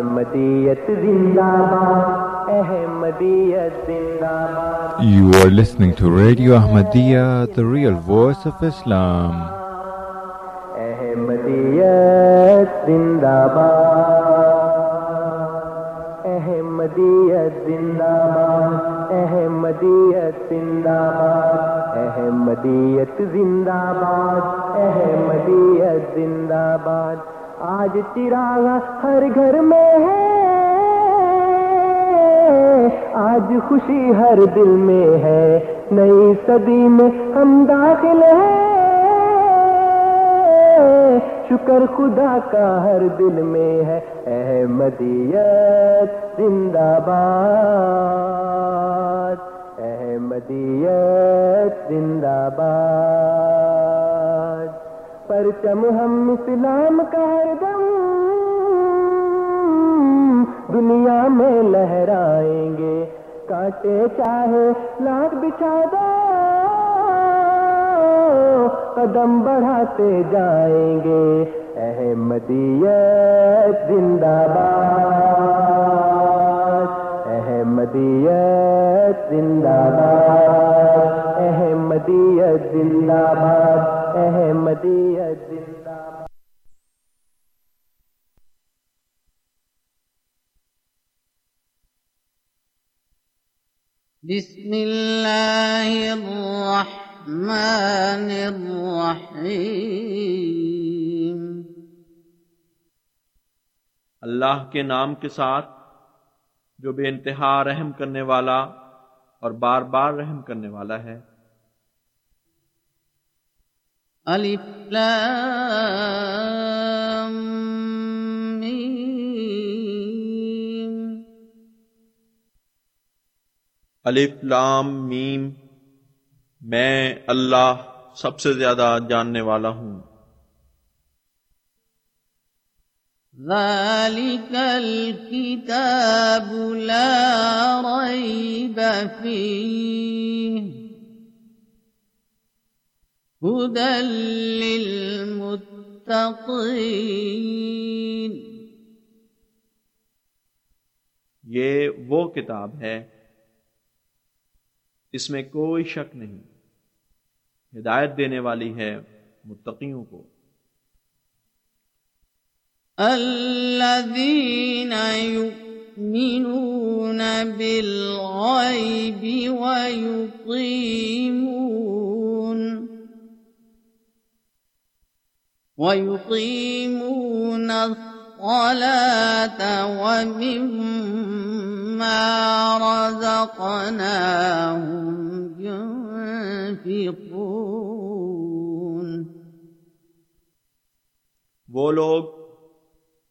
احمدیت زندہ باد احمدیت زندہ باد You are listening to Radio Ahmadiyya, the real voice of Islam. احمدیت زندہ باد احمدیت زندہ باد احمدیت زندہ باد احمدیت زندہ باد احمدیت زندہ باد آج چراغ ہر گھر میں ہے۔ آج خوشی ہر دل میں ہے۔ نئی صدی میں ہم داخل ہیں۔ شکر خدا کا ہر دل میں ہے۔ احمدیت زندہ باد۔ احمدیت زندہ باد۔ پرچم ہم اسلام کا ہر دم۔ دنیا میں لہرائیں گے۔ کاٹے چاہے لاکھ بچھا دو قدم بڑھاتے جائیں گے۔ احمدیت زندہ باد۔ احمدیت زندہ باد احمدیت زندہ باد احمدیت زندہ باد۔ بسم الله الرحمن الرحيم اللہ کے نام کے ساتھ جو بے انتہا رحم کرنے والا اور بار بار رحم کرنے والا ہے۔ ألف لام ميم الف لام میم میں اللہ سب سے زیادہ جاننے والا ہوں۔ ذلك الكتاب لا ريب فيه هدى للمتقين یہ وہ کتاب ہے اس میں کوئی شک نہیں، ہدایت دینے والی ہے متقیوں کو۔ الذين يؤمنون بالغيب ويقيمون ويقيمون الصلاة ومما رزقناهم ينفقون. وہ لوگ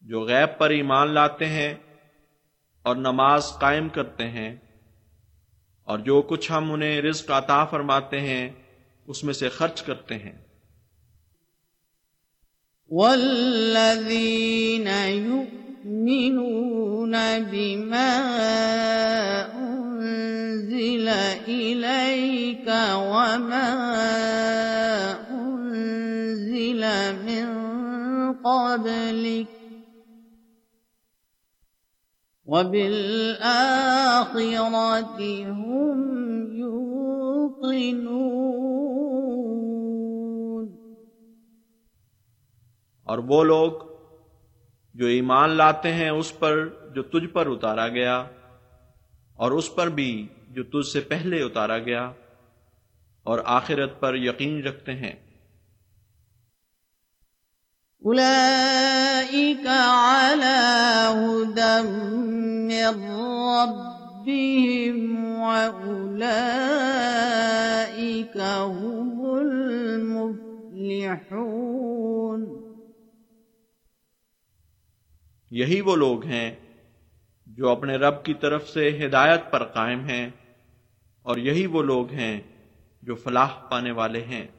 جو غیب پر ایمان لاتے ہیں اور نماز قائم کرتے ہیں اور جو کچھ ہم انہیں رزق عطا فرماتے ہیں، اس میں سے خرچ کرتے ہیں۔ والذين يؤمنون بما أنزل إليك وما أنزل من قبلك وبالآخرة هم يوقنون۔ اور وہ لوگ جو ایمان لاتے ہیں اس پر جو تجھ پر اتارا گیا، اور اس پر بھی جو تجھ سے پہلے اتارا گیا، اور آخرت پر یقین رکھتے ہیں۔ أولئك على هدى من ربهم وأولئك هم المفلحون یہی وہ لوگ ہیں جو اپنے رب کی طرف سے ہدایت پر قائم ہیں اور یہی وہ لوگ ہیں جو فلاح پانے والے ہیں۔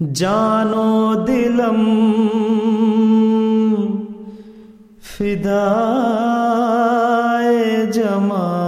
جانو دلم فدائے جمال۔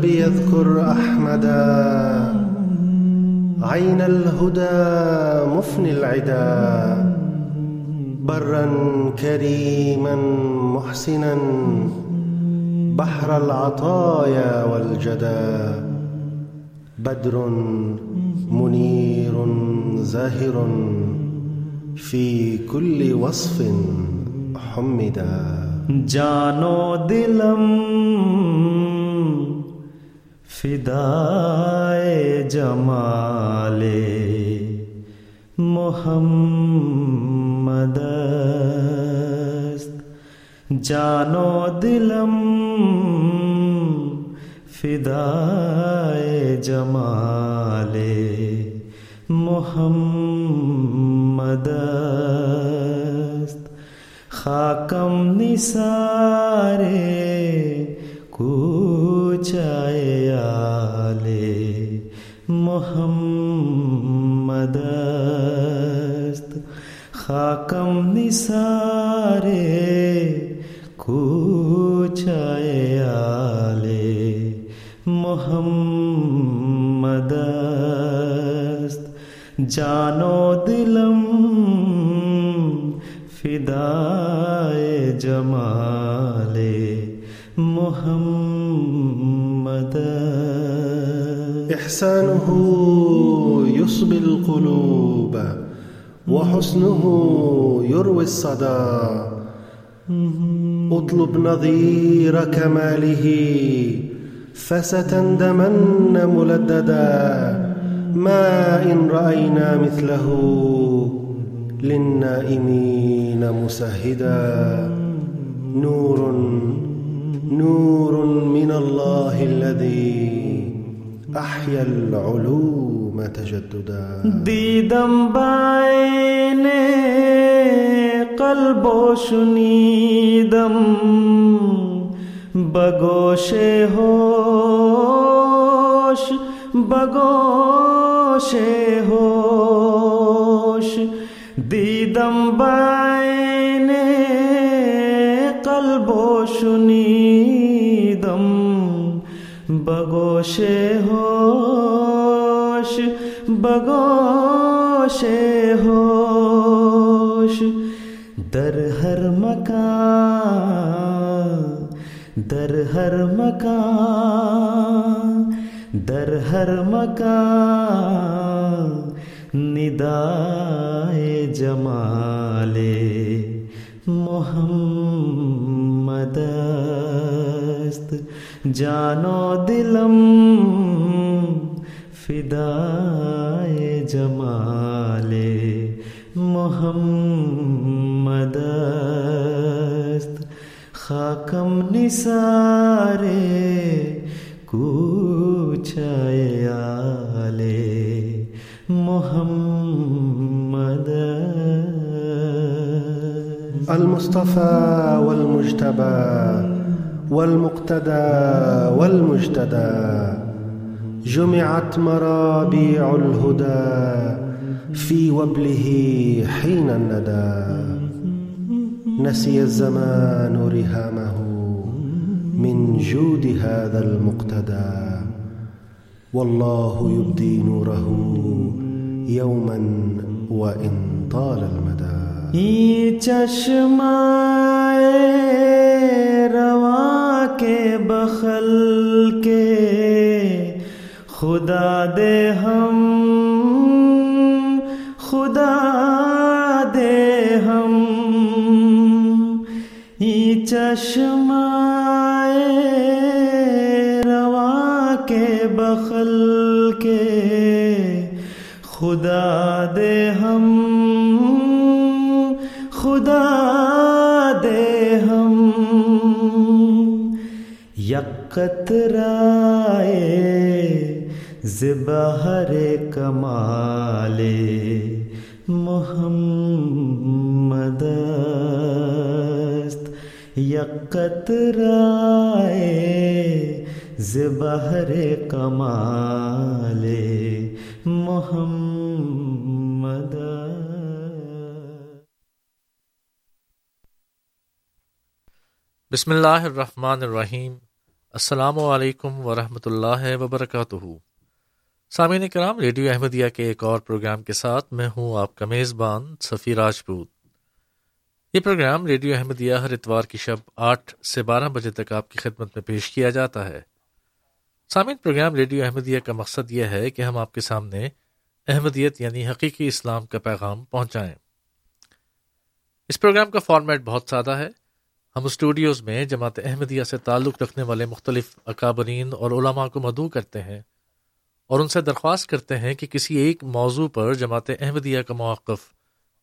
يا قلبي اذكر أحمدا عين الهدى مفني العدا برا كريما محسنا بحر العطايا والجدى بدر منير زاهر في كل وصف حمدا جانو دلم فدائے جمال محمد جانو دلم فدائے جمال محمد خاکم نثارے کوچائے آلے محمد است۔ خاکم نثارے کوچائے آلے محمد است۔ جانو دلم فدائے جمال محمد. إحسانه يصبي القلوب وحسنه يروي الصدى. اطلب نظير كماله فستندمن ملددا. ما إن رأينا مثله للنائمين مسهدا. نور نور من الله الذي أحيا العلوم تجددا. دیدم بائن قلب و شنیدم، بگوش ہوش بگوش ہوش. دیدم بائن بگوش ہوش بگوش ہوش۔ در ہر مکان، در ہر مکان، در ہر مکان، ندائے جمال محمد۔ جانو دلم فدائے جمال محمد است۔ خاکم نثارے کوچائے آلے محمد المصطفى والمجتبى والمقتدى والمجتدى جمعت مرابيع الهدى في وبله حين الندى نسي الزمان رهامه من جود هذا المقتدى والله يبدي نوره يوما وإن طال المدى یہ چشمہ روا کے بخل کے خدا دے ہم، خدا دے ہم۔ یہ چشمہ روا کے بخل کے خدا دے ہم۔ یکت رائے زبہر کمال محمد است۔ یقت رائے زبہر کمال محمد بسم اللہ الرحمن الرحیم۔ السلام علیکم ورحمۃ اللہ وبرکاتہ۔ سامعین کرام، ریڈیو احمدیہ کے ایک اور پروگرام کے ساتھ میں ہوں آپ کا میزبان سفی راجپوت۔ یہ پروگرام ریڈیو احمدیہ ہر اتوار کی شب آٹھ سے بارہ بجے تک آپ کی خدمت میں پیش کیا جاتا ہے۔ سامعین، پروگرام ریڈیو احمدیہ کا مقصد یہ ہے کہ ہم آپ کے سامنے احمدیت یعنی حقیقی اسلام کا پیغام پہنچائیں۔ اس پروگرام کا فارمیٹ بہت سادہ ہے۔ ہم اسٹوڈیوز میں جماعت احمدیہ سے تعلق رکھنے والے مختلف اکابرین اور علماء کو مدعو کرتے ہیں اور ان سے درخواست کرتے ہیں کہ کسی ایک موضوع پر جماعت احمدیہ کا موقف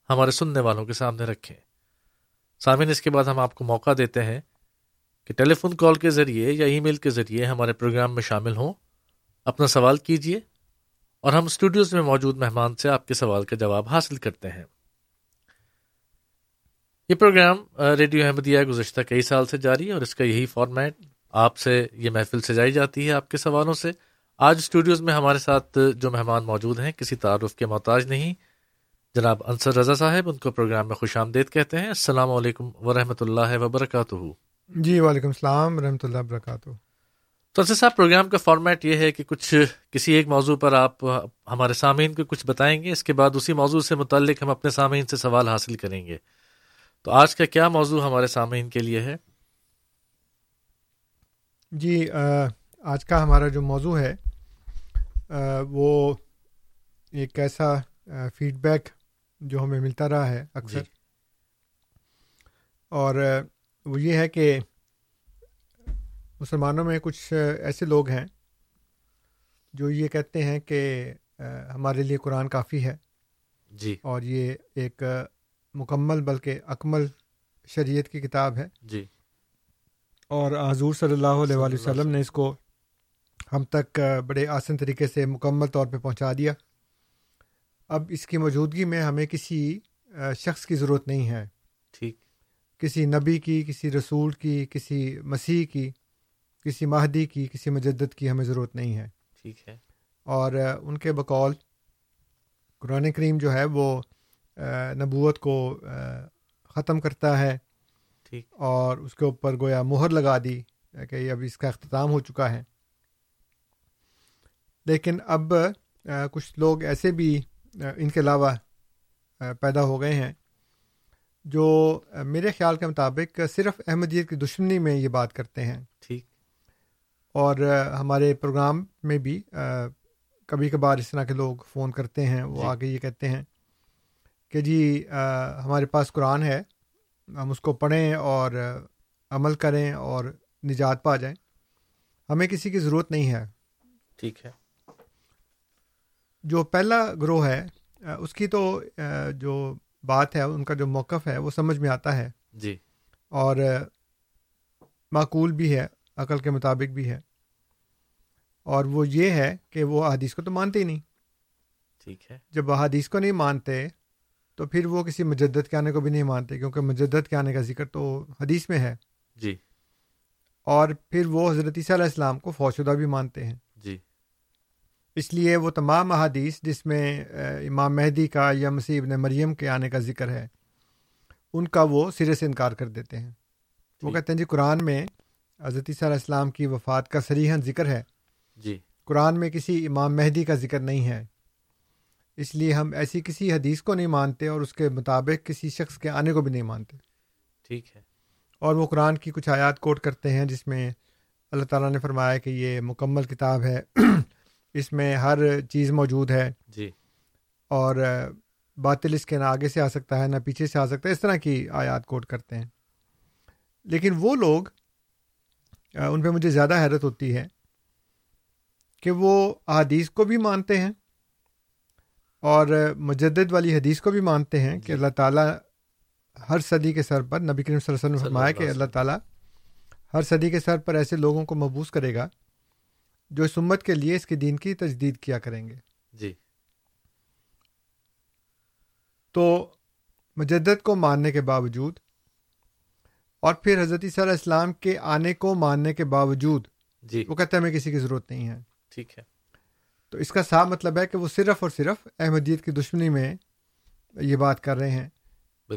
ہمارے سننے والوں کے سامنے رکھیں۔ سامعین، اس کے بعد ہم آپ کو موقع دیتے ہیں کہ ٹیلی فون کال کے ذریعے یا ای میل کے ذریعے ہمارے پروگرام میں شامل ہوں۔ اپنا سوال کیجیے اور ہم اسٹوڈیوز میں موجود مہمان سے آپ کے سوال کا جواب حاصل کرتے ہیں۔ یہ پروگرام ریڈیو احمدیہ گزشتہ کئی سال سے جاری ہے اور اس کا یہی فارمیٹ آپ سے یہ محفل سجائی جاتی ہے آپ کے سوالوں سے۔ آج اسٹوڈیوز میں ہمارے ساتھ جو مہمان موجود ہیں کسی تعارف کے محتاج نہیں۔ جناب انصر رضا صاحب ان کو پروگرام میں خوش آمدید کہتے ہیں۔ السلام علیکم ورحمۃ اللہ وبرکاتہ۔ جی وعلیکم السلام ورحمۃ اللہ وبرکاتہ۔ تو انصر صاحب پروگرام کا فارمیٹ یہ ہے کہ کچھ کسی ایک موضوع پر آپ ہمارے سامعین کو کچھ بتائیں گے اس کے بعد اسی موضوع سے متعلق ہم اپنے سامعین سے سوال حاصل کریں گے۔ تو آج کا کیا موضوع ہمارے سامعین کے لیے ہے؟ جی آج کا ہمارا جو موضوع ہے وہ ایک ایسا فیڈ بیک جو ہمیں ملتا رہا ہے اکثر۔ جی. اور وہ یہ ہے کہ مسلمانوں میں کچھ ایسے لوگ ہیں جو یہ کہتے ہیں کہ ہمارے لیے قرآن کافی ہے۔ جی۔ اور یہ ایک مکمل بلکہ اکمل شریعت کی کتاب ہے۔ جی۔ اور حضور صلی اللہ علیہ وسلم نے اس کو ہم تک بڑے آسن طریقے سے مکمل طور پہ پہنچا دیا۔ اب اس کی موجودگی میں ہمیں کسی شخص کی ضرورت نہیں ہے۔ ٹھیک۔ کسی نبی کی کسی رسول کی کسی مسیح کی کسی مہدی کی کسی مجدد کی ہمیں ضرورت نہیں ہے۔ ٹھیک ہے۔ اور ان کے بقول قرآن کریم جو ہے وہ نبوت کو ختم کرتا ہے۔ ٹھیک۔ اور اس کے اوپر گویا مہر لگا دی کہ اب اس کا اختتام ہو چکا ہے۔ لیکن اب کچھ لوگ ایسے بھی ان کے علاوہ پیدا ہو گئے ہیں جو میرے خیال کے مطابق صرف احمدیت کی دشمنی میں یہ بات کرتے ہیں۔ ٹھیک۔ اور ہمارے پروگرام میں بھی کبھی کبھار اس طرح کے لوگ فون کرتے ہیں وہ جی. آگے یہ کہتے ہیں۔ کہ جی ہمارے پاس قرآن ہے ہم اس کو پڑھیں اور عمل کریں اور نجات پا جائیں۔ ہمیں کسی کی ضرورت نہیں ہے۔ ٹھیک ہے۔ جو پہلا گروہ ہے اس کی تو جو بات ہے ان کا جو موقف ہے وہ سمجھ میں آتا ہے۔ جی۔ اور معقول بھی ہے عقل کے مطابق بھی ہے۔ اور وہ یہ ہے کہ وہ احادیث کو تو مانتے ہی نہیں۔ ٹھیک ہے۔ جب احادیث کو نہیں مانتے تو پھر وہ کسی مجدد کے آنے کو بھی نہیں مانتے کیونکہ مجدد کے آنے کا ذکر تو حدیث میں ہے۔ جی۔ اور پھر وہ حضرت عیسیٰ علیہ السلام کو فوشدہ بھی مانتے ہیں۔ جی۔ اس لیے وہ تمام احادیث جس میں امام مہدی کا یا مسیح ابن مریم کے آنے کا ذکر ہے ان کا وہ سرے سے انکار کر دیتے ہیں۔ وہ کہتے ہیں جی قرآن میں حضرت عیسیٰ علیہ السلام کی وفات کا سریحن ذکر ہے۔ جی۔ قرآن میں کسی امام مہدی کا ذکر نہیں ہے۔ اس لیے ہم ایسی کسی حدیث کو نہیں مانتے اور اس کے مطابق کسی شخص کے آنے کو بھی نہیں مانتے۔ ٹھیک ہے۔ اور وہ قرآن کی کچھ آیات کوٹ کرتے ہیں جس میں اللہ تعالیٰ نے فرمایا کہ یہ مکمل کتاب ہے۔ اس میں ہر چیز موجود ہے۔ جی۔ اور باطل اس کے نہ آگے سے آ سکتا ہے نہ پیچھے سے آ سکتا ہے۔ اس طرح کی آیات کوٹ کرتے ہیں۔ لیکن وہ لوگ ان پہ مجھے زیادہ حیرت ہوتی ہے کہ وہ احادیث کو بھی مانتے ہیں اور مجدد والی حدیث کو بھی مانتے ہیں کہ جی۔ اللہ تعالیٰ ہر صدی کے سر پر نبی کریم صلی اللہ علیہ وسلم فرمایا کہ اللہ تعالیٰ ہر صدی کے سر پر ایسے لوگوں کو محبوس کرے گا جو اس امت کے لیے اس کے دین کی تجدید کیا کریں گے۔ جی۔ تو مجدد کو ماننے کے باوجود اور پھر حضرت صلی اللہ علیہ السلام کے آنے کو ماننے کے باوجود جی۔ وہ کہتے ہیں ہمیں کسی کی ضرورت نہیں ہے۔ ٹھیک ہے۔ تو اس کا صاف مطلب ہے کہ وہ صرف اور صرف احمدیت کی دشمنی میں یہ بات کر رہے ہیں۔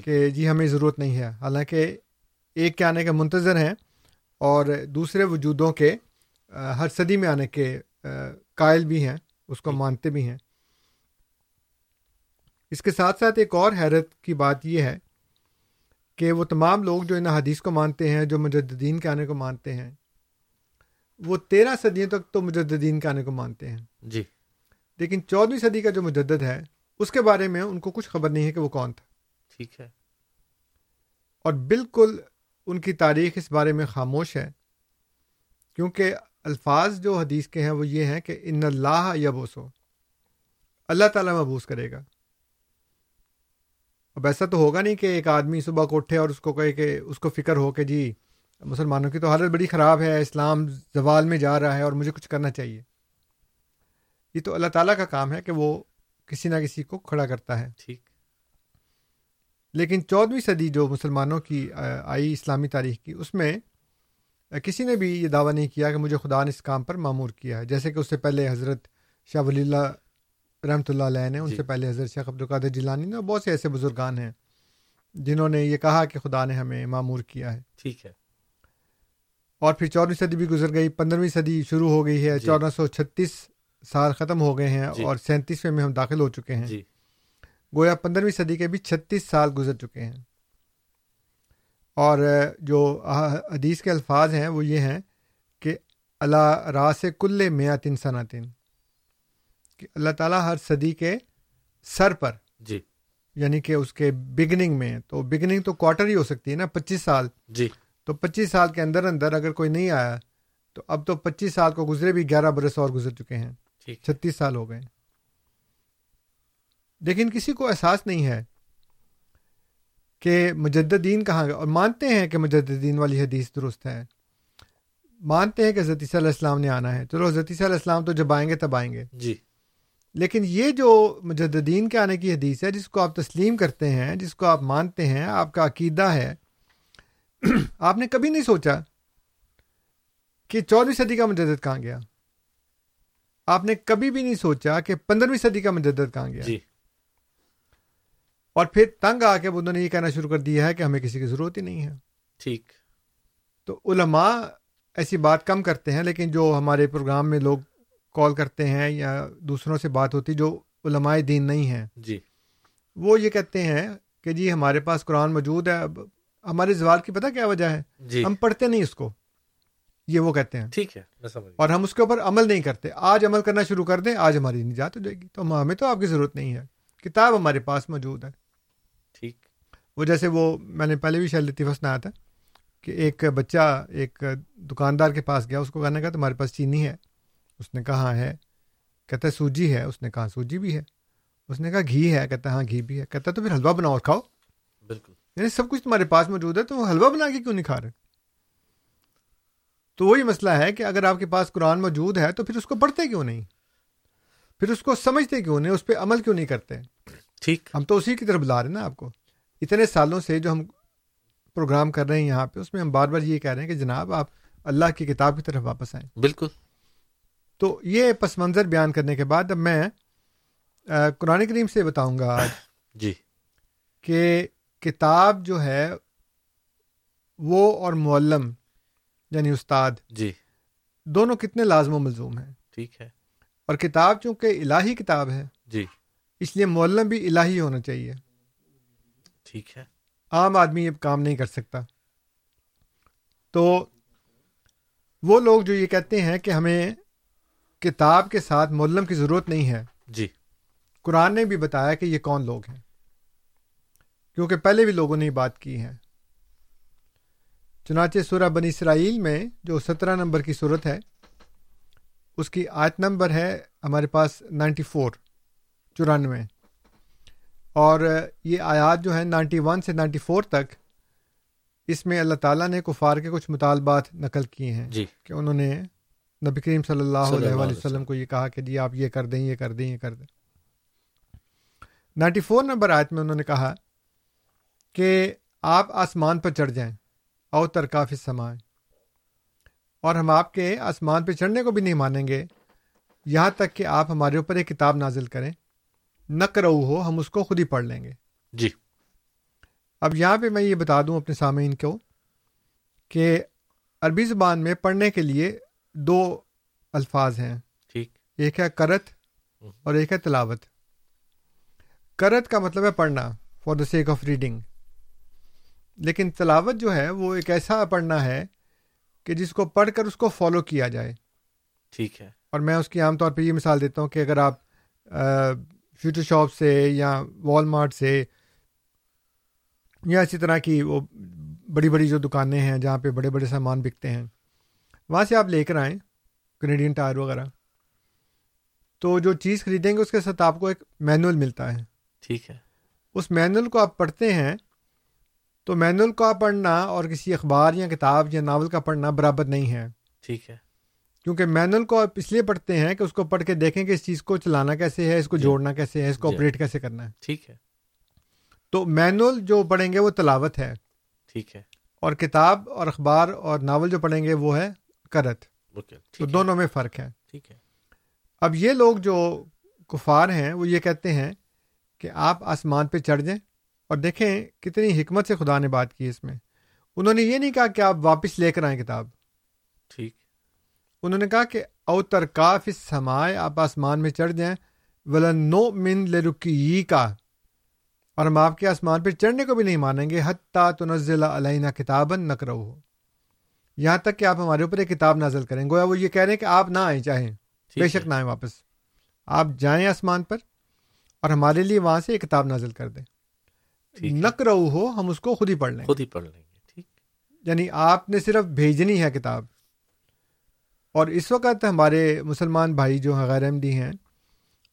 کہ جی ہمیں ضرورت نہیں ہے۔ حالانکہ ایک کے آنے کے منتظر ہیں اور دوسرے وجودوں کے ہر صدی میں آنے کے قائل بھی ہیں اس کو مانتے بھی ہیں۔ اس کے ساتھ ساتھ ایک اور حیرت کی بات یہ ہے کہ وہ تمام لوگ جو ان حدیث کو مانتے ہیں جو مجددین کے آنے کو مانتے ہیں وہ تیرہ صدیوں تک تو مجددین کے آنے کو مانتے ہیں۔ جی۔ لیکن چودہویں صدی کا جو مجدد ہے اس کے بارے میں ان کو کچھ خبر نہیں ہے کہ وہ کون تھا۔ ٹھیک ہے۔ اور بالکل ان کی تاریخ اس بارے میں خاموش ہے کیونکہ الفاظ جو حدیث کے ہیں وہ یہ ہیں کہ ان اللہ یبوسو اللہ تعالیٰ مبوس کرے گا۔ اب ایسا تو ہوگا نہیں کہ ایک آدمی صبح کو اٹھے اور اس کو کہے کہ اس کو فکر ہو کہ جی مسلمانوں کی تو حالت بڑی خراب ہے اسلام زوال میں جا رہا ہے اور مجھے کچھ کرنا چاہیے۔ یہ تو اللہ تعالیٰ کا کام ہے کہ وہ کسی نہ کسی کو کھڑا کرتا ہے۔ ٹھیک۔ لیکن چودہویں صدی جو مسلمانوں کی آئی اسلامی تاریخ کی اس میں کسی نے بھی یہ دعویٰ نہیں کیا کہ مجھے خدا نے اس کام پر معمور کیا ہے۔ جیسے کہ اس سے پہلے حضرت شاہ ولی اللہ رحمۃ اللہ علیہ نے ان جی۔ سے پہلے حضرت شیخ عبدالقادر جیلانی نے اور بہت سے ایسے بزرگان ہیں جنہوں نے یہ کہا کہ خدا نے ہمیں معمور کیا ہے۔ ٹھیک ہے۔ اور پھر چودہویں صدی بھی گزر گئی پندرہویں صدی شروع ہو گئی ہے جی۔ چودہ سو چھتیس سال ختم ہو گئے ہیں جی۔ اور سینتیسویں میں ہم داخل ہو چکے ہیں۔ جی۔ گویا پندرہویں صدی کے بھی چھتیس سال گزر چکے ہیں۔ اور جو حدیث کے الفاظ ہیں وہ یہ ہیں کہ اللہ راس کل میاتن صنعتن کہ اللہ تعالیٰ ہر صدی کے سر پر جی۔ یعنی کہ اس کے بگننگ میں تو بگننگ تو کوارٹر ہی ہو سکتی ہے نا پچیس سال۔ جی۔ تو پچیس سال کے اندر اندر اگر کوئی نہیں آیا تو اب تو پچیس سال کو گزرے بھی گیارہ برس اور گزر چکے ہیں۔ چھتیس سال ہو گئے۔ لیکن کسی کو احساس نہیں ہے کہ مجددین کہاں گئے۔ اور مانتے ہیں کہ مجددین والی حدیث درست ہے۔ مانتے ہیں کہ حضرت عیسیٰ علیہ السلام نے آنا ہے۔ چلو حضرت عیسیٰ علیہ السلام تو جب آئیں گے تب آئیں گے۔ جی۔ لیکن یہ جو مجددین کے آنے کی حدیث ہے جس کو آپ تسلیم کرتے ہیں جس کو آپ مانتے ہیں آپ کا عقیدہ ہے۔ آپ نے کبھی نہیں سوچا کہ چودہویں صدی کا مجدد کہاں گیا؟ آپ نے کبھی بھی نہیں سوچا کہ پندرہویں صدی کا مجدد کہاں گیا جی۔ اور پھر تنگ آ کے انہوں نے یہ کہنا شروع کر دیا ہے کہ ہمیں کسی کی ضرورت ہی نہیں ہے۔ ٹھیک۔ تو علماء ایسی بات کم کرتے ہیں لیکن جو ہمارے پروگرام میں لوگ کال کرتے ہیں یا دوسروں سے بات ہوتی جو علماء دین نہیں ہیں جی۔ وہ یہ کہتے ہیں کہ جی ہمارے پاس قرآن موجود ہے اب ہمارے زوال کی پتہ کیا وجہ ہے؟ جی۔ ہم پڑھتے نہیں اس کو۔ یہ وہ کہتے ہیں۔ ٹھیک ہے میں سمجھ گیا۔ اور ہم اس کے اوپر عمل نہیں کرتے۔ آج عمل کرنا شروع کر دیں آج ہماری نجات ہو جائے گی۔ تو ہم- ہمیں تو آپ کی ضرورت نہیں ہے۔ کتاب ہمارے پاس موجود ہے۔ ٹھیک۔ وہ جیسے وہ میں نے پہلے بھی شاید لطیفہ سنایا تھا کہ ایک بچہ ایک دکاندار کے پاس گیا اس کو کہنے کا تمہارے پاس چینی ہے۔ اس نے کہا ہاں ہے۔ کہتا ہے سوجی ہے۔ اس نے کہا سوجی بھی ہے۔ اس نے کہا گھی ہے کہتا ہے ہاں گھی بھی ہے کہتا ہے تو پھر حلوہ بناؤ اور کھاؤ۔ بالکل۔ یعنی سب کچھ تمہارے پاس موجود ہے تو وہ حلوہ بنا کے کیوں نہیں کھا رہے؟ تو وہی مسئلہ ہے کہ اگر آپ کے پاس قرآن موجود ہے تو پھر اس کو پڑھتے کیوں نہیں؟ پھر اس کو سمجھتے کیوں نہیں؟ اس پہ عمل کیوں نہیں کرتے؟ ٹھیک۔ ہم تو اسی کی طرف بلا رہے ہیں نا آپ کو۔ اتنے سالوں سے جو ہم پروگرام کر رہے ہیں یہاں پہ اس میں ہم بار بار یہ کہہ رہے ہیں کہ جناب آپ اللہ کی کتاب کی طرف واپس آئیں۔ بالکل۔ تو یہ پس منظر بیان کرنے کے بعد اب میں قرآن کریم سے بتاؤں گا آج جی۔ کہ کتاب جو ہے وہ اور معلم یعنی استاد. جی. دونوں کتنے لازم و ملزوم ہیں؟ ٹھیک ہے. اور کتاب چونکہ الہی کتاب ہے جی. اس لیے معلم بھی الہی ہونا چاہیے۔ ٹھیک ہے۔ عام آدمی یہ کام نہیں کر سکتا۔ تو وہ لوگ جو یہ کہتے ہیں کہ ہمیں کتاب کے ساتھ معلم کی ضرورت نہیں ہے۔ جی۔ قرآن نے بھی بتایا کہ یہ کون لوگ ہیں۔ کیونکہ پہلے بھی لوگوں نے یہ بات کی ہے۔ چنانچہ سورہ بنی اسرائیل میں جو سترہ نمبر کی صورت ہے اس کی آیت نمبر ہے ہمارے پاس نائنٹی فور چورانوے۔ اور یہ آیات جو ہے نائنٹی ون سے نائنٹی فور تک اس میں اللہ تعالیٰ نے کفار کے کچھ مطالبات نقل کیے ہیں۔ جی۔ کہ انہوں نے نبی کریم صلی اللہ علیہ علیہ وسلم۔ کو یہ کہا کہ جی آپ یہ کر دیں یہ کر دیں یہ کر دیں۔ نائنٹی فور نمبر آیت میں انہوں نے کہا کہ آپ آسمان پر چڑھ جائیں۔ او ترکاف سمائیں اور ہم آپ کے آسمان پہ چڑھنے کو بھی نہیں مانیں گے۔ یہاں تک کہ آپ ہمارے اوپر ایک کتاب نازل کریں۔ نہ کرو ہو ہم اس کو خود ہی پڑھ لیں گے۔ جی۔ اب یہاں پہ میں یہ بتا دوں اپنے سامعین کو کہ عربی زبان میں پڑھنے کے لیے دو الفاظ ہیں۔ ٹھیک۔ ایک ہے کرت اور ایک ہے تلاوت۔ کرت کا مطلب ہے پڑھنا for the sake of reading لیکن تلاوت جو ہے وہ ایک ایسا پڑھنا ہے کہ جس کو پڑھ کر اس کو فالو کیا جائے۔ ٹھیک ہے۔ اور میں اس کی عام طور پہ یہ مثال دیتا ہوں کہ اگر آپ فیوچر شاپ سے یا وال مارٹ سے یا اسی طرح کی وہ بڑی بڑی جو دکانیں ہیں جہاں پہ بڑے بڑے سامان بکتے ہیں وہاں سے آپ لے کر آئیں کینیڈین ٹائر وغیرہ تو جو چیز خریدیں گے اس کے ساتھ آپ کو ایک مینول ملتا ہے۔ ٹھیک ہے۔ اس مینول کو آپ پڑھتے ہیں تو مینول آپ پڑھنا اور کسی اخبار یا کتاب یا ناول کا پڑھنا برابر نہیں ہے۔ ٹھیک ہے۔ کیونکہ مینول کو آپ اس لیے پڑھتے ہیں کہ اس کو پڑھ کے دیکھیں کہ اس چیز کو چلانا کیسے ہے اس کو جی. جوڑنا کیسے ہے اس کو جی. آپریٹ کیسے کرنا ہے۔ ٹھیک ہے۔ تو مینول جو پڑھیں گے وہ تلاوت ہے۔ ٹھیک ہے۔ اور کتاب اور اخبار اور ناول جو پڑھیں گے وہ ہے کرت۔ تو دونوں میں فرق ہے۔ ٹھیک ہے۔ اب یہ لوگ جو کفار ہیں وہ یہ کہتے ہیں کہ آپ آسمان پہ چڑھ جائیں۔ اور دیکھیں کتنی حکمت سے خدا نے بات کی اس میں۔ انہوں نے یہ نہیں کہا کہ آپ واپس لے کر آئیں کتاب۔ ٹھیک۔ انہوں نے کہا کہ اوتر کاف سمائے آپ آسمان میں چڑھ جائیں۔ ولن نو من لرکی کا اور ہم آپ کے آسمان پہ چڑھنے کو بھی نہیں مانیں گے حتیٰ تنزل علینا کتاب ہو یہاں تک کہ آپ ہمارے اوپر ایک کتاب نازل کریں۔ گویا وہ یہ کہہ رہے ہیں کہ آپ نہ آئیں چاہیں۔ بے۔ شک نہ آئیں واپس۔ آپ جائیں آسمان پر اور ہمارے لیے وہاں سے ایک کتاب نازل کر دیں۔ نقرو ہو ہم اس کو خود ہی پڑھ لیں خود ہی پڑھ لیں گے ٹھیک۔ یعنی آپ نے صرف بھیجنی ہے کتاب۔ اور اس وقت ہمارے مسلمان بھائی جو ہیں غیر احمدی ہیں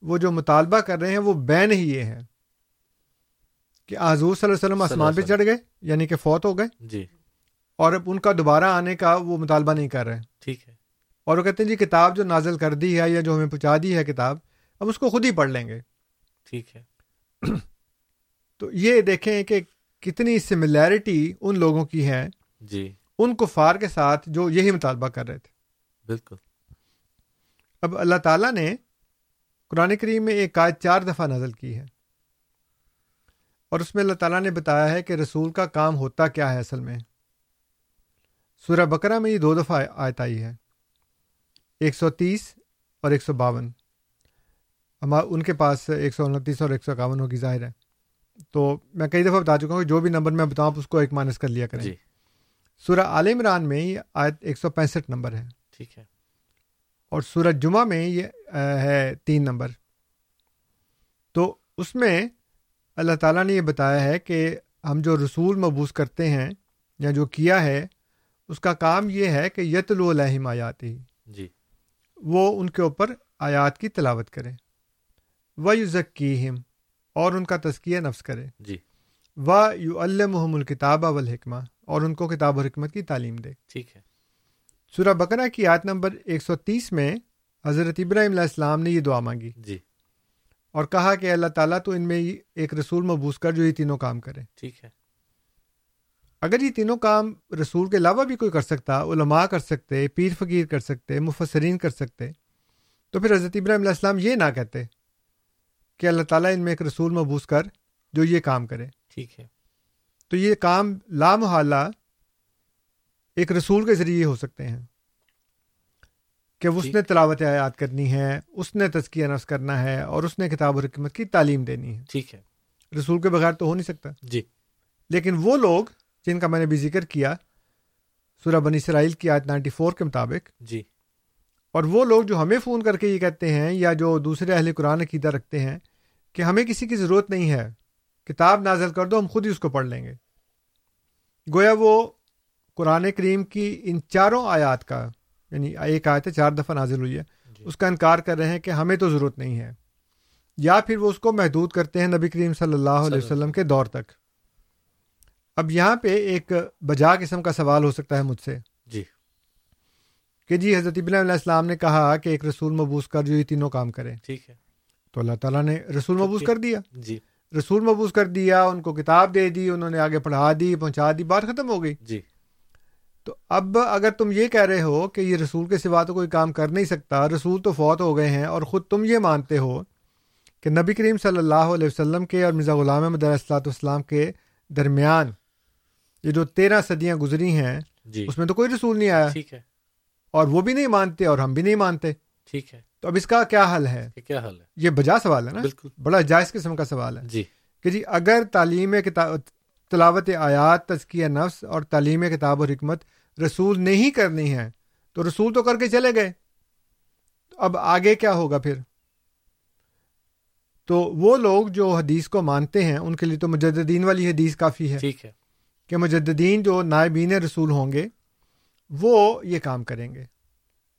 وہ جو مطالبہ کر رہے ہیں وہ بین ہی یہ ہے کہ حضور صلی اللہ علیہ وسلم آسمان پہ چڑھ گئے یعنی کہ فوت ہو گئے۔ جی۔ اور اب ان کا دوبارہ آنے کا وہ مطالبہ نہیں کر رہے۔ ٹھیک ہے۔ اور وہ کہتے ہیں جی کتاب جو نازل کر دی ہے یا جو ہمیں پہنچا دی ہے کتاب ہم اس کو خود ہی پڑھ لیں گے۔ ٹھیک ہے۔ تو یہ دیکھیں کہ کتنی سملیرٹی ان لوگوں کی ہے جی۔ ان کفار کے ساتھ جو یہی مطالبہ کر رہے تھے۔ بالکل۔ اب اللہ تعالیٰ نے قرآن کریم میں ایک آیت چار دفعہ نازل کی ہے۔ اور اس میں اللہ تعالیٰ نے بتایا ہے کہ رسول کا کام ہوتا کیا ہے اصل میں۔ سورہ بقرہ میں یہ دو دفعہ آیت آئی ہے۔ ایک سو تیس اور ایک سو باون۔ ان کے پاس ایک سو انتیس اور ایک سو اکاون ہوگی ظاہر ہے۔ تو میں کئی دفعہ بتا چکا ہوں کہ جو بھی نمبر میں بتاؤں اس کو ایک مائنس کر لیا کریں۔ جی۔ سورہ عال عمران میں یہ آیت ایک سو پینسٹھ نمبر ہے۔ ٹھیک ہے۔ اور سورج جمعہ میں یہ ہے تین نمبر۔ تو اس میں اللہ تعالیٰ نے یہ بتایا ہے کہ ہم جو رسول مبوس کرتے ہیں یا جو کیا ہے اس کا کام یہ ہے کہ یتل علیہم آیات ہی جی۔ وہ ان کے اوپر آیات کی تلاوت کرے و یو اور ان کا تزکیہ نفس کرے۔ جی۔ و یو المحم الکتاب والحکمہ۔ اور ان کو کتاب و حکمت کی تعلیم دے۔ ٹھیک ہے۔ سورہ بقرہ کی آیت نمبر 130 میں حضرت ابراہیم علیہ السلام نے یہ دعا مانگی۔ جی۔ اور کہا کہ اللہ تعالیٰ تو ان میں ایک رسول مبوس کر جو یہ تینوں کام کرے۔ ٹھیک ہے۔ اگر یہ تینوں کام رسول کے علاوہ بھی کوئی کر سکتا علماء کر سکتے پیر فقیر کر سکتے مفسرین کر سکتے تو پھر حضرت ابراہیم علیہ السلام یہ نہ کہتے۔ کہ اللہ تعالیٰ ان میں ایک رسول مبوس کر جو یہ کام کرے۔ ٹھیک ہے۔ تو یہ کام لامحالہ ایک رسول کے ذریعے ہو سکتے ہیں کہ اس ٹھیک۔ نے تلاوت آیات کرنی ہے اس نے تزکیہ نفس کرنا ہے اور اس نے کتاب و حکمت کی تعلیم دینی ہے۔ ٹھیک ہے۔ رسول کے بغیر تو ہو نہیں سکتا۔ جی۔ لیکن وہ لوگ جن کا میں نے بھی ذکر کیا سورہ بنی اسرائیل کی آیت 94 کے مطابق۔ جی۔ اور وہ لوگ جو ہمیں فون کر کے یہ کہتے ہیں یا جو دوسرے اہل قرآن عقیدہ رکھتے ہیں کہ ہمیں کسی کی ضرورت نہیں ہے کتاب نازل کر دو ہم خود ہی اس کو پڑھ لیں گے۔ گویا وہ قرآن کریم کی ان چاروں آیات کا یعنی ایک آیت ہے چار دفعہ نازل ہوئی ہے جی۔ اس کا انکار کر رہے ہیں کہ ہمیں تو ضرورت نہیں ہے۔ یا پھر وہ اس کو محدود کرتے ہیں نبی کریم صلی اللہ علیہ وسلم۔ کے دور تک۔ اب یہاں پہ ایک بجا قسم کا سوال ہو سکتا ہے مجھ سے۔ جی۔ کہ جی حضرت ابن علیہ السلام نے کہا کہ ایک رسول مبوس کر جو یہ تینوں کام کرے۔ ٹھیک ہے۔ تو اللہ تعالیٰ نے رسول مبوس کر دیا۔ جی۔ رسول مبوس کر دیا ان کو کتاب دے دی انہوں نے آگے پڑھا دی پہنچا دی بات ختم ہو گئی۔ جی۔ تو اب اگر تم یہ کہہ رہے ہو کہ یہ رسول کے سوا تو کوئی کام کر نہیں سکتا رسول تو فوت ہو گئے ہیں اور خود تم یہ مانتے ہو کہ نبی کریم صلی اللہ علیہ وسلم کے اور مرزا غلام احمد علیہ السلاۃ والسلام کے درمیان یہ جو تیرہ صدیاں گزری ہیں جی۔ اس میں تو کوئی رسول نہیں آیا۔ ٹھیک ہے۔ اور وہ بھی نہیں مانتے اور ہم بھی نہیں مانتے۔ ٹھیک ہے۔ تو اب اس کا کیا حل ہے؟ کیا حل ہے؟ یہ بجا سوال ہے نا؟ بالکل۔ بڑا جائز قسم کا سوال ہے۔ جی۔ کہ جی اگر تعلیم کتاب تلاوت آیات تزکیہ نفس اور تعلیم کتاب و حکمت رسول نہیں کرنی ہے تو رسول تو کر کے چلے گئے۔ اب آگے کیا ہوگا پھر؟ تو وہ لوگ جو حدیث کو مانتے ہیں ان کے لیے تو مجددین والی حدیث کافی ہے۔ ٹھیک ہے۔ کہ مجددین جو نائبین رسول ہوں گے وہ یہ کام کریں گے۔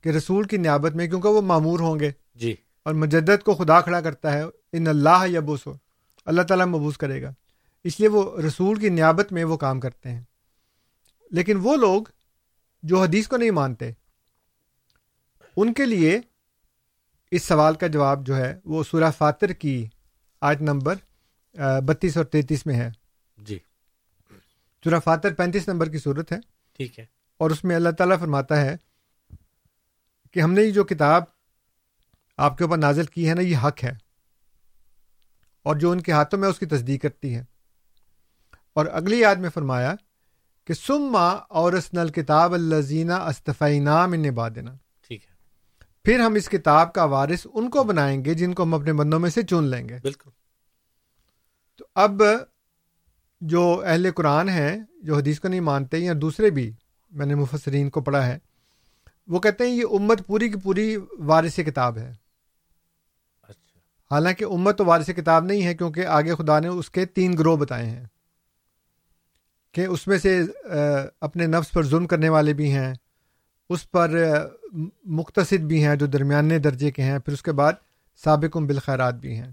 کہ رسول کی نیابت میں کیونکہ وہ معمور ہوں گے۔ جی۔ اور مجدد کو خدا کھڑا کرتا ہے ان اللہ یبوس اللہ تعالیٰ مبوس کرے گا۔ اس لیے وہ رسول کی نیابت میں وہ کام کرتے ہیں۔ لیکن وہ لوگ جو حدیث کو نہیں مانتے ان کے لیے اس سوال کا جواب جو ہے وہ سورہ فاتر کی آیت نمبر بتیس اور تینتیس میں ہے۔ جی۔ سورہ فاتر پینتیس نمبر کی صورت ہے۔ ٹھیک ہے۔ اور اس میں اللہ تعالیٰ فرماتا ہے کہ ہم نے یہ جو کتاب آپ کے اوپر نازل کی ہے نا یہ حق ہے۔ اور جو ان کے ہاتھوں میں اس کی تصدیق کرتی ہے۔ اور اگلی یاد میں فرمایا کہ سما اور نل کتاب الزینہ استفینہ من عبادنا۔ ٹھیک ہے۔ پھر ہم اس کتاب کا وارث ان کو بنائیں گے جن کو ہم اپنے بندوں میں سے چن لیں گے۔ بالکل۔ تو اب جو اہل قرآن ہیں جو حدیث کو نہیں مانتے یا دوسرے بھی میں نے مفسرین کو پڑھا ہے وہ کہتے ہیں یہ امت پوری کی پوری وارث کتاب ہے۔ اچھا۔ حالانکہ امت تو وارث کتاب نہیں ہے کیونکہ آگے خدا نے اس کے تین گروہ بتائے ہیں۔ کہ اس میں سے اپنے نفس پر ظلم کرنے والے بھی ہیں اس پر مختصد بھی ہیں جو درمیانے درجے کے ہیں پھر اس کے بعد سابق بالخیرات بھی ہیں۔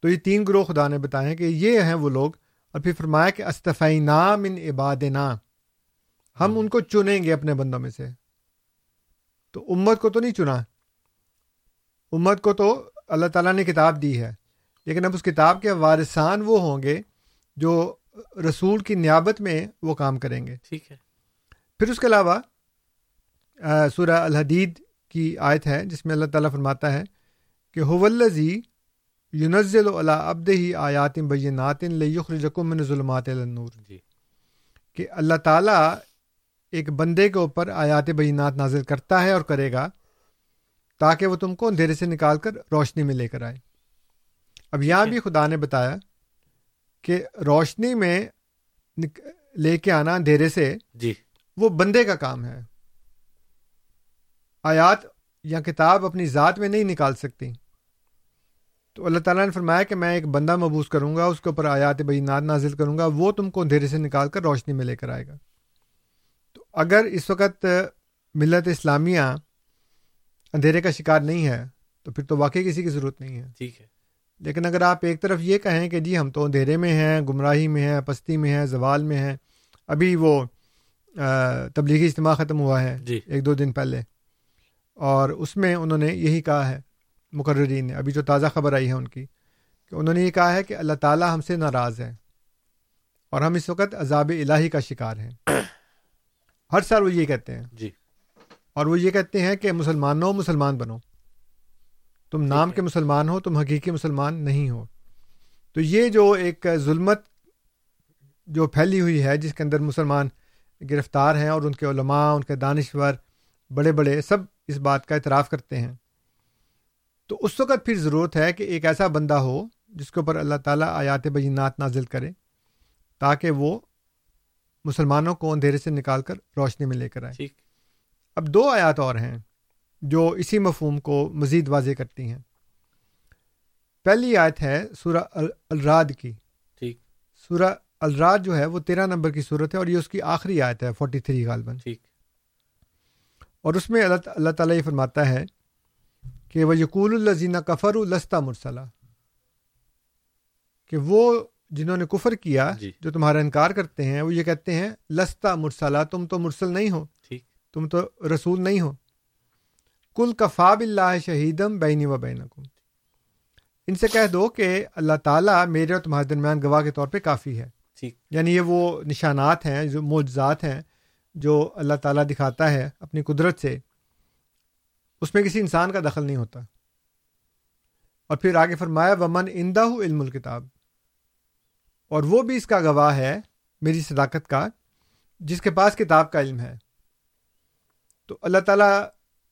تو یہ تین گروہ خدا نے بتائے ہیں کہ یہ ہیں وہ لوگ۔ اور پھر فرمایا کہ استفی نام ان عباد ہم ان کو چنیں گے اپنے بندوں میں سے۔ تو امت کو تو نہیں چنا۔ امت کو تو اللہ تعالیٰ نے کتاب دی ہے۔ لیکن اب اس کتاب کے وارثان وہ ہوں گے جو رسول کی نیابت میں وہ کام کریں گے۔ ٹھیک ہے۔ پھر اس کے علاوہ سورہ الحدید کی آیت ہے جس میں اللہ تعالیٰ فرماتا ہے کہ حولزی یونزل ابد ہی آیات بینات من ظلمات النور جی۔ کہ اللہ تعالیٰ ایک بندے کے اوپر آیات بینات نازل کرتا ہے اور کرے گا تاکہ وہ تم کو اندھیرے سے نکال کر روشنی میں لے کر آئے۔ اب یہاں بھی خدا نے بتایا کہ روشنی میں لے کے آنا اندھیرے سے جی۔ وہ بندے کا کام ہے۔ آیات یا کتاب اپنی ذات میں نہیں نکال سکتی۔ تو اللہ تعالیٰ نے فرمایا کہ میں ایک بندہ مبوس کروں گا اس کے اوپر آیات بینات نازل کروں گا وہ تم کو اندھیرے سے نکال کر روشنی میں لے کر آئے گا۔ اگر اس وقت ملت اسلامیہ اندھیرے کا شکار نہیں ہے تو پھر تو واقعی کسی کی ضرورت نہیں ہے۔ ٹھیک ہے۔ لیکن اگر آپ ایک طرف یہ کہیں کہ جی ہم تو اندھیرے میں ہیں گمراہی میں ہیں پستی میں ہیں زوال میں ہیں ابھی وہ تبلیغی اجتماع ختم ہوا ہے جی۔ ایک دو دن پہلے۔ اور اس میں انہوں نے یہی کہا ہے مقررین نے ابھی جو تازہ خبر آئی ہے ان کی کہ انہوں نے یہ کہا ہے کہ اللہ تعالیٰ ہم سے ناراض ہے اور ہم اس وقت عذاب الہی کا شکار ہیں۔ ہر سال وہ یہ کہتے ہیں جی۔ اور وہ یہ کہتے ہیں کہ مسلمانوں مسلمان بنو۔ تم نام کے مسلمان ہو تم حقیقی مسلمان نہیں ہو۔ تو یہ جو ایک ظلمت جو پھیلی ہوئی ہے جس کے اندر مسلمان گرفتار ہیں اور ان کے علماء ان کے دانشور بڑے بڑے سب اس بات کا اعتراف کرتے ہیں۔ تو اس وقت پھر ضرورت ہے کہ ایک ایسا بندہ ہو جس کے اوپر اللہ تعالیٰ آیات بینات نازل کرے تاکہ وہ مسلمانوں کو اندھیرے سے نکال کر روشنی میں لے کر آئے۔ اب دو آیات اور ہیں جو اسی مفہوم کو مزید واضح کرتی ہیں۔ پہلی آیت ہے سورہ الراد کی۔ ٹھیک۔ سورہ الراد جو ہے وہ تیرہ نمبر کی صورت ہے اور یہ اس کی آخری آیت ہے فورٹی تھری غالباً۔ ٹھیک۔ اور اس میں اللہ اللہ تعالیٰ یہ فرماتا ہے کہ وہ یقول الزینہ کفر السطہ مرسلہ کہ وہ جنہوں نے کفر کیا جی۔ جو تمہارا انکار کرتے ہیں وہ یہ کہتے ہیں لستا مرسلہ تم تو مرسل نہیں ہو۔ ٹھیک۔ تم تو رسول نہیں ہو۔ کل کفاب اللہ شہیدم بینی و بینکم۔ ان سے کہہ دو کہ اللہ تعالیٰ میرے اور تمہارے درمیان گواہ کے طور پہ کافی ہے۔ ٹھیک۔ یعنی یہ وہ نشانات ہیں جو معجزات ہیں جو اللہ تعالیٰ دکھاتا ہے اپنی قدرت سے۔ اس میں کسی انسان کا دخل نہیں ہوتا۔ اور پھر آگے فرمایا ومن اندہ علم الکتاب اور وہ بھی اس کا گواہ ہے میری صداقت کا جس کے پاس کتاب کا علم ہے۔ تو اللہ تعالیٰ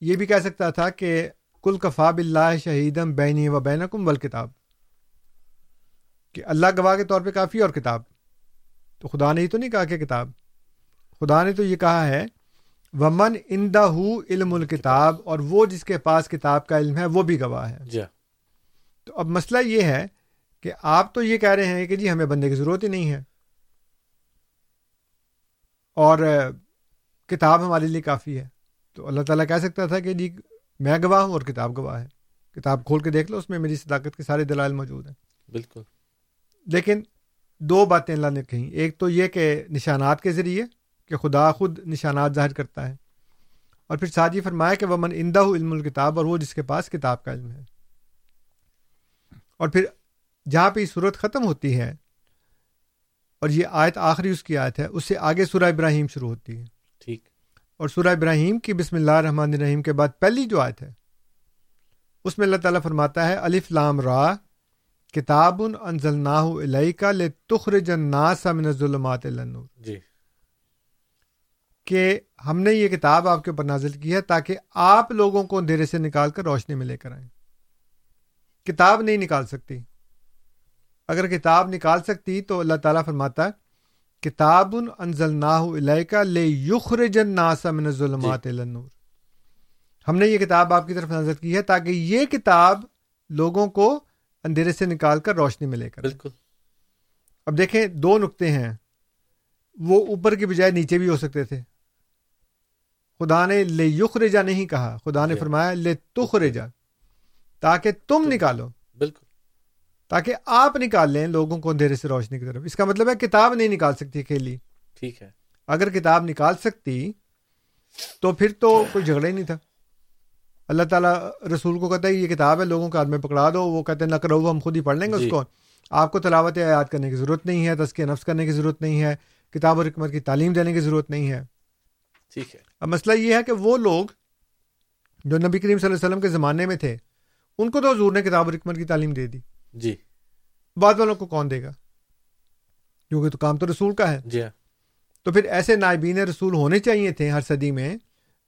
یہ بھی کہہ سکتا تھا کہ کل کفاب اللہ شہیدم بینی و بینکم ول کتاب کہ اللہ گواہ کے طور پہ کافی اور کتاب۔ تو خدا نے یہ تو نہیں کہا کہ کتاب۔ خدا نے تو یہ کہا ہے ومن اندہ علم الکتاب اور وہ جس کے پاس کتاب کا علم ہے وہ بھی گواہ ہے۔ جی۔ تو اب مسئلہ یہ ہے کہ آپ تو یہ کہہ رہے ہیں کہ جی ہمیں بندے کی ضرورت ہی نہیں ہے۔ اور کتاب ہمارے لیے کافی ہے۔ تو اللہ تعالیٰ کہہ سکتا تھا کہ جی میں گواہ ہوں اور کتاب گواہ ہے۔ کتاب کھول کے دیکھ لو اس میں میری صداقت کے سارے دلائل موجود ہیں۔ بالکل۔ لیکن دو باتیں اللہ نے کہیں۔ ایک تو یہ کہ نشانات کے ذریعے کہ خدا خود نشانات ظاہر کرتا ہے۔ اور پھر ساتھ یہ فرمایا کہ وہ من اندہ علم الکتاب اور وہ جس کے پاس کتاب کا علم ہے۔ اور پھر جہاں پہ یہ صورت ختم ہوتی ہے اور یہ آیت آخری اس کی آیت ہے اس سے آگے سورہ ابراہیم شروع ہوتی ہے۔ ٹھیک۔ اور سورہ ابراہیم کی بسم اللہ الرحمن الرحیم کے بعد پہلی جو آیت ہے اس میں اللہ تعالیٰ فرماتا ہے الف لام را کتاب انزلناہ الیکا لتخرج الناس من الظلمات النور۔ جی۔ کہ ہم نے یہ کتاب آپ کے اوپر نازل کی ہے تاکہ آپ لوگوں کو اندھیرے سے نکال کر روشنی میں لے کر آئیں۔ کتاب نہیں نکال سکتی۔ اگر کتاب نکال سکتی تو اللہ تعالیٰ فرماتا ہے کتاب انزلناہ الیکا لیخرج الناس من الظلمات الی النور۔ ہم نے یہ کتاب آپ کی طرف نازل کی ہے تاکہ یہ کتاب لوگوں کو اندھیرے سے نکال کر روشنی میں لے کر۔ بالکل۔ اب دیکھیں دو نقطے ہیں۔ وہ اوپر کی بجائے نیچے بھی ہو سکتے تھے۔ خدا نے لے یخرجا نہیں کہا خدا نے جی۔ فرمایا لے تخرجا تاکہ تم نکالو۔ بالکل تاکہ آپ نکال لیں لوگوں کو اندھیرے سے روشنی کی طرف۔ اس کا مطلب ہے کتاب نہیں نکال سکتی اکیلی۔ ٹھیک ہے۔ اگر کتاب نکال سکتی تو پھر تو کوئی جھگڑا ہی نہیں تھا۔ اللہ تعالیٰ رسول کو کہتا ہے یہ کتاب ہے لوگوں کے ہاتھ میں پکڑا دو۔ وہ کہتے ہیں نہ کرو ہم خود ہی پڑھ لیں گے جی۔ اس کو۔ آپ کو تلاوت آیات کرنے کی ضرورت نہیں ہے تزکیہ نفس کرنے کی ضرورت نہیں ہے کتاب و حکمت کی تعلیم دینے کی ضرورت نہیں ہے۔ ٹھیک ہے۔ اب مسئلہ یہ ہے کہ وہ لوگ جو نبی کریم صلی اللہ علیہ وسلم کے زمانے میں تھے ان کو تو حضور نے کتاب و حکمت کی تعلیم دے دی۔ جی۔ بعد والوں کو کون دے گا؟ کیونکہ تو کام تو رسول کا ہے۔ جی ہاں۔ تو پھر ایسے نائبین رسول ہونے چاہیے تھے ہر صدی میں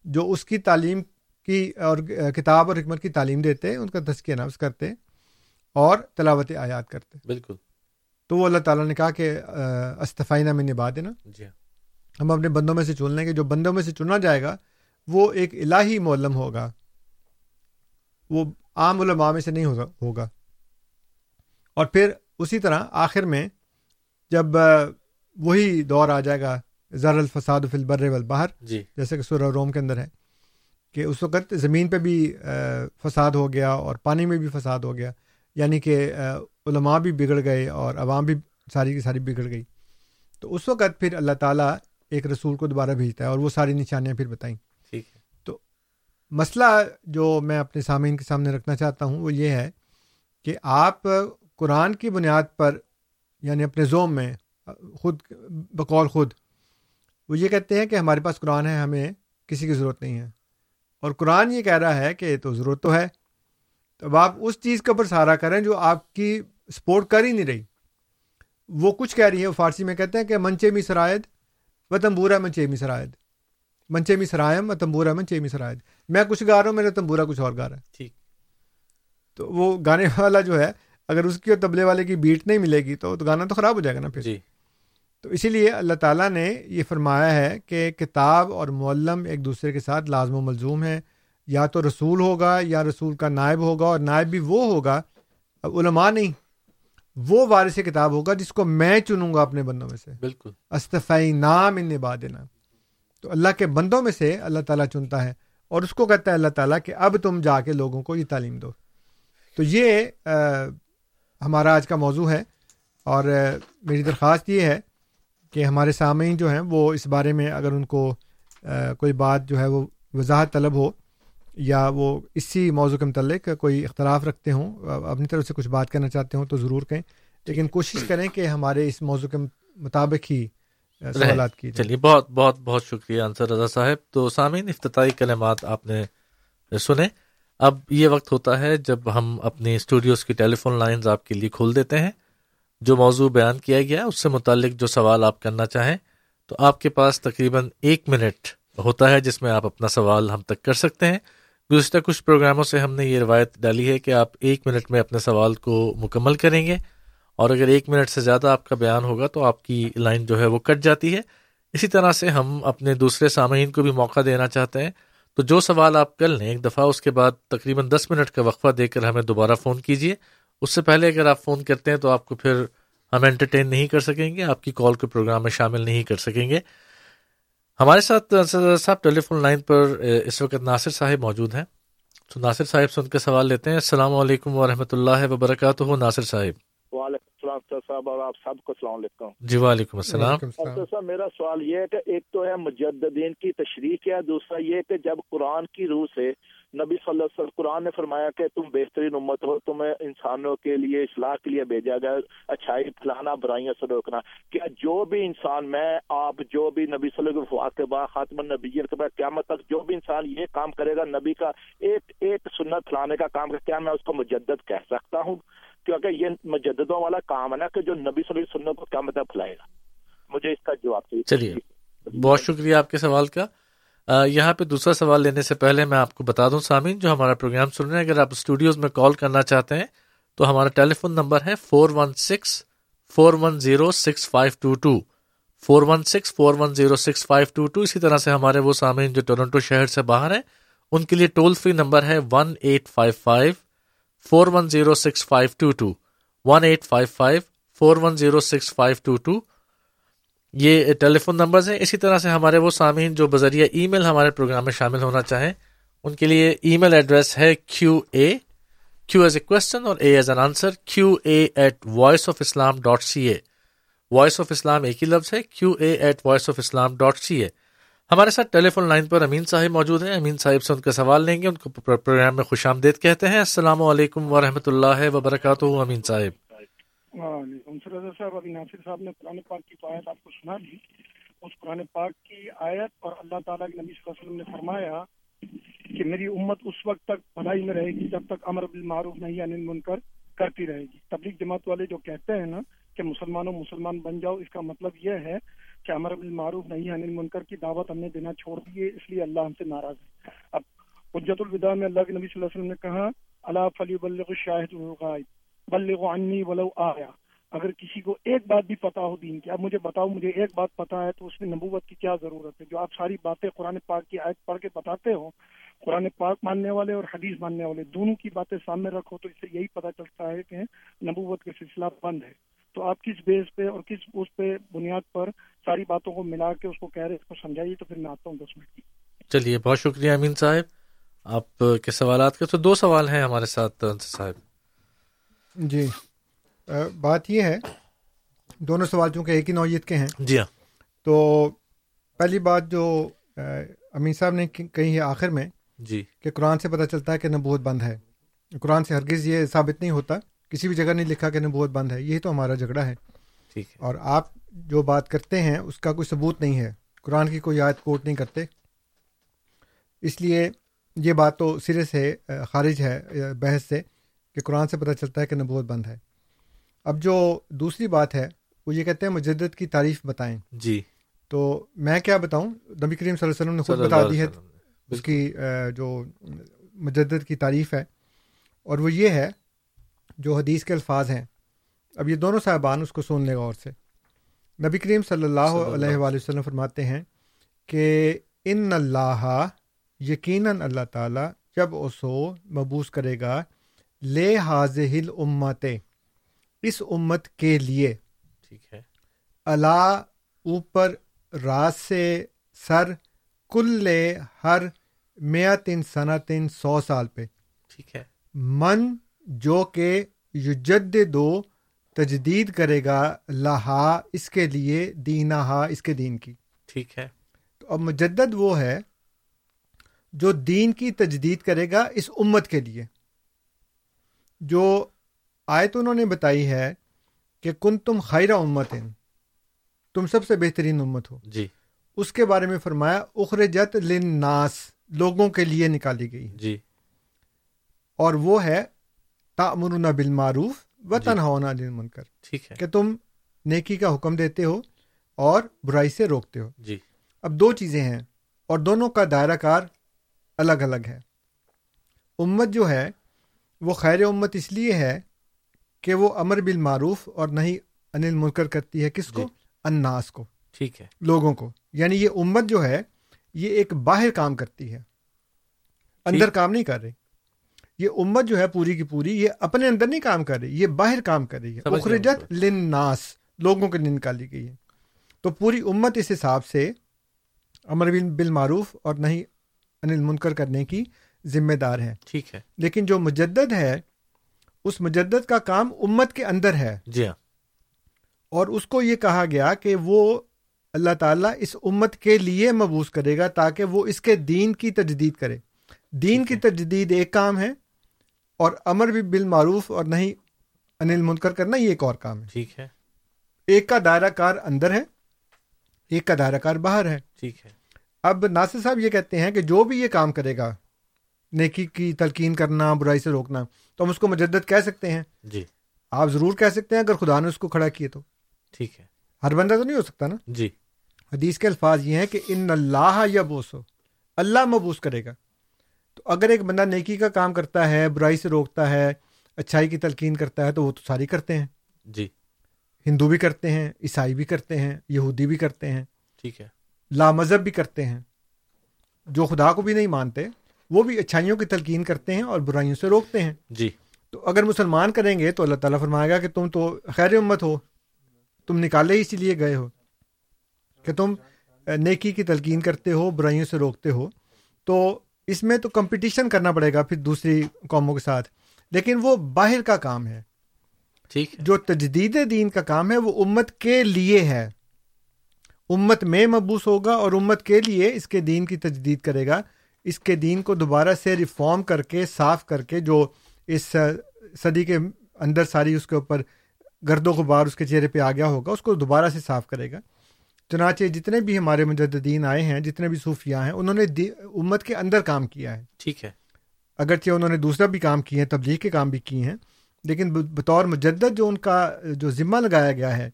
جو اس کی تعلیم کی اور کتاب اور حکمت کی تعلیم دیتے ان کا تزکیہ نفس کرتے اور تلاوت آیات کرتے۔ بالکل۔ تو وہ اللہ تعالیٰ نے کہا کہ استفینہ میں نبا دینا جی ہاں۔ ہم اپنے بندوں میں سے چن لیں گے۔ جو بندوں میں سے چنا جائے گا وہ ایک الہی معلم ہوگا۔ وہ عام علماء میں سے نہیں ہوگا۔ اور پھر اسی طرح آخر میں جب وہی دور آ جائے گا زر الفساد فی البر والبحر جی۔ جیسے کہ سورہ روم کے اندر ہے کہ اس وقت زمین پہ بھی فساد ہو گیا اور پانی میں بھی فساد ہو گیا یعنی کہ علماء بھی بگڑ گئے اور عوام بھی ساری کی ساری بگڑ گئی۔ تو اس وقت پھر اللہ تعالیٰ ایک رسول کو دوبارہ بھیجتا ہے اور وہ ساری نشانیاں پھر بتائیں۔ ٹھیک ہے۔ مسئلہ جو میں اپنے سامعین کے سامنے رکھنا چاہتا ہوں وہ یہ ہے کہ آپ قرآن کی بنیاد پر یعنی اپنے زوم میں خود بقول خود وہ یہ کہتے ہیں کہ ہمارے پاس قرآن ہے ہمیں کسی کی ضرورت نہیں ہے۔ اور قرآن یہ کہہ رہا ہے کہ تو ضرورت تو ہے۔ تو اب آپ اس چیز اوپر سہارا کریں جو آپ کی سپورٹ کر ہی نہیں رہی۔ وہ کچھ کہہ رہی ہے وہ فارسی میں کہتے ہیں کہ منچے می سرائد و تمبورا منچے می سرائد۔ منچے می سرائم و تمبورا منچے می سرائد۔ میں کچھ گا رہا ہوں میرا تمبورا کچھ اور گا رہا ہے۔ ٹھیک۔ تو وہ گانے والا جو ہے اگر اس کی اور تبلے والے کی بیٹ نہیں ملے گی تو گانا تو خراب ہو جائے گا نا پھر۔ جی۔ تو اسی لیے اللہ تعالیٰ نے یہ فرمایا ہے کہ کتاب اور معلم ایک دوسرے کے ساتھ لازم و ملزوم ہے یا تو رسول ہوگا یا رسول کا نائب ہوگا اور نائب بھی وہ ہوگا۔ اب علماء نہیں وہ وارث کتاب ہوگا جس کو میں چنوں گا اپنے بندوں میں سے۔ بالکل۔ استفائی نام ان دینا تو اللہ کے بندوں میں سے اللہ تعالیٰ چنتا ہے اور اس کو کہتا ہے اللہ تعالیٰ کہ اب تم جا کے لوگوں کو یہ تعلیم دو۔ تو یہ ہمارا آج کا موضوع ہے اور میری درخواست یہ ہے کہ ہمارے سامعین جو ہیں وہ اس بارے میں اگر ان کو کوئی بات جو ہے وہ وضاحت طلب ہو یا وہ اسی موضوع کے متعلق کوئی اختلاف رکھتے ہوں اپنی طرف سے کچھ بات کرنا چاہتے ہوں تو ضرور کہیں لیکن کوشش کریں کہ ہمارے اس موضوع کے مطابق ہی سوالات کی چلیے بہت بہت بہت شکریہ انصر رضا صاحب۔ تو سامعین افتتاحی کلمات آپ نے سنے۔ اب یہ وقت ہوتا ہے جب ہم اپنی اسٹوڈیوز کی ٹیلی فون لائنز آپ کے لیے کھول دیتے ہیں۔ جو موضوع بیان کیا گیا اس سے متعلق جو سوال آپ کرنا چاہیں، تو آپ کے پاس تقریباً ایک منٹ ہوتا ہے جس میں آپ اپنا سوال ہم تک کر سکتے ہیں۔ گزشتہ کچھ پروگراموں سے ہم نے یہ روایت ڈالی ہے کہ آپ ایک منٹ میں اپنے سوال کو مکمل کریں گے۔ اور اگر ایک منٹ سے زیادہ آپ کا بیان ہوگا، تو آپ کی لائن جو ہے وہ کٹ جاتی ہے۔ اسی طرح سے ہم اپنے دوسرے سامعین کو بھی موقع دینا چاہتے ہیں۔ تو جو سوال آپ کر لیں، ایک دفعہ اس کے بعد تقریباً دس منٹ کا وقفہ دے کر ہمیں دوبارہ فون کیجیے۔ اس سے پہلے اگر آپ فون کرتے ہیں تو آپ کو پھر ہم انٹرٹین نہیں کر سکیں گے، آپ کی کال کے پروگرام میں شامل نہیں کر سکیں گے۔ ہمارے ساتھ صاحب ٹیلی فون لائن پر اس وقت ناصر صاحب موجود ہیں۔ تو ناصر صاحب سے ان کے سوال لیتے ہیں۔ السلام علیکم ورحمۃ اللہ وبرکاتہ۔ ناصر صاحب۔ وعلیکم السلام صاحب اور آپ سب کو السلام علیکم۔ جی وعلیکم السلام۔ صاحب میرا سوال یہ ہے کہ ایک تو ہے مجددین کی تشریح کیا دوسرا یہ کہ جب قرآن کی روح سے نبی صلی اللہ علیہ وسلم قرآن نے فرمایا کہ تم بہترین امت ہو تمہیں انسانوں کے لیے اصلاح کے لیے بھیجا گیا اچھائی پھیلانا برائیاں سے روکنا۔ کیا جو بھی انسان میں آپ جو بھی نبی صلی اللہ علیہ وسلم کے بعد خاتم النبی کے بعد قیامت تک جو بھی انسان یہ کام کرے گا نبی کا ایک ایک سنت پھیلانے کا کام کیا میں اس کو مجدد کہہ سکتا ہوں؟ کیونکہ یہ مجددوں والا کام ہے نا کہ جو نبی صلی اللہ علیہ وسلم کو کیا مطلب پھیلائے گا؟ مجھے اس کا جواب چاہیے۔ چلیے، بہت شکریہ آپ کے سوال کا۔ یہاں پہ دوسرا سوال لینے سے پہلے میں آپ کو بتا دوں، سامعین، جو ہمارا پروگرام سن رہے ہیں، اگر آپ اسٹوڈیوز میں کال کرنا چاہتے ہیں، تو ہمارا ٹیلی فون نمبر ہے four one six four one zero six five two two four one six four one zero six five two two اسی طرح سے ہمارے وہ سامعین جو ٹورنٹو شہر سے باہر ہیں، ان کے لیے ٹول فری نمبر ہے one eight five five four one zero six five two two one eight five five four one zero six five two two یہ ٹیلی فون نمبرز ہیں۔ اسی طرح سے ہمارے وہ سامعین جو بذریعہ ای میل ہمارے پروگرام میں شامل ہونا چاہیں، ان کے لیے ای میل ایڈریس ہے Q A Q as a question اور A is an answer Q A at voice of Islam dot C A voice of Islam ایک ہی لفظ ہے Q A at voice of Islam dot C A ہمارے ساتھ ٹیلی phone line پر امین صاحب موجود ہیں۔ امین صاحب سے ان کا سوال لیں گے، ان کو پروگرام میں خوش آمدید کہتے ہیں۔ السلام علیکم ورحمۃ اللہ وبرکاتہ، امین صاحب۔ صاحب، ابھی ناصر صاحب نے قرآن پاک کی آیت آپ کو سنا دی۔ اس قرآن پاک کی آیت اور اللہ تعالیٰ کے نبی صلی اللہ علیہ وسلم نے فرمایا کہ میری امت اس وقت تک بھلائی میں رہے گی جب تک امر بالمعروف نہیں انل منکر کرتی رہے گی۔ تبلیغ جماعت والے جو کہتے ہیں نا کہ مسلمانوں مسلمان بن جاؤ، اس کا مطلب یہ ہے کہ امر بالمعروف نہیں انل منکر کی دعوت ہم نے دینا چھوڑ دی ہے، اس لیے اللہ ہم سے ناراض ہے۔ اب حجت الوداع میں اللہ کے نبی صلی اللہ علیہ وسلم نے کہا اللہ فلی بلغ شاہد الغائب بلغ عنی ولو آیا۔ اگر کسی کو ایک بات بھی پتا ہو دین کی، اب مجھے بتاؤ، مجھے ایک بات پتا ہے تو اس میں نبوت کی کیا ضرورت ہے؟ جو آپ ساری باتیں قرآن پاک کی آیت پڑھ کے بتاتے ہو، قرآن پاک ماننے والے اور حدیث ماننے والے، دونوں کی باتیں سامنے رکھو تو اس سے یہی پتا چلتا ہے کہ نبوت کا سلسلہ بند ہے۔ تو آپ کس بیس پہ اور کس اس پہ بنیاد پر ساری باتوں کو ملا کے اس کو کہہ رہے اس کو سمجھائیے تو پھر میں آتا ہوں دس منٹ کی۔ چلیے بہت شکریہ امین صاحب۔ آپ کے سوالات کے تو دو سوال ہیں ہمارے ساتھ صاحب۔ جی بات یہ ہے دونوں سوال چونکہ ایک ہی نوعیت کے ہیں۔ جی ہاں۔ تو پہلی بات جو امین صاحب نے کہی ہے آخر میں جی۔ کہ قرآن سے پتہ چلتا ہے کہ نبوت بند ہے۔ قرآن سے ہرگز یہ ثابت نہیں ہوتا کسی بھی جگہ نہیں لکھا کہ نبوت بند ہے یہی تو ہمارا جھگڑا ہے۔ ٹھیک اور آپ جو بات کرتے ہیں اس کا کوئی ثبوت نہیں ہے۔ قرآن کی کوئی آیت کوٹ نہیں کرتے۔ اس لیے یہ بات تو سرے سے خارج ہے بحث سے کہ قرآن سے پتہ چلتا ہے کہ نبوت بند ہے۔ اب جو دوسری بات ہے وہ یہ کہتے ہیں مجدد کی تعریف بتائیں۔ جی۔ تو میں کیا بتاؤں؟ نبی کریم صلی اللہ علیہ وسلم نے خود بتا دی ہے اس کی جو مجدد کی تعریف ہے۔ اور وہ یہ ہے جو حدیث کے الفاظ ہیں۔ اب یہ دونوں صاحبان اس کو سن لے گا اور سے۔ نبی کریم صلی اللہ علیہ وآلہ وسلم فرماتے ہیں کہ ان اللہ یقیناً اللہ تعالیٰ جب اسو مبوس کرے گا لے حاضل امت اس امت کے لیے۔ ٹھیک ہے۔ اللہ اوپر راز سے سر کل ہر سنا تین سو سال پہ۔ ٹھیک ہے۔ من جو کہ یجد دو تجدید کرے گا لہا اس کے لیے دینا ہا اس کے دین کی۔ ٹھیک ہے۔ تو اور مجدد وہ ہے جو دین کی تجدید کرے گا اس امت کے لیے۔ جو آیت انہوں نے بتائی ہے کہ کن تم خیرہ امت تم سب سے بہترین امت ہو۔ جی۔ اس کے بارے میں فرمایا اخرجت للناس لوگوں کے لیے نکالی گئی۔ جی۔ اور وہ ہے تامرون بالمعروف و جی۔ تنہون عن المنکر۔ ٹھیک ہے۔ کہ تم نیکی کا حکم دیتے ہو اور برائی سے روکتے ہو۔ جی۔ اب دو چیزیں ہیں اور دونوں کا دائرہ کار الگ الگ ہے۔ امت جو ہے وہ خیر امت اس لیے ہے کہ وہ امر بالمعروف اور نہیں انل منکر کرتی ہے کس کو؟ جی۔ اناس کو۔ ٹھیک ہے۔ لوگوں کو۔ یعنی یہ امت جو ہے یہ ایک باہر کام کرتی ہے۔ اندر۔ کام نہیں کر رہی۔ یہ امت جو ہے پوری کی پوری یہ اپنے اندر نہیں کام کر رہی یہ باہر کام کر رہی ہے۔ اخرجت للناس لوگوں کے لیے نکالی گئی ہے۔ تو پوری امت اس حساب سے امر بال- بالمعروف اور نہیں انل منکر کرنے کی ذمہ دار ہے۔ ٹھیک ہے۔ لیکن جو مجدد ہے اس مجدد کا کام امت کے اندر ہے۔ جی ہاں۔ اور اس کو یہ کہا گیا کہ وہ اللہ تعالیٰ اس امت کے لیے مبوس کرے گا تاکہ وہ اس کے دین کی تجدید کرے۔ دین کی تجدید ایک کام ہے اور امر بھی بالمعروف اور نہیں انل منکر کرنا یہ ایک اور کام ہے۔ ٹھیک ہے۔ ایک کا دائرہ کار اندر ہے ایک کا دائرہ کار باہر ہے۔ ٹھیک ہے۔ اب ناصر صاحب یہ کہتے ہیں کہ جو بھی یہ کام کرے گا نیکی کی تلقین کرنا برائی سے روکنا تو ہم اس کو مجدد کہہ سکتے ہیں۔ جی۔ آپ ضرور کہہ سکتے ہیں اگر خدا نے اس کو کھڑا کیے تو۔ ٹھیک ہے۔ ہر بندہ تو نہیں ہو سکتا نا۔ جی۔ حدیث کے الفاظ یہ ہیں کہ ان اللہ یا بوسو اللہ مبوس کرے گا۔ تو اگر ایک بندہ نیکی کا کام کرتا ہے برائی سے روکتا ہے اچھائی کی تلقین کرتا ہے تو وہ تو ساری کرتے ہیں۔ جی۔ ہندو بھی کرتے ہیں عیسائی بھی کرتے ہیں یہودی بھی کرتے ہیں۔ ٹھیک ہے۔ لا مذہب بھی کرتے ہیں۔ جو خدا کو بھی نہیں مانتے وہ بھی اچھائیوں کی تلقین کرتے ہیں اور برائیوں سے روکتے ہیں۔ جی۔ تو اگر مسلمان کریں گے تو اللہ تعالیٰ فرمائے گا کہ تم تو خیر امت ہو تم نکالے اسی لیے گئے ہو کہ تم نیکی کی تلقین کرتے ہو برائیوں سے روکتے ہو۔ تو اس میں تو کمپٹیشن کرنا پڑے گا پھر دوسری قوموں کے ساتھ۔ لیکن وہ باہر کا کام ہے۔ ٹھیک جو تجدید دین کا کام ہے وہ امت کے لیے ہے۔ امت میں مبوس ہوگا اور امت کے لیے اس کے دین کی تجدید کرے گا۔ اس کے دین کو دوبارہ سے ریفارم کر کے صاف کر کے جو اس صدی کے اندر ساری اس کے اوپر گرد و غبار اس کے چہرے پہ آ گیا ہوگا اس کو دوبارہ سے صاف کرے گا۔ چنانچہ جتنے بھی ہمارے مجددین آئے ہیں جتنے بھی صوفیاء ہیں انہوں نے امت کے اندر کام کیا ہے۔ ٹھیک ہے۔ اگرچہ انہوں نے دوسرا بھی کام کیے ہیں تبلیغ کے کام بھی کیے ہیں لیکن بطور مجدد جو ان کا جو ذمہ لگایا گیا ہے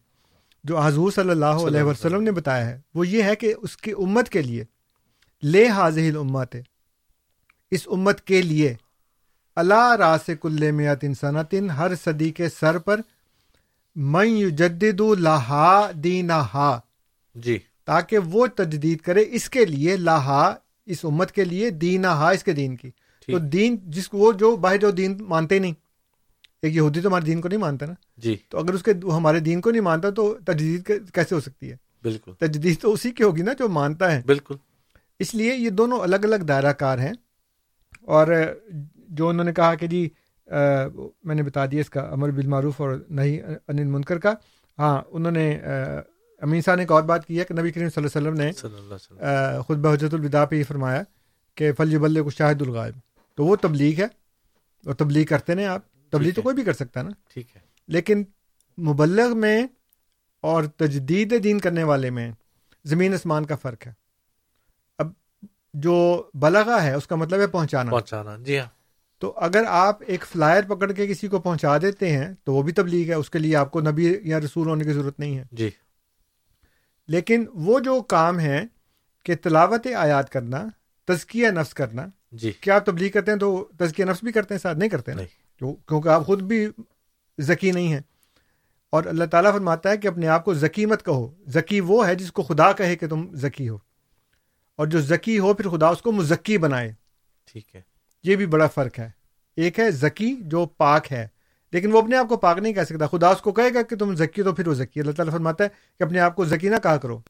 جو حضور صلی اللہ علیہ وسلم نے بتایا ہے وہ یہ ہے کہ اس کی امت کے لیے لے حاضل امت اس امت کے لیے اللہ راس کل میات انسانتن ہر صدی کے سر پر میں جدید لہا دینا جی۔ تاکہ وہ تجدید کرے اس کے لیے لاہا اس امت کے لیے دین ہا اس کے دین کی۔ تو دین جس کو وہ جو باہر جو دین مانتے نہیں ایک یہودی تو ہمارے دین کو نہیں مانتا نا۔ جی۔ تو اگر اس کے ہمارے دین کو نہیں مانتا تو تجدید کیسے ہو سکتی ہے؟ بالکل۔ تجدید تو اسی کی ہوگی نا جو مانتا ہے۔ بالکل۔ اس لیے یہ دونوں الگ الگ دائرہ کار ہیں۔ اور جو انہوں نے کہا کہ جی میں نے بتا دیا اس کا امر بالمعروف اور نہیں انل منکر کا۔ ہاں انہوں نے امین صاحب نے ایک اور بات کی ہے کہ نبی کریم صلی اللہ علیہ وسلم نے خود بحجت الوداع پہ یہ فرمایا کہ فل بل کو شاہد الغائب۔ تو وہ تبلیغ ہے اور تبلیغ کرتے ہیں آپ۔ تبلیغ تو کوئی بھی کر سکتا ہے نا۔ ٹھیک ہے۔ لیکن مبلغ میں اور تجدید دین کرنے والے میں زمین آسمان کا فرق ہے۔ اب جو بلغا ہے اس کا مطلب ہے پہنچانا۔ پہنچانا۔ جی ہاں۔ تو اگر آپ ایک فلائر پکڑ کے کسی کو پہنچا دیتے ہیں تو وہ بھی تبلیغ ہے۔ اس کے لیے آپ کو نبی یا رسول ہونے کی ضرورت نہیں ہے۔ جی۔ لیکن وہ جو کام ہے کہ تلاوت آیات کرنا تزکیہ نفس کرنا جی۔ کیا آپ تبلیغ کرتے ہیں تو تزکیہ نفس بھی کرتے ہیں ساتھ نہیں کرتے نہیں۔ کیونکہ آپ خود بھی ذکی نہیں ہیں۔ اور اللہ تعالیٰ فرماتا ہے کہ اپنے آپ کو ذکی مت کہو۔ ذکی وہ ہے جس کو خدا کہے کہ تم ذکی ہو۔ اور جو ذکی ہو پھر خدا اس کو مزکی بنائے۔ ٹھیک ہے۔ یہ بھی بڑا فرق ہے۔ ایک ہے ذکی جو پاک ہے۔ لیکن وہ اپنے آپ کو پاک نہیں کہہ سکتا۔ خدا اس کو کہے گا کہ تم ذکی تو پھر وہ ذکی اللہ تعالیٰ فرماتا ہے کہ اپنے آپ کو ذکی نہ کہا کرو۔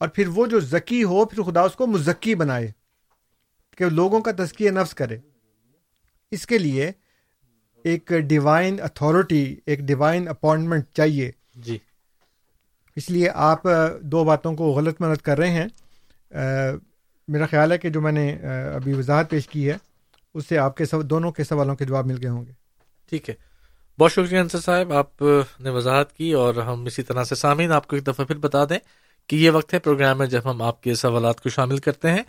اور پھر وہ جو ذکی ہو پھر خدا اس کو مزکی بنائے کہ لوگوں کا تزکیہ نفس کرے۔ اس کے لیے ایک ڈیوائن اتھارٹی ایک ڈیوائن اپوائنٹمنٹ چاہیے۔ جی۔ اس لیے آپ دو باتوں کو غلط مدد کر رہے ہیں۔ میرا خیال ہے کہ جو میں نے ابھی وضاحت پیش کی ہے اس سے آپ کے سو دونوں کے سوالوں کے جواب مل گئے ہوں گے۔ ٹھیک ہے۔ بہت شکریہ انصر صاحب، آپ نے وضاحت کی اور ہم اسی طرح سے سامعین آپ کو ایک دفعہ پھر بتا دیں کہ یہ وقت ہے پروگرام میں جب ہم آپ کے سوالات کو شامل کرتے ہیں۔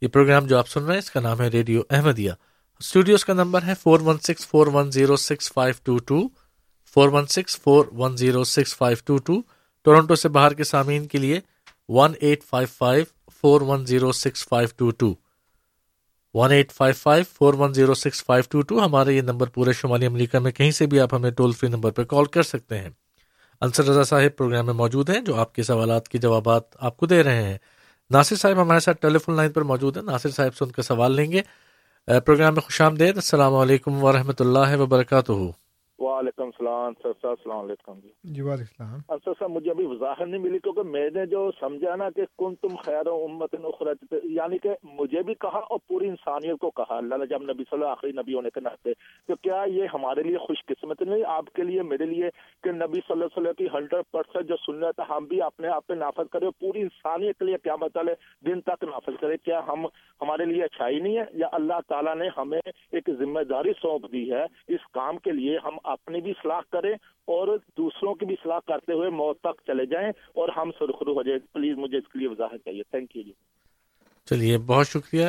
یہ پروگرام جو آپ سن رہے ہیں، اس کا نام ہے ریڈیو احمدیہ۔ اسٹوڈیوز کا نمبر ہے four one six four one zero six five two two. Four one six four one zero six five two two. Toronto سے باہر کے سامعین کے لیے one eight five five four one zero six five two two. One eight five five four one zero six five two two ہمارے یہ number پورے شمالی امریکہ میں کہیں سے بھی آپ ہمیں ٹول فری نمبر پہ کال کر سکتے ہیں۔ انصر رضا صاحب پروگرام میں موجود ہیں جو آپ کے سوالات کے جوابات آپ کو دے رہے ہیں۔ ناصر صاحب ہمارے ساتھ ٹیلی فون لائن پر موجود ہیں۔ ناصر صاحب سے ان کا سوال لیں گے۔ پروگرام میں خوش آمدید۔ السلام علیکم ورحمۃ اللہ وبرکاتہ۔ وعلیکم السلام سر سر السلام علیکم جی۔ وعلیکم السلام۔ سر سر مجھے ابھی وضاحت نہیں ملی کیونکہ میں نے جو سمجھا نا کہ کن تم خیر امت نخرت یعنی کہ مجھے بھی کہا اور پوری انسانیت کو کہا۔ اللہ نے جب نبی صلی اللہ آخری نبی ہونے کے ناطے تو کیا یہ ہمارے لیے خوش قسمت نہیں؟ آپ کے لیے میرے لیے کہ نبی صلی اللہ علیہ وسلم کی ہنڈریڈ پرسینٹ جو سنت ہے ہم بھی اپنے آپ پہ نافذ کرے پوری انسانیت کے لیے کیا مطلب دن تک نافذ کرے کیا ہم ہمارے لیے اچھائی نہیں ہے؟ یا اللہ تعالیٰ نے ہمیں ایک ذمہ داری سونپ دی ہے اس کام کے لیے ہم اپنی بھی صلاح کریں اور دوسروں کی بھی صلاح کرتے ہوئے موت تک چلے جائیں اور ہم سرخرو ہو جائیں۔ پلیز مجھے اس کے لیے وضاحت چاہیے۔ تھینک یو جی۔ چلیے بہت شکریہ۔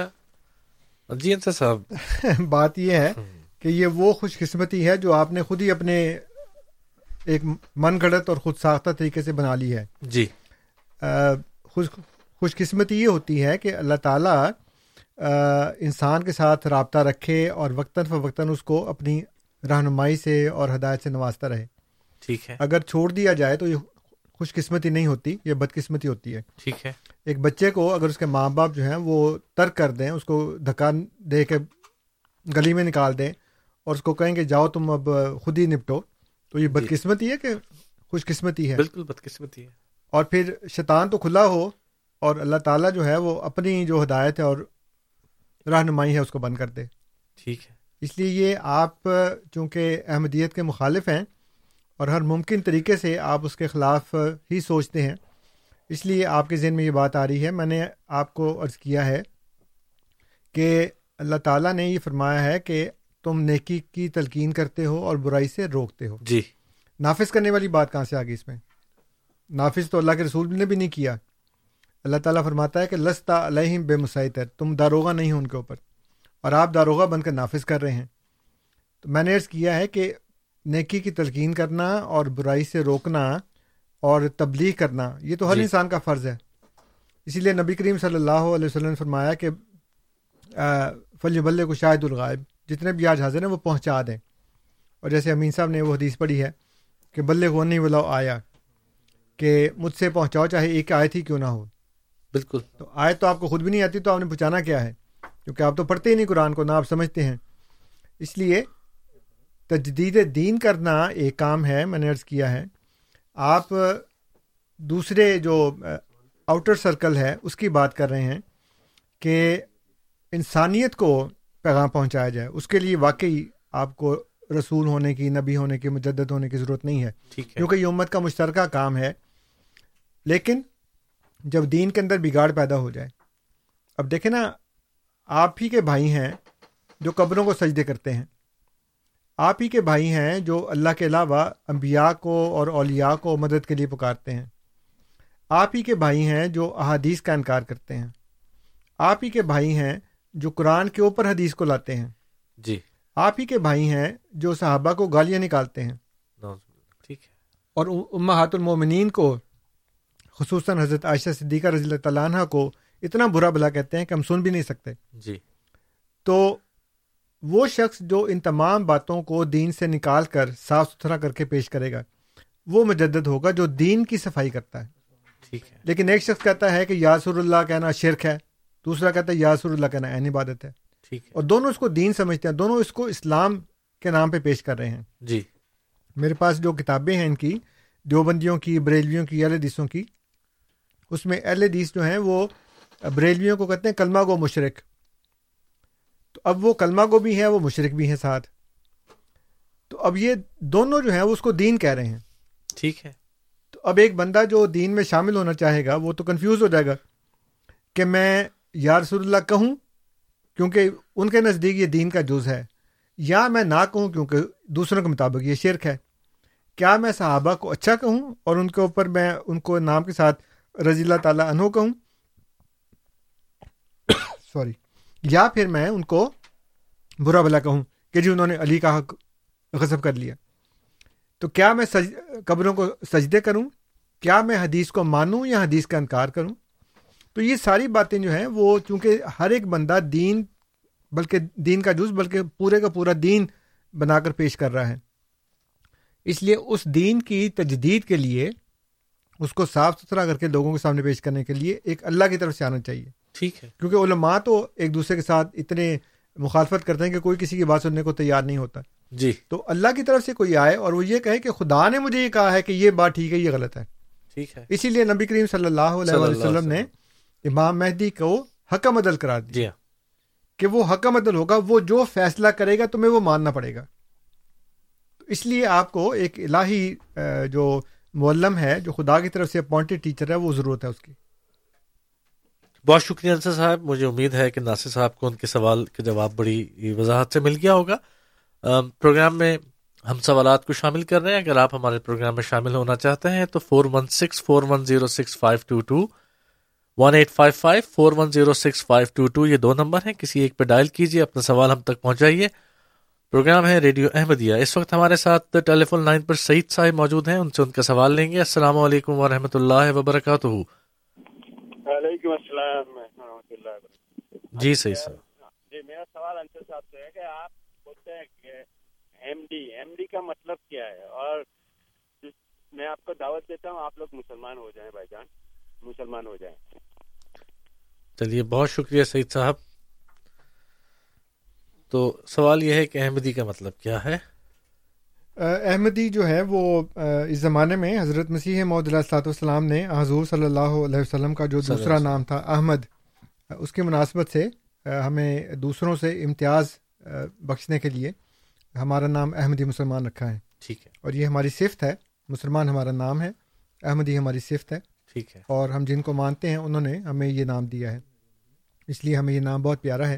جی انصر صاحب۔ بات یہ ہے کہ یہ وہ خوش قسمتی ہے جو آپ نے خود ہی اپنے ایک من گھڑت اور خود ساختہ طریقے سے بنا لی ہے۔ جی۔ خوش خوش قسمتی یہ ہوتی ہے کہ اللہ تعالیٰ انسان کے ساتھ رابطہ رکھے اور وقتاً فوقتاً اس کو اپنی رہنمائی سے اور ہدایت سے نوازتا رہے۔ ٹھیک ہے۔ اگر چھوڑ دیا جائے تو یہ خوش قسمتی نہیں ہوتی یہ بدقسمتی ہوتی ہے۔ ٹھیک ہے۔ ایک بچے کو اگر اس کے ماں باپ جو ہیں وہ ترک کر دیں اس کو دھکا دے کے گلی میں نکال دیں اور اس کو کہیں کہ جاؤ تم اب خود ہی نپٹو تو یہ بدقسمتی ہے کہ خوش قسمتی ہے؟ بالکل بدقسمتی ہے۔ اور پھر شیطان تو کھلا ہو اور اللہ تعالیٰ جو ہے وہ اپنی جو ہدایت ہے اور رہنمائی ہے اس کو بند کر دے۔ ٹھیک ہے۔ اس لیے یہ آپ چونکہ احمدیت کے مخالف ہیں اور ہر ممکن طریقے سے آپ اس کے خلاف ہی سوچتے ہیں اس لیے آپ کے ذہن میں یہ بات آ رہی ہے۔ میں نے آپ کو عرض کیا ہے کہ اللہ تعالیٰ نے یہ فرمایا ہے کہ تم نیکی کی تلقین کرتے ہو اور برائی سے روکتے ہو۔ جی۔ نافذ کرنے والی بات کہاں سے آ گئی اس میں؟ نافذ تو اللہ کے رسول نے بھی نہیں کیا۔ اللہ تعالیٰ فرماتا ہے کہ لستا علیہم بے مسائط تم داروغہ نہیں ہو ان کے اوپر۔ اور آپ داروغہ بن کر نافذ کر رہے ہیں۔ تو میں نے عرض کیا ہے کہ نیکی کی تلقین کرنا اور برائی سے روکنا اور تبلیغ کرنا یہ تو ہر جی. انسان کا فرض ہے۔ اسی لیے نبی کریم صلی اللہ علیہ وسلم نے فرمایا کہ فلی بلے کو شاہد الغائب جتنے بھی آج حاضر ہیں وہ پہنچا دیں۔ اور جیسے امین صاحب نے وہ حدیث پڑھی ہے کہ بلے کو نہیں بلاؤ آیا کہ مجھ سے پہنچاؤ چاہے ایک آئے تھی کیوں نہ ہو۔ بالکل۔ تو آئے تو آپ کو خود بھی نہیں آتی تو آپ نے پہنچانا کیا ہے؟ کیونکہ آپ تو پڑھتے ہی نہیں قرآن کو نہ آپ سمجھتے ہیں۔ اس لیے تجدید دین کرنا ایک کام ہے میں نے عرض کیا ہے۔ آپ دوسرے جو آؤٹر سرکل ہے اس کی بات کر رہے ہیں کہ انسانیت کو پیغام پہنچایا جائے۔ اس کے لیے واقعی آپ کو رسول ہونے کی نبی ہونے کی مجدد ہونے کی ضرورت نہیں ہے۔ کیونکہ یہ امت کا مشترکہ کام ہے۔ لیکن جب دین کے اندر بگاڑ پیدا ہو جائے اب دیکھیں نا آپ ہی کے بھائی ہیں جو قبروں کو سجدے کرتے ہیں۔ آپ ہی کے بھائی ہیں جو اللہ کے علاوہ انبیاء کو اور اولیاء کو مدد کے لیے پکارتے ہیں۔ آپ ہی کے بھائی ہیں جو احادیث کا انکار کرتے ہیں۔ آپ ہی کے بھائی ہیں جو قرآن کے اوپر حدیث کو لاتے ہیں۔ جی۔ آپ ہی کے بھائی ہیں جو صحابہ کو گالیاں نکالتے ہیں۔ ٹھیک ہے۔ اور امہات المومنین کو خصوصاً حضرت عائشہ صدیقہ رضی اللہ تعالیٰ عنہ کو اتنا برا بلا کہتے ہیں کہ ہم سن بھی نہیں سکتے۔ جی۔ تو وہ شخص جو ان تمام باتوں کو دین سے نکال کر صاف ستھرا کر کے پیش کرے گا وہ مجدد ہوگا جو دین کی صفائی کرتا ہے۔ ٹھیک ہے۔ لیکن ایک شخص کہتا ہے کہ یاسر اللہ کہنا شرک ہے دوسرا کہتا ہے یاسر اللہ کہنا این عبادت ہے۔ ٹھیک ہے۔ اور دونوں اس کو دین سمجھتے ہیں دونوں اس کو اسلام کے نام پہ پیش کر رہے ہیں۔ جی۔ میرے پاس جو کتابیں ہیں ان کی دیوبندیوں کی بریلویوں کی اہل حدیثوں کی اس میں اہل حدیث جو ہیں وہ بریلویوں کو کہتے ہیں کلمہ گو مشرق۔ تو اب وہ کلمہ گو بھی ہیں وہ مشرق بھی ہیں ساتھ۔ تو اب یہ دونوں جو ہیں وہ اس کو دین کہہ رہے ہیں۔ ٹھیک ہے۔ تو اب ایک بندہ جو دین میں شامل ہونا چاہے گا وہ تو کنفیوز ہو جائے گا کہ میں یا رسول اللہ کہوں کیونکہ ان کے نزدیک یہ دین کا جز ہے یا میں نہ کہوں کیونکہ دوسروں کے مطابق یہ شرک ہے۔ کیا میں صحابہ کو اچھا کہوں اور ان کے اوپر میں ان کو نام کے ساتھ رضی اللہ تعالیٰ عنہ کہوں؟ سوری یا پھر میں ان کو برا بلا کہوں کہ جی انہوں نے علی کا حق غصب کر لیا۔ تو کیا میں سج، قبروں کو سجدے کروں؟ کیا میں حدیث کو مانوں یا حدیث کا انکار کروں؟ تو یہ ساری باتیں جو ہیں وہ چونکہ ہر ایک بندہ دین، بلکہ دین کا جز، بلکہ پورے کا پورا دین بنا کر پیش کر رہا ہے۔ اس لیے اس دین کی تجدید کے لیے اس کو صاف ستھرا کر کے لوگوں کے سامنے پیش کرنے کے لیے ایک اللہ کی طرف سے آنا چاہیے۔ ٹھیک ہے۔ کیونکہ علماء تو ایک دوسرے کے ساتھ اتنے مخالفت کرتے ہیں کہ کوئی کسی کی بات سننے کو تیار نہیں ہوتا۔ جی۔ تو اللہ کی طرف سے کوئی آئے اور وہ یہ کہے کہ خدا نے مجھے یہ کہا ہے کہ یہ بات ٹھیک ہے یہ غلط ہے۔ ٹھیک ہے۔ اسی لیے نبی کریم صلی اللہ علیہ وسلم نے امام مہدی کو حکم عدل کرا دیا۔ جی ہاں۔ کہ وہ حکم عدل ہوگا وہ جو فیصلہ کرے گا تمہیں وہ ماننا پڑے گا۔ تو اس لیے آپ کو ایک الہی جو معلم ہے جو خدا کی طرف سے اپوائنٹڈ ٹیچر ہے وہ ضرورت ہے اس کی۔ بہت شکریہ انصر صاحب، مجھے امید ہے کہ ناصر صاحب کو ان کے سوال کا جواب بڑی وضاحت سے مل گیا ہوگا۔ پروگرام میں ہم سوالات کو شامل کر رہے ہیں۔ اگر آپ ہمارے پروگرام میں شامل ہونا چاہتے ہیں تو four one six four one zero six five two two one eight five five four one zero six five two two یہ دو نمبر ہیں۔ کسی ایک پہ ڈائل کیجیے اپنا سوال ہم تک پہنچائیے۔ پروگرام ہے ریڈیو احمدیہ۔ اس وقت ہمارے ساتھ ٹیلی فون لائن پر سعید صاحب موجود ہیں، ان سے ان کا سوال لیں گے۔ السلام علیکم ورحمۃ اللہ وبرکاتہ۔ وعلیکم السلام ورحمۃ اللہ وبرکاتہ۔ جی سعید صاحب جی میرا سوال انصر صاحب سے ہے کہ آپ بولتے ہیں کہ ایم ڈی ایم ڈی کا مطلب کیا ہے؟ اور میں آپ کو دعوت دیتا ہوں آپ لوگ مسلمان ہو جائیں بھائی جان مسلمان ہو جائیں۔ چلیے بہت شکریہ سعید صاحب۔ تو سوال یہ ہے کہ احمدی کا مطلب کیا ہے؟ احمدی جو ہے وہ اس زمانے میں حضرت مسیح علیہ السلاۃ والسلام نے حضور صلی اللہ علیہ وسلم کا جو دوسرا نام تھا احمد اس کی مناسبت سے ہمیں دوسروں سے امتیاز بخشنے کے لیے ہمارا نام احمدی مسلمان رکھا ہے۔ ٹھیک ہے۔ اور یہ ہماری صفت ہے مسلمان ہمارا نام ہے احمدی ہماری صفت ہے۔ ٹھیک ہے۔ اور ہم جن کو مانتے ہیں انہوں نے ہمیں یہ نام دیا ہے۔ اس لیے ہمیں یہ نام بہت پیارا ہے۔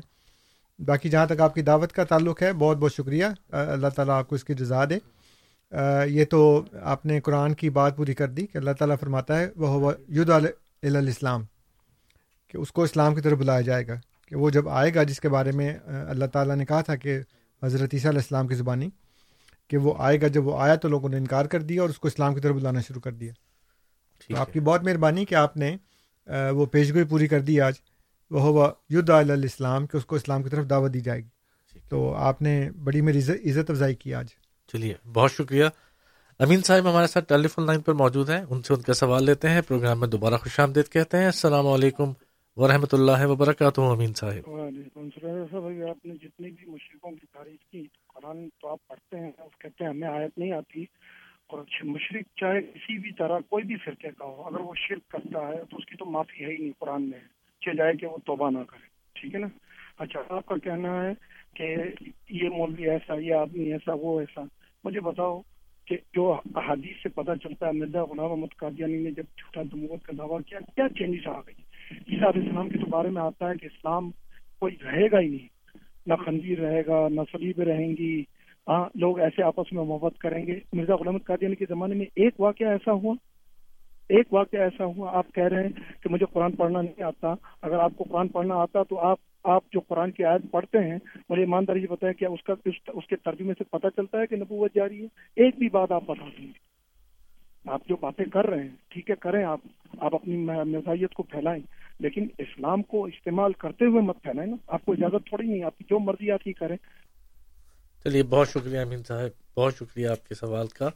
باقی جہاں تک آپ کی دعوت کا تعلق ہے بہت بہت شکریہ۔ اللہ تعالیٰ آپ کو اس کی جزا دے۔ یہ تو آپ نے قرآن کی بات پوری کر دی کہ اللہ تعالیٰ فرماتا ہے وہ ید الاسلام کہ اس کو اسلام کی طرف بلایا جائے گا۔ کہ وہ جب آئے گا جس کے بارے میں اللہ تعالیٰ نے کہا تھا کہ حضرت عیسیٰ علیہ السلام کی زبانی کہ وہ آئے گا جب وہ آیا تو لوگوں نے انکار کر دیا اور اس کو اسلام کی طرف بلانا شروع کر دیا۔ تو آپ کی بہت مہربانی کہ آپ نے وہ پیشگوئی پوری کر دی آج۔ وہ ہوا ید الاسلام کہ اس کو اسلام کی طرف دعوت دی جائے گی۔ تو آپ نے بڑی میری عزت افزائی کی آج۔ چلیے بہت شکریہ۔ امین صاحب ہمارے ساتھ ٹیلی فون لائن پر موجود ہیں۔ ان سے ان کا سوال لیتے ہیں۔ پروگرام میں دوبارہ خوش آمدید کہتے ہیں۔ السلام علیکم ورحمۃ اللہ وبرکاتہ امین صاحب۔ وعلیکم السلام۔ آپ نے جتنی بھی مشرقوں کی تعریف کی قرآن تو آپ پڑھتے ہیں کہتے ہیں ہمیں آیت نہیں آتی۔ اور مشرق چاہے کسی بھی طرح کوئی بھی فرقے کا ہو اگر وہ شرک کرتا ہے تو اس کی تو معافی ہے ہی نہیں قرآن میں۔ چل جائے کہ وہ توبہ نہ کرے۔ ٹھیک ہے نا؟ اچھا آپ کا کہنا ہے کہ یہ مولوی ایسا، یہ آدمی ایسا، وہ ایسا۔ مجھے بتاؤ کہ جو حدیث سے پتہ چلتا ہے، مرزا غلام محمد قادیانی نے جب جھوٹا دموت کا دعویٰ کیا کیا چینجز آ گئی؟ عیسیٰ علیہ السلام کے تو بارے میں آتا ہے کہ اسلام کوئی رہے گا ہی نہیں۔ نہ خنزیر رہے گا، نہ سلیب رہیں گی۔ ہاں لوگ ایسے آپس میں محبت کریں گے۔ مرزا غلام محمد قادیانی کے زمانے میں ایک واقعہ ایسا ہوا۔ ایک واقعہ ایسا ہوا آپ کہہ رہے ہیں کہ مجھے قرآن پڑھنا نہیں آتا۔ اگر آپ کو قرآن پڑھنا آتا تو آپ آپ جو قرآن کی آیت پڑھتے ہیں مجھے ایمانداری سے بتائیں کیا اس کا اس, کے ترجمے سے پتہ چلتا ہے کہ نبوت جاری ہے۔ ایک بھی بات آپ بتا دیں۔ گے آپ جو باتیں کر رہے ہیں ٹھیک ہے کریں آپ۔ آپ اپنی مزاحیت کو پھیلائیں۔ لیکن اسلام کو استعمال کرتے ہوئے مت پھیلائیں نا۔ آپ کو اجازت تھوڑی نہیں آپ کی جو مرضی آپ کی کریں۔ چلیے بہت شکریہ امین صاحب بہت شکریہ آپ کے سوال کا۔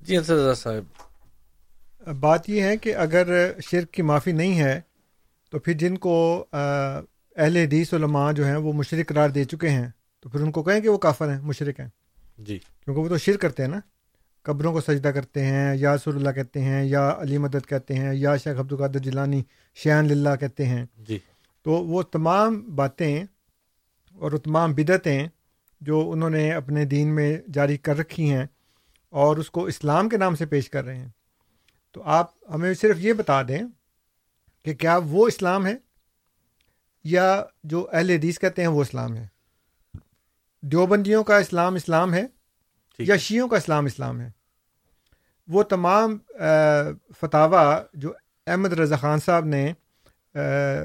جی انصر صاحب بات یہ ہے کہ اگر شرک کی معافی نہیں ہے تو پھر جن کو اہل حدیث علماء جو ہیں وہ مشرق قرار دے چکے ہیں تو پھر ان کو کہیں کہ وہ کافر ہیں مشرق ہیں۔ جی۔ کیونکہ وہ تو شرک کرتے ہیں نا۔ قبروں کو سجدہ کرتے ہیں یا رسول اللہ کہتے ہیں یا علی مدد کہتے ہیں یا شیخ عبد القادر جیلانی شیان للہ کہتے ہیں۔ جی۔ تو وہ تمام باتیں اور وہ تمام بدعتیں جو انہوں نے اپنے دین میں جاری کر رکھی ہیں اور اس کو اسلام کے نام سے پیش کر رہے ہیں۔ تو آپ ہمیں صرف یہ بتا دیں کہ کیا وہ اسلام ہے یا جو اہل حدیث کہتے ہیں وہ اسلام ہے؟ دیوبندیوں کا اسلام اسلام ہے یا شیعوں کا اسلام اسلام ہے؟ وہ تمام فتوا جو احمد رضا خان صاحب نے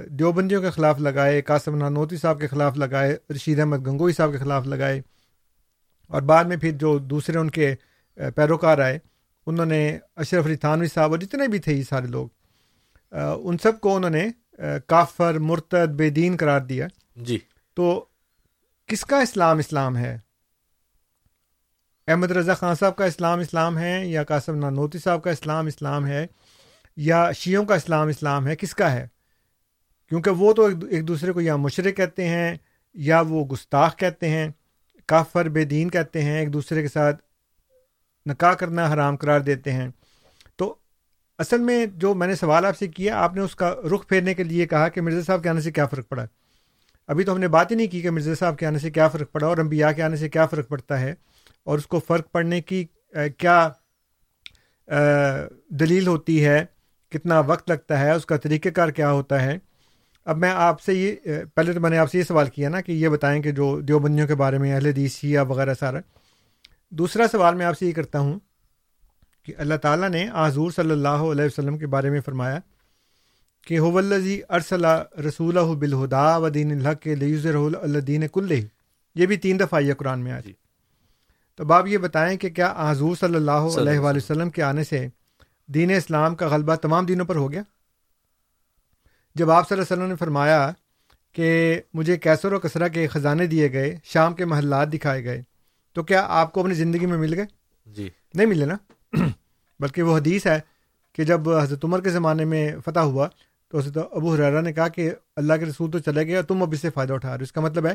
دیوبندیوں کے خلاف لگائے قاسم نانوتی صاحب کے خلاف لگائے رشید احمد گنگوئی صاحب کے خلاف لگائے اور بعد میں پھر جو دوسرے ان کے پیروکار آئے انہوں نے اشرف علی تھانوی صاحب اور جتنے بھی تھے یہ سارے لوگ ان سب کو انہوں نے کافر مرتد بے دین قرار دیا۔ جی۔ تو کس کا اسلام اسلام ہے؟ احمد رضا خان صاحب کا اسلام اسلام ہے یا قاسم نانوتی صاحب کا اسلام اسلام ہے یا شیعوں کا اسلام اسلام ہے؟ کس کا ہے؟ کیونکہ وہ تو ایک دوسرے کو یا مشرق کہتے ہیں یا وہ گستاخ کہتے ہیں کافر بے دین کہتے ہیں ایک دوسرے کے ساتھ نکاح کرنا حرام قرار دیتے ہیں۔ تو اصل میں جو میں نے سوال آپ سے کیا، آپ نے اس کا رخ پھیرنے کے لیے کہا کہ مرزا صاحب کے آنے سے کیا فرق پڑا۔ ابھی تو ہم نے بات ہی نہیں کی کہ مرزا صاحب کے آنے سے کیا فرق پڑا اور انبیاء کے آنے سے کیا فرق پڑتا ہے اور اس کو فرق پڑنے کی کیا دلیل ہوتی ہے، کتنا وقت لگتا ہے، اس کا طریقہ کار کیا ہوتا ہے۔ اب میں آپ سے یہ پہلے تو میں نے آپ سے یہ سوال کیا نا کہ یہ بتائیں کہ جو دیوبندیوں کے بارے میں، اہل دیس شیعہ وغیرہ سارا دوسرا سوال میں آپ سے یہ کرتا ہوں کہ اللہ تعالیٰ نے حضور صلی اللہ علیہ وسلم کے بارے میں فرمایا کہ ہوزی ارسلہ رسول بالہدا و دین الحق کے الدین کل یہ بھی تین دفعہ یہ قرآن میں آ جی۔ تو باپ یہ بتائیں کہ کیا حضور صلی اللہ علیہ وآلہ وسلم۔ کے آنے سے دین اسلام کا غلبہ تمام دینوں پر ہو گیا؟ جب آپ صلی اللہ علیہ وسلم نے فرمایا کہ مجھے کیسر و کسرا کے خزانے دیے گئے شام کے محلات دکھائے گئے تو کیا آپ کو اپنی زندگی میں مل گئے؟ جی۔ نہیں ملے نا؟ بلکہ وہ حدیث ہے کہ جب حضرت عمر کے زمانے میں فتح ہوا تو حضرت ابو حرارہ نے کہا کہ اللہ کے رسول تو چلے گئے اور تم اب اس سے فائدہ اٹھا رہے ہو۔ اس کا مطلب ہے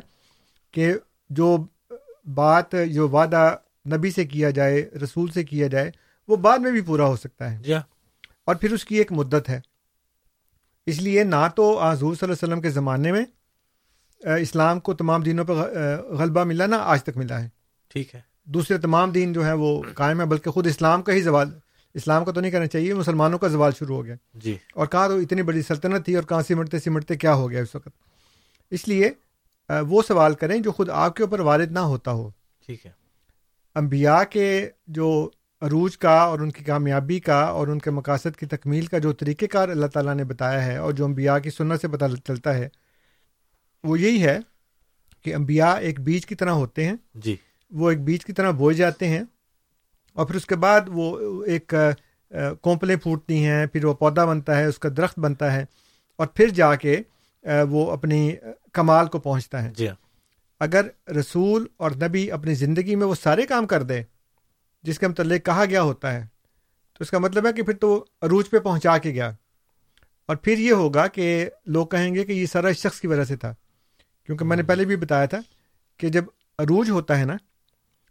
کہ جو بات جو وعدہ نبی سے کیا جائے رسول سے کیا جائے وہ بعد میں بھی پورا ہو سکتا ہے۔ جی ہاں۔ اور پھر اس کی ایک مدت ہے۔ اس لیے نہ تو حضور صلی اللہ علیہ وسلم کے زمانے میں اسلام کو تمام دینوں پہ غلبہ ملا نہ آج تک ملا ہے۔ ٹھیک ہے۔ دوسرے تمام دین جو ہیں وہ قائم ہے بلکہ خود اسلام کا ہی زوال اسلام کا تو نہیں کرنا چاہیے مسلمانوں کا زوال شروع ہو گیا۔ جی۔ اور کہاں تو اتنی بڑی سلطنت تھی اور کہاں سمٹتے سمٹتے کیا ہو گیا اس وقت؟ اس لیے وہ سوال کریں جو خود آپ کے اوپر وارد نہ ہوتا ہو۔ ٹھیک ہے۔ امبیا کے جو عروج کا اور ان کی کامیابی کا اور ان کے مقاصد کی تکمیل کا جو طریقہ کار اللہ تعالیٰ نے بتایا ہے اور جو انبیاء کی سنت سے پتہ چلتا ہے وہ یہی ہے کہ انبیاء ایک بیج کی طرح ہوتے ہیں۔ جی۔ وہ ایک بیج کی طرح بوئے جاتے ہیں اور پھر اس کے بعد وہ ایک کونپلیں پھوٹتی ہیں پھر وہ پودا بنتا ہے اس کا درخت بنتا ہے اور پھر جا کے وہ اپنی کمال کو پہنچتا ہے۔ جی ہاں۔ اگر رسول اور نبی اپنی زندگی میں وہ سارے کام کر دے جس کے متعلق کہا گیا ہوتا ہے تو اس کا مطلب ہے کہ پھر تو عروج پہ پہنچا کے گیا۔ اور پھر یہ ہوگا کہ لوگ کہیں گے کہ یہ سارا شخص کی وجہ سے تھا۔ کیونکہ میں نے پہلے بھی بتایا تھا کہ جب عروج ہوتا ہے نا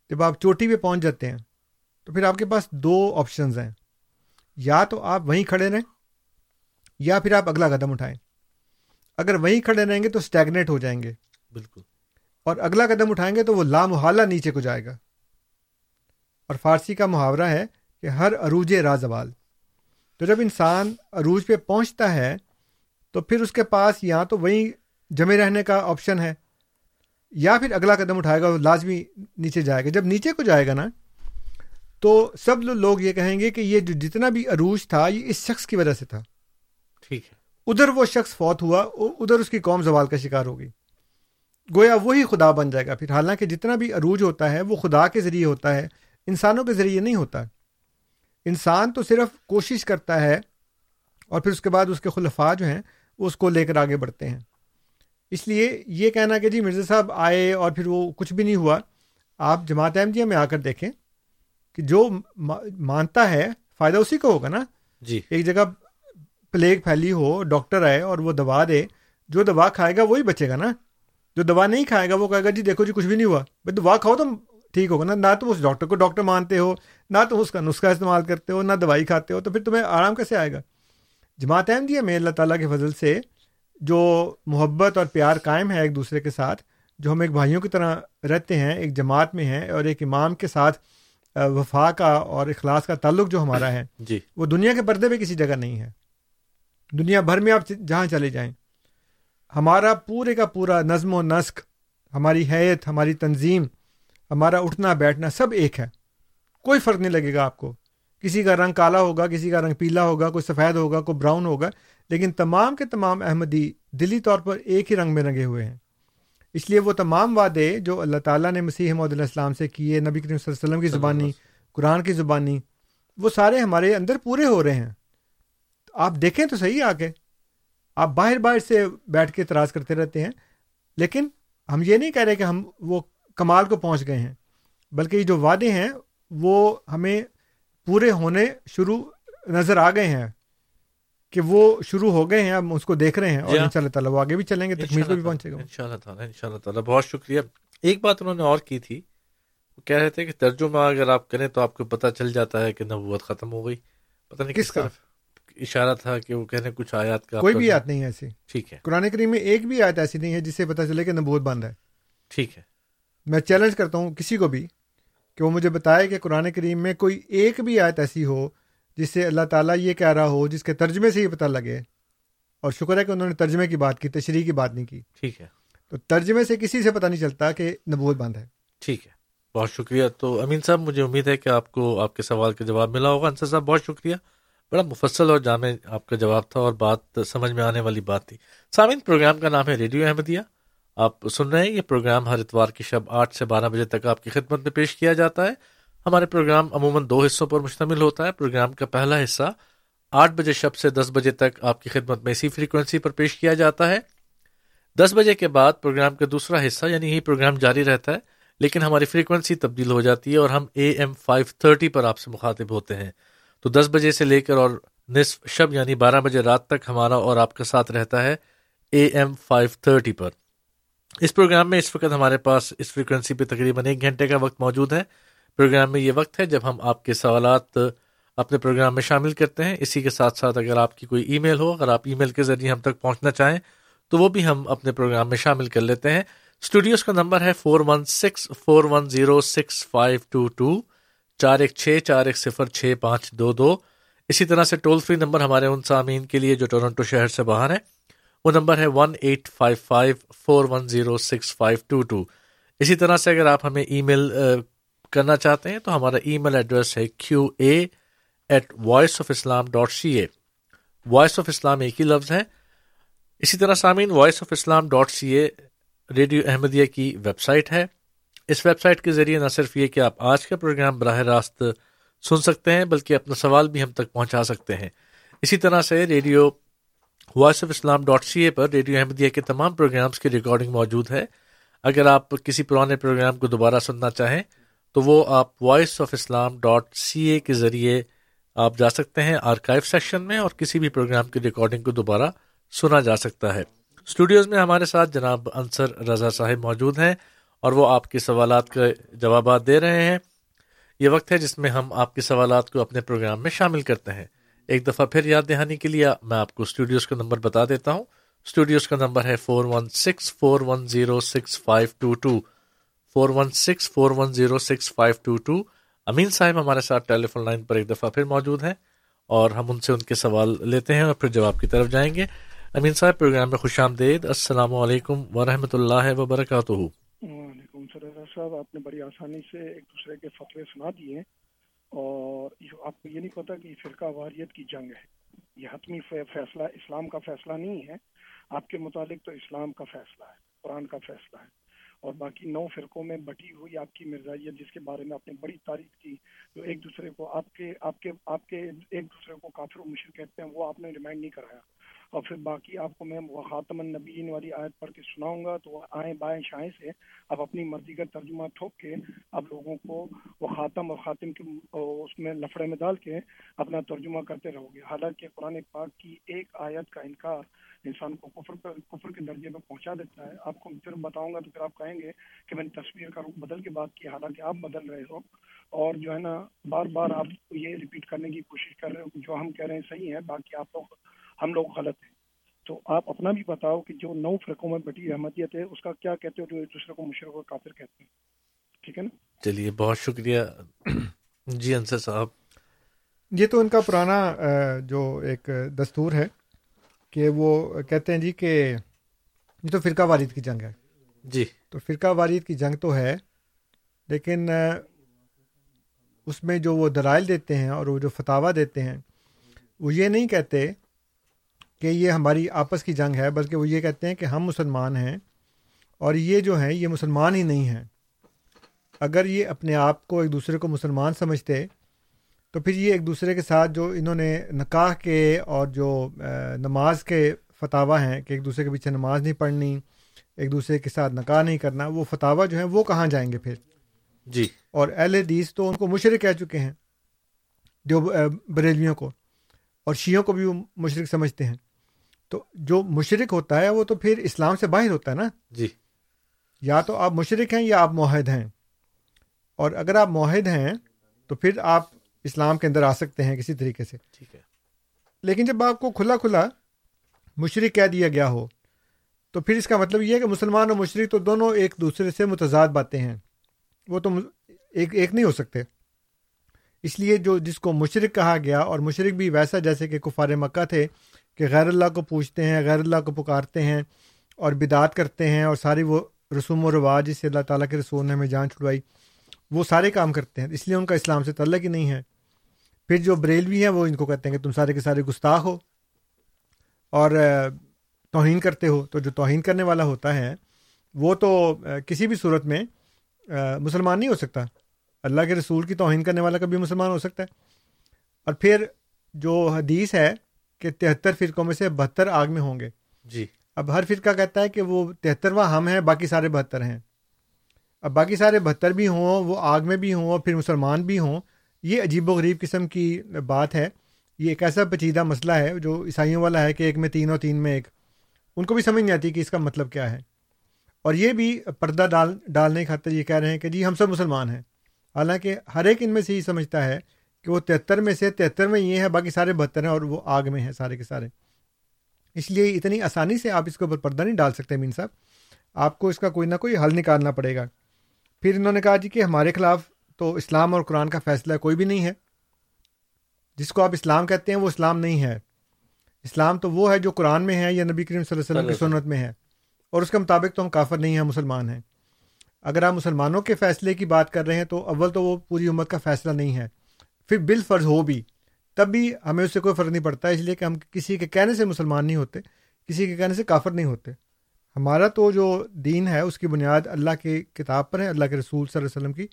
جب آپ چوٹی پہ پہنچ جاتے ہیں تو پھر آپ کے پاس دو آپشنز ہیں۔ یا تو آپ وہیں کھڑے رہیں یا پھر آپ اگلا قدم اٹھائیں۔ اگر وہیں کھڑے رہیں گے تو اسٹیگنیٹ ہو جائیں گے۔ بالکل۔ اور اگلا قدم اٹھائیں گے تو وہ لامحالہ نیچے کو جائے گا۔ اور فارسی کا محاورہ ہے کہ ہر عروج رازوال تو جب انسان عروج پہ پہنچتا ہے تو پھر اس کے پاس یا تو وہیں جمے رہنے کا آپشن ہے۔ یا پھر اگلا قدم اٹھائے گا وہ لازمی نیچے جائے گا۔ جب نیچے کو جائے گا نا تو سب لوگ یہ کہیں گے کہ یہ جو جتنا بھی عروج تھا یہ اس شخص کی وجہ سے تھا۔ ٹھیک ہے۔ ادھر وہ شخص فوت ہوا ادھر اس کی قوم زوال کا شکار ہو گئی۔ گویا وہی خدا بن جائے گا۔ پھر حالانکہ جتنا بھی عروج ہوتا ہے وہ خدا کے ذریعے ہوتا ہے انسانوں کے ذریعے نہیں ہوتا۔ انسان تو صرف کوشش کرتا ہے اور پھر اس کے بعد اس کے خلفاء جو ہیں اس کو لے کر آگے بڑھتے ہیں۔ اس لیے یہ کہنا کہ جی مرزا صاحب آئے اور پھر وہ کچھ بھی نہیں ہوا آپ جماعت احمدیہ میں آ کر دیکھیں کہ جو مانتا ہے فائدہ اسی کو ہوگا نا؟ جی۔ ایک جگہ پلیگ پھیلی ہو ڈاکٹر آئے اور وہ دوا دے جو دوا کھائے گا وہی بچے گا نا؟ جو دوا نہیں کھائے گا وہ کہے گا جی دیکھو جی کچھ بھی نہیں ہوا بھائی دوا کھاؤ تو ٹھیک ہوگا نا؟ نہ تم اس ڈاکٹر کو ڈاکٹر مانتے ہو نہ تم اس کا نسخہ استعمال کرتے ہو نہ دوائی کھاتے ہو تو پھر تمہیں آرام کیسے آئے گا؟ جماعت احمدیہ میں اللہ تعالیٰ کے فضل سے جو محبت اور پیار قائم ہے ایک دوسرے کے ساتھ جو ہم ایک بھائیوں کی طرح رہتے ہیں ایک جماعت میں ہیں اور ایک امام کے ساتھ وفا کا اور اخلاص کا تعلق جو ہمارا ہے جی۔ وہ دنیا کے پردے پہ کسی جگہ نہیں ہے۔ دنیا بھر میں آپ جہاں چلے جائیں ہمارا پورے کا پورا نظم و نسق ہماری حیت ہماری تنظیم ہمارا اٹھنا بیٹھنا سب ایک ہے۔ کوئی فرق نہیں لگے گا آپ کو۔ کسی کا رنگ کالا ہوگا کسی کا رنگ پیلا ہوگا کوئی سفید ہوگا کوئی براؤن ہوگا لیکن تمام کے تمام احمدی دلی طور پر ایک ہی رنگ میں رنگے ہوئے ہیں۔ اس لیے وہ تمام وعدے جو اللہ تعالیٰ نے مسیح محمد علیہ السلام سے کیے نبی کریم صلی اللہ علیہ وسلم کی زبانی قرآن کی زبانی وہ سارے ہمارے اندر پورے ہو رہے ہیں۔ آپ دیکھیں تو صحیح آ کے آپ باہر باہر سے بیٹھ کے اعتراض کرتے رہتے ہیں لیکن ہم یہ نہیں کہہ رہے کہ ہم وہ کمال کو پہنچ گئے ہیں بلکہ یہ جو وعدے ہیں وہ ہمیں پورے ہونے شروع نظر آ گئے ہیں کہ وہ شروع ہو گئے ہیں اب اس کو دیکھ رہے ہیں اور ان شاء اللہ تعالیٰ وہ آگے بھی چلیں گے تکمیل کو بھی پہنچے گا ان شاء اللہ تعالیٰ ان شاء اللہ تعالیٰ بہت شکریہ۔ ایک بات انہوں نے اور کی تھی وہ کہہ رہے تھے کہ ترجمہ اگر آپ کریں تو آپ کو پتہ چل جاتا ہے کہ نبوت ختم ہو گئی۔ پتہ نہیں کس طرف اشارہ تھا کہ وہ کہنے کچھ آیات کا کوئی بھی آیت نہیں ہے ایسی۔ ٹھیک ہے۔ قرآن کریم میں ایک بھی آیت ایسی نہیں ہے جس سے پتہ چلے کہ نبوت بند ہے۔ ٹھیک ہے۔ میں چیلنج کرتا ہوں کسی کو بھی کہ وہ مجھے بتائے کہ قرآن کریم میں کوئی ایک بھی آیت ایسی ہو جس سے اللہ تعالیٰ یہ کہہ رہا ہو جس کے ترجمے سے یہ پتہ لگے۔ اور شکر ہے کہ انہوں نے ترجمے کی بات کی تشریح کی بات نہیں کی۔ ٹھیک ہے۔ تو ترجمے سے کسی سے پتہ نہیں چلتا کہ نبوت بند ہے۔ ٹھیک ہے۔ بہت شکریہ۔ تو امین صاحب مجھے امید ہے کہ آپ کو آپ کے سوال کا جواب ملا ہوگا۔ انصر صاحب بہت شکریہ۔ بڑا مفصل اور جامع آپ کا جواب تھا اور بات سمجھ میں آنے والی بات تھی۔ سامعین پروگرام کا نام ہے ریڈیو احمدیہ۔ آپ سن رہے ہیں، یہ پروگرام ہر اتوار کی شب آٹھ سے بارہ بجے تک آپ کی خدمت میں پیش کیا جاتا ہے۔ ہمارے پروگرام عموماً دو حصوں پر مشتمل ہوتا ہے۔ پروگرام کا پہلا حصہ آٹھ بجے شب سے دس بجے تک آپ کی خدمت میں اسی فریکوینسی پر پیش کیا جاتا ہے۔ دس بجے کے بعد پروگرام کا دوسرا حصہ یعنی یہ پروگرام جاری رہتا ہے، لیکن ہماری فریکوینسی تبدیل ہو جاتی ہے اور ہم اے ایم فائیو تھرٹی پر آپ سے مخاطب ہوتے ہیں۔ تو دس بجے سے لے کر اور نصف شب یعنی بارہ بجے رات تک ہمارا اور آپ کا ساتھ رہتا ہے اے ایم فائیو تھرٹی پر۔ اس پروگرام میں اس وقت ہمارے پاس اس فریکوینسی پہ تقریباً ایک گھنٹے کا وقت موجود ہے۔ پروگرام میں یہ وقت ہے جب ہم آپ کے سوالات اپنے پروگرام میں شامل کرتے ہیں۔ اسی کے ساتھ ساتھ اگر آپ کی کوئی ای میل ہو، اگر آپ ای میل کے ذریعے ہم تک پہنچنا چاہیں، تو وہ بھی ہم اپنے پروگرام میں شامل کر لیتے ہیں۔ اسٹوڈیوز کا نمبر ہے four one six four one zero six five two two چار ایک چھ، چار ایک صفر، چھ پانچ دو دو۔ اسی طرح سے ٹول فری نمبر ہمارے ان سامعین کے لیے جو ٹورنٹو شہر سے باہر ہے وہ نمبر ہے one eight five five four one zero six five two two اسی طرح سے اگر آپ ہمیں ای میل کرنا چاہتے ہیں تو ہمارا ای میل ایڈریس ہے Q A at voice of Islam dot C A voice of Islam ایک ہی لفظ ہے۔ اسی طرح سامعین voice of Islam dot C A radio Ahmadiyya کی ویب سائٹ ہے۔ اس ویب سائٹ کے ذریعے نہ صرف یہ کہ آپ آج کا پروگرام براہ راست سن سکتے ہیں، بلکہ اپنا سوال بھی ہم تک پہنچا سکتے ہیں۔ اسی طرح سے radio voice of Islam dot C A per radio Ahmadiyya کے تمام پروگرامس کی ریکارڈنگ موجود ہے۔ اگر آپ کسی پرانے پروگرام کو دوبارہ سننا چاہیں، تو وہ آپ voice of Islam dot C A کے ذریعے آپ جا سکتے ہیں آرکائیو سیکشن میں اور کسی بھی پروگرام کی ریکارڈنگ کو دوبارہ سنا جا سکتا ہے۔ اسٹوڈیوز میں ہمارے ساتھ جناب انصر رضا صاحب موجود ہیں اور وہ آپ کے سوالات کے جوابات دے رہے ہیں۔ یہ وقت ہے جس میں ہم آپ کے سوالات کو اپنے پروگرام میں شامل کرتے ہیں۔ ایک دفعہ پھر یاد دہانی کے لیے میں آپ کو اسٹوڈیوز کا نمبر بتا دیتا ہوں۔ اسٹوڈیوز کا نمبر ہے four one six four one zero six five two two four one six four one zero six five two two Amin صاحب ہمارے ساتھ ٹیلی فون لائن پر ایک دفعہ پھر موجود ہیں اور ہم ان سے ان کے سوال لیتے ہیں اور پھر جواب کی طرف جائیں گے۔ امین صاحب، پروگرام میں خوش آمدید۔ السلام علیکم ورحمۃ اللہ وبرکاتہ۔ وعلیکم صاحب، آپ نے بڑی آسانی سے ایک دوسرے کے فتوے سنا دیے اور آپ کو یہ نہیں پتا کہ فرقہ واریت کی جنگ ہے۔ یہ حتمی فیصلہ، اسلام کا فیصلہ نہیں ہے۔ آپ کے متعلق تو اسلام کا فیصلہ ہے، قرآن کا فیصلہ ہے۔ اور باقی نو فرقوں میں بٹی ہوئی آپ کی مرزائیت جس کے بارے میں آپ نے بڑی تعریف کی، جو ایک دوسرے کو آپ کے آپ کے آپ کے ایک دوسرے کو کافر و مشر کہتے ہیں، وہ آپ نے ریمائنڈ نہیں کرایا۔ اور پھر باقی آپ کو میں وہ خاتم النبیین والی آیت پڑھ کے سناؤں گا، تو آئیں بائیں شائیں سے آپ اپنی مرضی کا ترجمہ ٹھوک کے آپ لوگوں کو وہ خاتم اور خاتم کے، اس میں لفڑے میں ڈال کے اپنا ترجمہ کرتے رہو گے۔ حالانکہ قرآن پاک کی ایک آیت کا انکار انسان کو کفر پر، کفر کے درجے پہ پہنچا دیتا ہے۔ آپ کو پھر بتاؤں گا تو پھر آپ کہیں گے کہ میں نے تصویر کا رخ بدل کے بات کی، حالانکہ آپ بدل رہے ہو۔ اور جو ہے نا، بار بار آپ یہ ریپیٹ کرنے کی کوشش کر رہے ہو جو ہم کہہ رہے ہیں صحیح ہے، باقی آپ لوگ ہم لوگ غلط ہیں۔ تو آپ اپنا بھی بتاؤ کہ جو نو فرقوں میں بٹی احمدیت ہے اس کا کیا کہتے ہو جو ایک دوسرے کو مشرق و کافر کہتے ہیں؟ ٹھیک ہے نا؟ چلیے بہت شکریہ۔ جی انصر صاحب۔ یہ تو ان کا پرانا جو ایک دستور ہے کہ وہ کہتے ہیں جی کہ یہ تو فرقہ وارید کی جنگ ہے۔ جی۔ تو فرقہ وارید کی جنگ تو ہے لیکن اس میں جو وہ دلائل دیتے ہیں اور وہ جو فتوا دیتے ہیں وہ یہ نہیں کہتے کہ یہ ہماری آپس کی جنگ ہے بلکہ وہ یہ کہتے ہیں کہ ہم مسلمان ہیں اور یہ جو ہیں یہ مسلمان ہی نہیں ہیں۔ اگر یہ اپنے آپ کو ایک دوسرے کو مسلمان سمجھتے تو پھر یہ ایک دوسرے کے ساتھ جو انہوں نے نکاح کے اور جو نماز کے فتوا ہیں کہ ایک دوسرے کے پیچھے نماز نہیں پڑھنی ایک دوسرے کے ساتھ نکاح نہیں کرنا وہ فتوا جو ہیں وہ کہاں جائیں گے پھر؟ جی۔ اور اہل حدیث تو ان کو مشرق کہہ چکے ہیں جو بریلویوں کو اور شیعوں کو بھی وہ مشرق سمجھتے ہیں۔ تو جو مشرق ہوتا ہے وہ تو پھر اسلام سے باہر ہوتا ہے نا؟ جی۔ یا تو آپ مشرق ہیں یا آپ معاہد ہیں۔ اور اگر آپ معاہد ہیں تو پھر آپ اسلام کے اندر آ سکتے ہیں کسی طریقے سے۔ ٹھیک ہے۔ لیکن جب آپ کو کھلا کھلا مشرق کہہ دیا گیا ہو تو پھر اس کا مطلب یہ ہے کہ مسلمان اور مشرق تو دونوں ایک دوسرے سے متضاد باتیں ہیں۔ وہ تو ایک ایک نہیں ہو سکتے۔ اس لیے جو جس کو مشرق کہا گیا اور مشرق بھی ویسا جیسے کہ کفار مکہ تھے کہ غیر اللہ کو پوچھتے ہیں، غیر اللہ کو پکارتے ہیں اور بدعت کرتے ہیں اور ساری وہ رسوم و رواج جس سے اللہ تعالیٰ کے رسول نے ہمیں جان چھڑوائی، وہ سارے کام کرتے ہیں۔ اس لیے ان کا اسلام سے تعلق ہی نہیں ہے۔ پھر جو بریلوی ہیں وہ ان کو کہتے ہیں کہ تم سارے کے سارے گستاخ ہو اور توہین کرتے ہو۔ تو جو توہین کرنے والا ہوتا ہے، وہ تو کسی بھی صورت میں مسلمان نہیں ہو سکتا۔ اللہ کے رسول کی توہین کرنے والا کبھی مسلمان ہو سکتا ہے۔ اور پھر جو حدیث ہے کہ تہتر فرقوں میں سے بہتر آگ میں ہوں گے۔ جی۔ اب ہر فرقہ کہتا ہے کہ وہ تہترواں ہم ہیں باقی سارے بہتر ہیں۔ اب باقی سارے بہتر بھی ہوں وہ آگ میں بھی ہوں پھر مسلمان بھی ہوں یہ عجیب و غریب قسم کی بات ہے۔ یہ ایک ایسا پیچیدہ مسئلہ ہے جو عیسائیوں والا ہے کہ ایک میں تین اور تین میں ایک۔ ان کو بھی سمجھ نہیں آتی کہ اس کا مطلب کیا ہے۔ اور یہ بھی پردہ ڈال ڈالنے کی خاطر یہ کہہ رہے ہیں کہ جی ہم سب مسلمان ہیں۔ حالانکہ ہر ایک ان میں سے یہ سمجھتا ہے کہ وہ تہتر میں سے تہتر میں یہ ہے، باقی سارے بہتر ہیں اور وہ آگ میں ہیں سارے کے سارے۔ اس لیے اتنی آسانی سے آپ اس کے اوپر پردہ نہیں ڈال سکتے مین صاحب۔ آپ کو اس کا کوئی نہ کوئی حل نکالنا پڑے گا۔ پھر انہوں نے کہا جی کہ ہمارے خلاف تو اسلام اور قرآن کا فیصلہ کوئی بھی نہیں ہے۔ جس کو آپ اسلام کہتے ہیں وہ اسلام نہیں ہے۔ اسلام تو وہ ہے جو قرآن میں ہے یا نبی کریم صلی اللہ علیہ وسلم کی سنت میں ہے۔ اور اس کے مطابق تو ہم کافر نہیں ہیں، مسلمان ہیں۔ اگر آپ مسلمانوں کے فیصلے کی بات کر رہے ہیں تو اول تو وہ پوری امت کا فیصلہ نہیں ہے۔ پھر بال فرض ہو بھی تب بھی ہمیں اس سے کوئی فرق نہیں پڑتا اس لیے کہ ہم کسی کے کہنے سے مسلمان نہیں ہوتے کسی کے کہنے سے کافر نہیں ہوتے۔ ہمارا تو جو دین ہے اس کی بنیاد اللہ کی کتاب پر ہے اللہ کے رسول صلی اللہ علیہ وسلم کی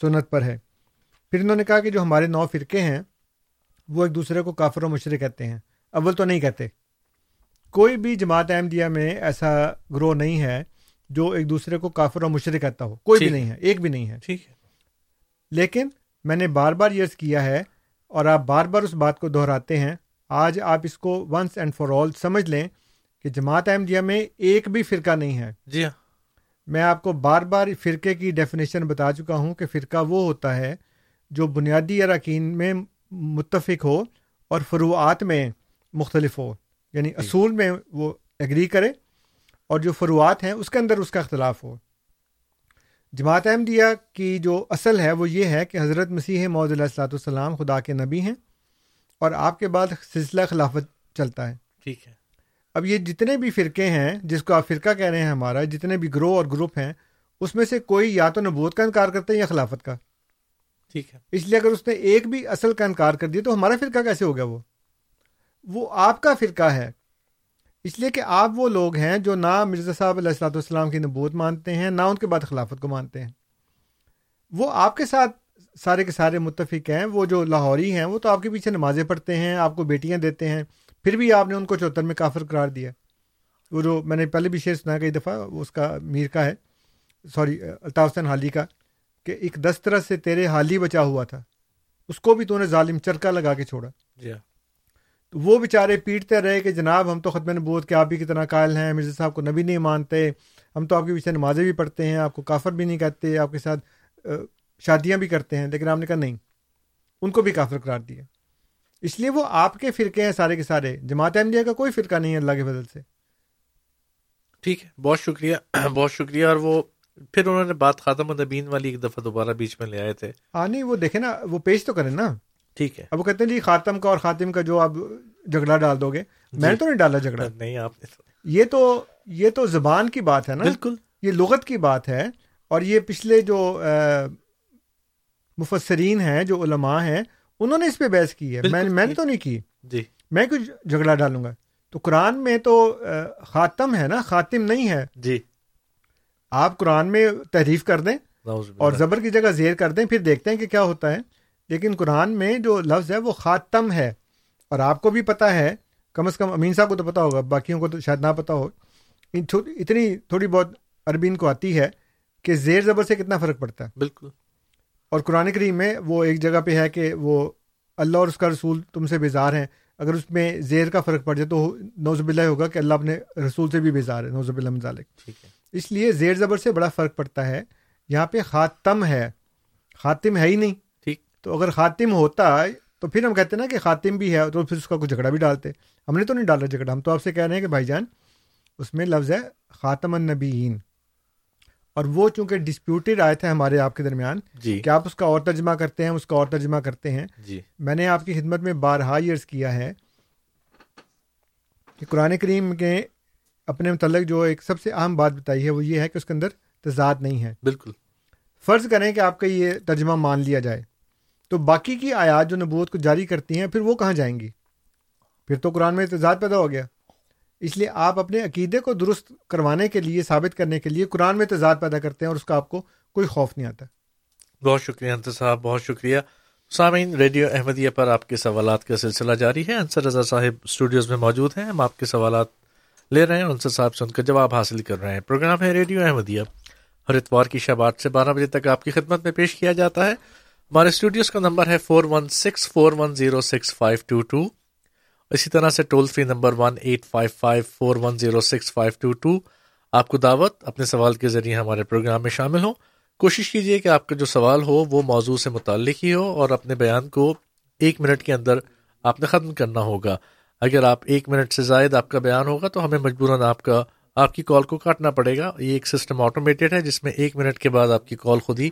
سنت پر ہے۔ پھر انہوں نے کہا کہ جو ہمارے نو فرقے ہیں وہ ایک دوسرے کو کافر و مشرق کہتے ہیں۔ اول تو نہیں کہتے۔ کوئی بھی جماعت احمدیہ میں ایسا گروہ نہیں ہے جو ایک دوسرے کو کافر و مشرق کہتا ہو۔ کوئی بھی نہیں ہے ایک بھی نہیں ہے۔ ٹھیک ہے۔ لیکن میں نے بار بار عرض کیا ہے اور آپ بار بار اس بات کو دہراتے ہیں آج آپ اس کو ونس اینڈ فار آل سمجھ لیں کہ جماعت احمدیہ میں ایک بھی فرقہ نہیں ہے۔ جی ہاں۔ میں آپ کو بار بار فرقے کی ڈیفینیشن بتا چکا ہوں کہ فرقہ وہ ہوتا ہے جو بنیادی اراکین میں متفق ہو اور فروعات میں مختلف ہو یعنی اصول میں وہ ایگری کرے اور جو فروعات ہیں اس کے اندر اس کا اختلاف ہو۔ جماعت احمدیہ کی جو اصل ہے وہ یہ ہے کہ حضرت مسیح معود علیہ السلاۃ والسلام خدا کے نبی ہیں اور آپ کے بعد سلسلہ خلافت چلتا ہے۔ ٹھیک ہے۔ اب یہ جتنے بھی فرقے ہیں جس کو آپ فرقہ کہہ رہے ہیں ہمارا جتنے بھی گروہ اور گروپ ہیں اس میں سے کوئی یا تو نبوت کا انکار کرتا ہے یا خلافت کا۔ ٹھیک ہے۔ اس لیے اگر اس نے ایک بھی اصل کا انکار کر دیا تو ہمارا فرقہ کیسے ہو گیا وہ؟ وہ آپ کا فرقہ ہے۔ اس لیے کہ آپ وہ لوگ ہیں جو نہ مرزا صاحب علیہ السلاۃ والسلام کی نبوت مانتے ہیں، نہ ان کے بعد خلافت کو مانتے ہیں۔ وہ آپ کے ساتھ سارے کے سارے متفق ہیں، وہ جو لاہوری ہیں، وہ تو آپ کے پیچھے نمازیں پڑھتے ہیں، آپ کو بیٹیاں دیتے ہیں، پھر بھی آپ نے ان کو چوتر میں کافر قرار دیا۔ وہ جو میں نے پہلے بھی شعر سنا کئی دفعہ وہ اس کا میر کا ہے، سوری، الطاف حسین حالی کا، کہ ایک دسترس سے تیرے حالی بچا ہوا تھا، اس کو بھی تو نے ظالم چرکا لگا کے چھوڑا۔ جی ہاں۔ تو وہ بیچارے پیٹتے رہے کہ جناب ہم تو ختم نبوت کے آپ ہی کتنا قائل ہیں مرزا صاحب کو نبی نہیں مانتے ہم تو آپ کے پیچھے نمازیں بھی پڑھتے ہیں آپ کو کافر بھی نہیں کہتے آپ کے ساتھ شادیاں بھی کرتے ہیں لیکن آپ نے کہا نہیں ان کو بھی کافر قرار دیا۔ اس لیے وہ آپ کے فرقے ہیں سارے کے سارے جماعت احمدیہ کا کوئی فرقہ نہیں ہے اللہ کے فضل سے۔ ٹھیک ہے بہت شکریہ بہت شکریہ۔ اور وہ پھر انہوں نے بات خاتم النبین والی ایک دفعہ دوبارہ بیچ میں لے آئے تھے۔ ہاں نہیں وہ دیکھیں نا وہ پیش تو کریں نا۔ ٹھیک ہے۔ اب وہ کہتے ہیں جی خاتم کا اور خاتم کا جو اب جھگڑا ڈال دو گے میں نے تو نہیں ڈالا جھگڑا۔ نہیں آپ نے یہ تو یہ تو زبان کی بات ہے نا۔ بالکل۔ یہ لغت کی بات ہے اور یہ پچھلے جو مفسرین ہیں جو علماء ہیں انہوں نے اس پہ بحث کی ہے۔ میں میں نے تو نہیں کی۔ جی۔ میں کچھ جھگڑا ڈالوں گا۔ تو قرآن میں تو خاتم ہے نا خاتم نہیں ہے۔ جی۔ آپ قرآن میں تحریف کر دیں اور زبر کی جگہ زیر کر دیں پھر دیکھتے ہیں کہ کیا ہوتا ہے۔ لیکن قرآن میں جو لفظ ہے وہ خاتم ہے۔ اور آپ کو بھی پتا ہے کم از کم امین صاحب کو تو پتا ہوگا باقیوں کو تو شاید نہ پتا ہو۔ اتنی تھوڑی بہت عربی ان کو آتی ہے کہ زیر زبر سے کتنا فرق پڑتا ہے۔ بالکل۔ اور قرآن کریم میں وہ ایک جگہ پہ ہے کہ وہ اللہ اور اس کا رسول تم سے بیزار ہیں۔ اگر اس میں زیر کا فرق پڑ جائے تو نوزب اللہ ہوگا کہ اللہ اپنے رسول سے بھی بیزار ہے نوزب اللہ مزالک اس لیے زیر زبر سے بڑا فرق پڑتا ہے۔ یہاں پہ خاتم ہے۔ خاتم ہے ہی نہیں۔ ٹھیک تو اگر خاتم ہوتا تو پھر ہم کہتے ہیں نا کہ خاتم بھی ہے تو پھر اس کا کوئی جھگڑا بھی ڈالتے۔ ہم نے تو نہیں ڈالا جھگڑا ہم تو آپ سے کہہ رہے ہیں کہ بھائی جان اس میں لفظ ہے خاتم النبیین۔ اور وہ چونکہ ڈسپیوٹیڈ آئے تھے ہمارے آپ کے درمیان جی۔ کہ آپ اس کا اور ترجمہ کرتے ہیں اس کا اور ترجمہ کرتے ہیں۔ جی۔ میں نے آپ کی خدمت میں بارہا ایئرس کیا ہے کہ قرآن کریم کے اپنے متعلق جو ایک سب سے اہم بات بتائی ہے وہ یہ ہے کہ اس کے اندر تضاد نہیں ہے۔ بالکل۔ فرض کریں کہ آپ کا یہ ترجمہ مان لیا جائے۔ تو باقی کی آیات جو نبوت کو جاری کرتی ہیں، پھر وہ کہاں جائیں گی؟ پھر تو قرآن میں تضاد پیدا ہو گیا۔ اس لیے آپ اپنے عقیدے کو درست کروانے کے لیے، ثابت کرنے کے لیے قرآن میں تضاد پیدا کرتے ہیں اور اس کا آپ کو کوئی خوف نہیں آتا۔ بہت شکریہ انتر صاحب، بہت شکریہ۔ سامعین، ریڈیو احمدیہ پر آپ کے سوالات کا سلسلہ جاری ہے۔ انصر رضا صاحب اسٹوڈیوز میں موجود ہیں۔ ہم آپ کے سوالات لے رہے ہیں۔ انصر صاحب سے ان کا جواب حاصل کر رہے ہیں۔ پروگرام ہے ریڈیو احمدیہ۔ ہر اتوار کی شب آٹھ سے بارہ بجے تک آپ کی خدمت میں پیش کیا جاتا ہے۔ ہمارے اسٹوڈیوز کا نمبر ہے four one six four one zero six five two two. اسی طرح سے toll free number one eight five five four one zero six five two two. آپ کو دعوت اپنے سوال کے ذریعے ہمارے پروگرام میں شامل ہوں۔ کوشش کیجیے کہ آپ کا جو سوال ہو وہ موضوع سے متعلق ہی ہو اور اپنے بیان کو ایک منٹ کے اندر آپ نے ختم کرنا ہوگا۔ اگر آپ ایک منٹ سے زائد آپ کا بیان ہوگا تو ہمیں مجبوراً آپ کا، آپ کی کال کو کاٹنا پڑے گا۔ یہ ایک سسٹم آٹومیٹڈ ہے جس میں ایک منٹ کے بعد آپ کی کال خود ہی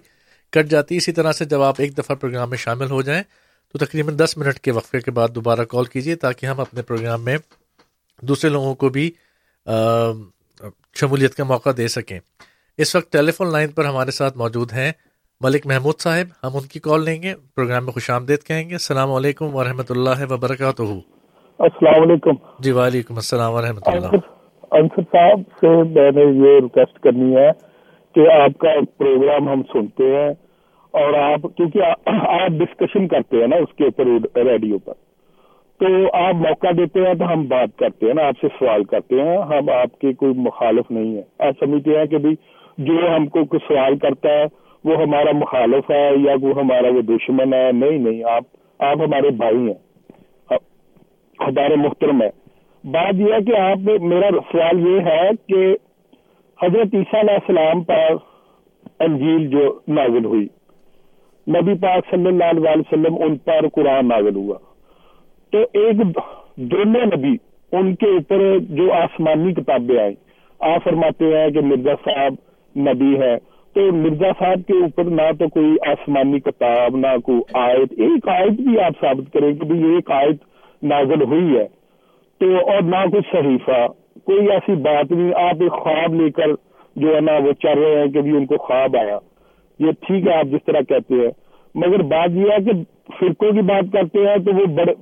کٹ جاتی اسی طرح سے جب آپ ایک دفعہ پروگرام میں شامل ہو جائیں تو تقریباً دس منٹ کے وقفے کے بعد دوبارہ کال کیجیے تاکہ ہم اپنے پروگرام میں دوسرے لوگوں کو بھی شمولیت کا موقع دے سکیں۔ اس وقت ٹیلی فون لائن پر ہمارے ساتھ موجود ہیں ملک محمود صاحب۔ ہم ان کی کال لیں گے پروگرام میں خوش آمدید کہیں گے۔ السلام علیکم ورحمۃ اللہ وبرکاتہ۔ السلام علیکم۔ جی وعلیکم السلام ورحمۃ اللہ۔ انصر صاحب سے میں نے یہ ریکویسٹ کرنی ہے کہ آپ کا پروگرام ہم سنتے ہیں۔ اور آپ کیونکہ آپ ڈسکشن کرتے ہیں نا اس کے اوپر ریڈیو پر۔ تو آپ موقع دیتے ہیں تو ہم بات کرتے ہیں نا، آپ سے سوال کرتے ہیں۔ ہم آپ کے کوئی مخالف نہیں ہے آپ سمجھتے ہیں کہ بھائی جو ہم کو کوئی سوال کرتا ہے، وہ ہمارا مخالف ہے یا وہ ہمارا وہ دشمن ہے؟ نہیں نہیں، آپ آپ ہمارے بھائی ہیں۔ ہمارے محترم ہے بات یہ ہے کہ آپ میرا سوال یہ ہے کہ حضرت عیسیٰ علیہ السلام پر انجیل جو نازل ہوئی نبی پاک صلی اللہ علیہ وسلم ان پر قرآن نازل ہوا۔ تو ایک دونوں نبی ان کے اوپر جو آسمانی کتابیں آئیں، آپ فرماتے ہیں کہ مرزا صاحب نبی ہے تو مرزا صاحب کے اوپر نہ تو کوئی آسمانی کتاب، نہ کوئی آیت، ایک آیت بھی آپ ثابت کریں کہ بھی ایک آیت نازل ہوئی ہے۔ تو اور نہ کوئی صحیفہ، کوئی ایسی بات نہیں، آپ ایک خواب لے کر جو ہے نا وہ چل رہے ہیں کہ بھی ان کو خواب آیا۔ یہ ٹھیک ہے، آپ جس طرح کہتے ہیں۔ مگر بات یہ ہے کہ فرقوں کی بات کرتے ہیں تو وہ بڑے،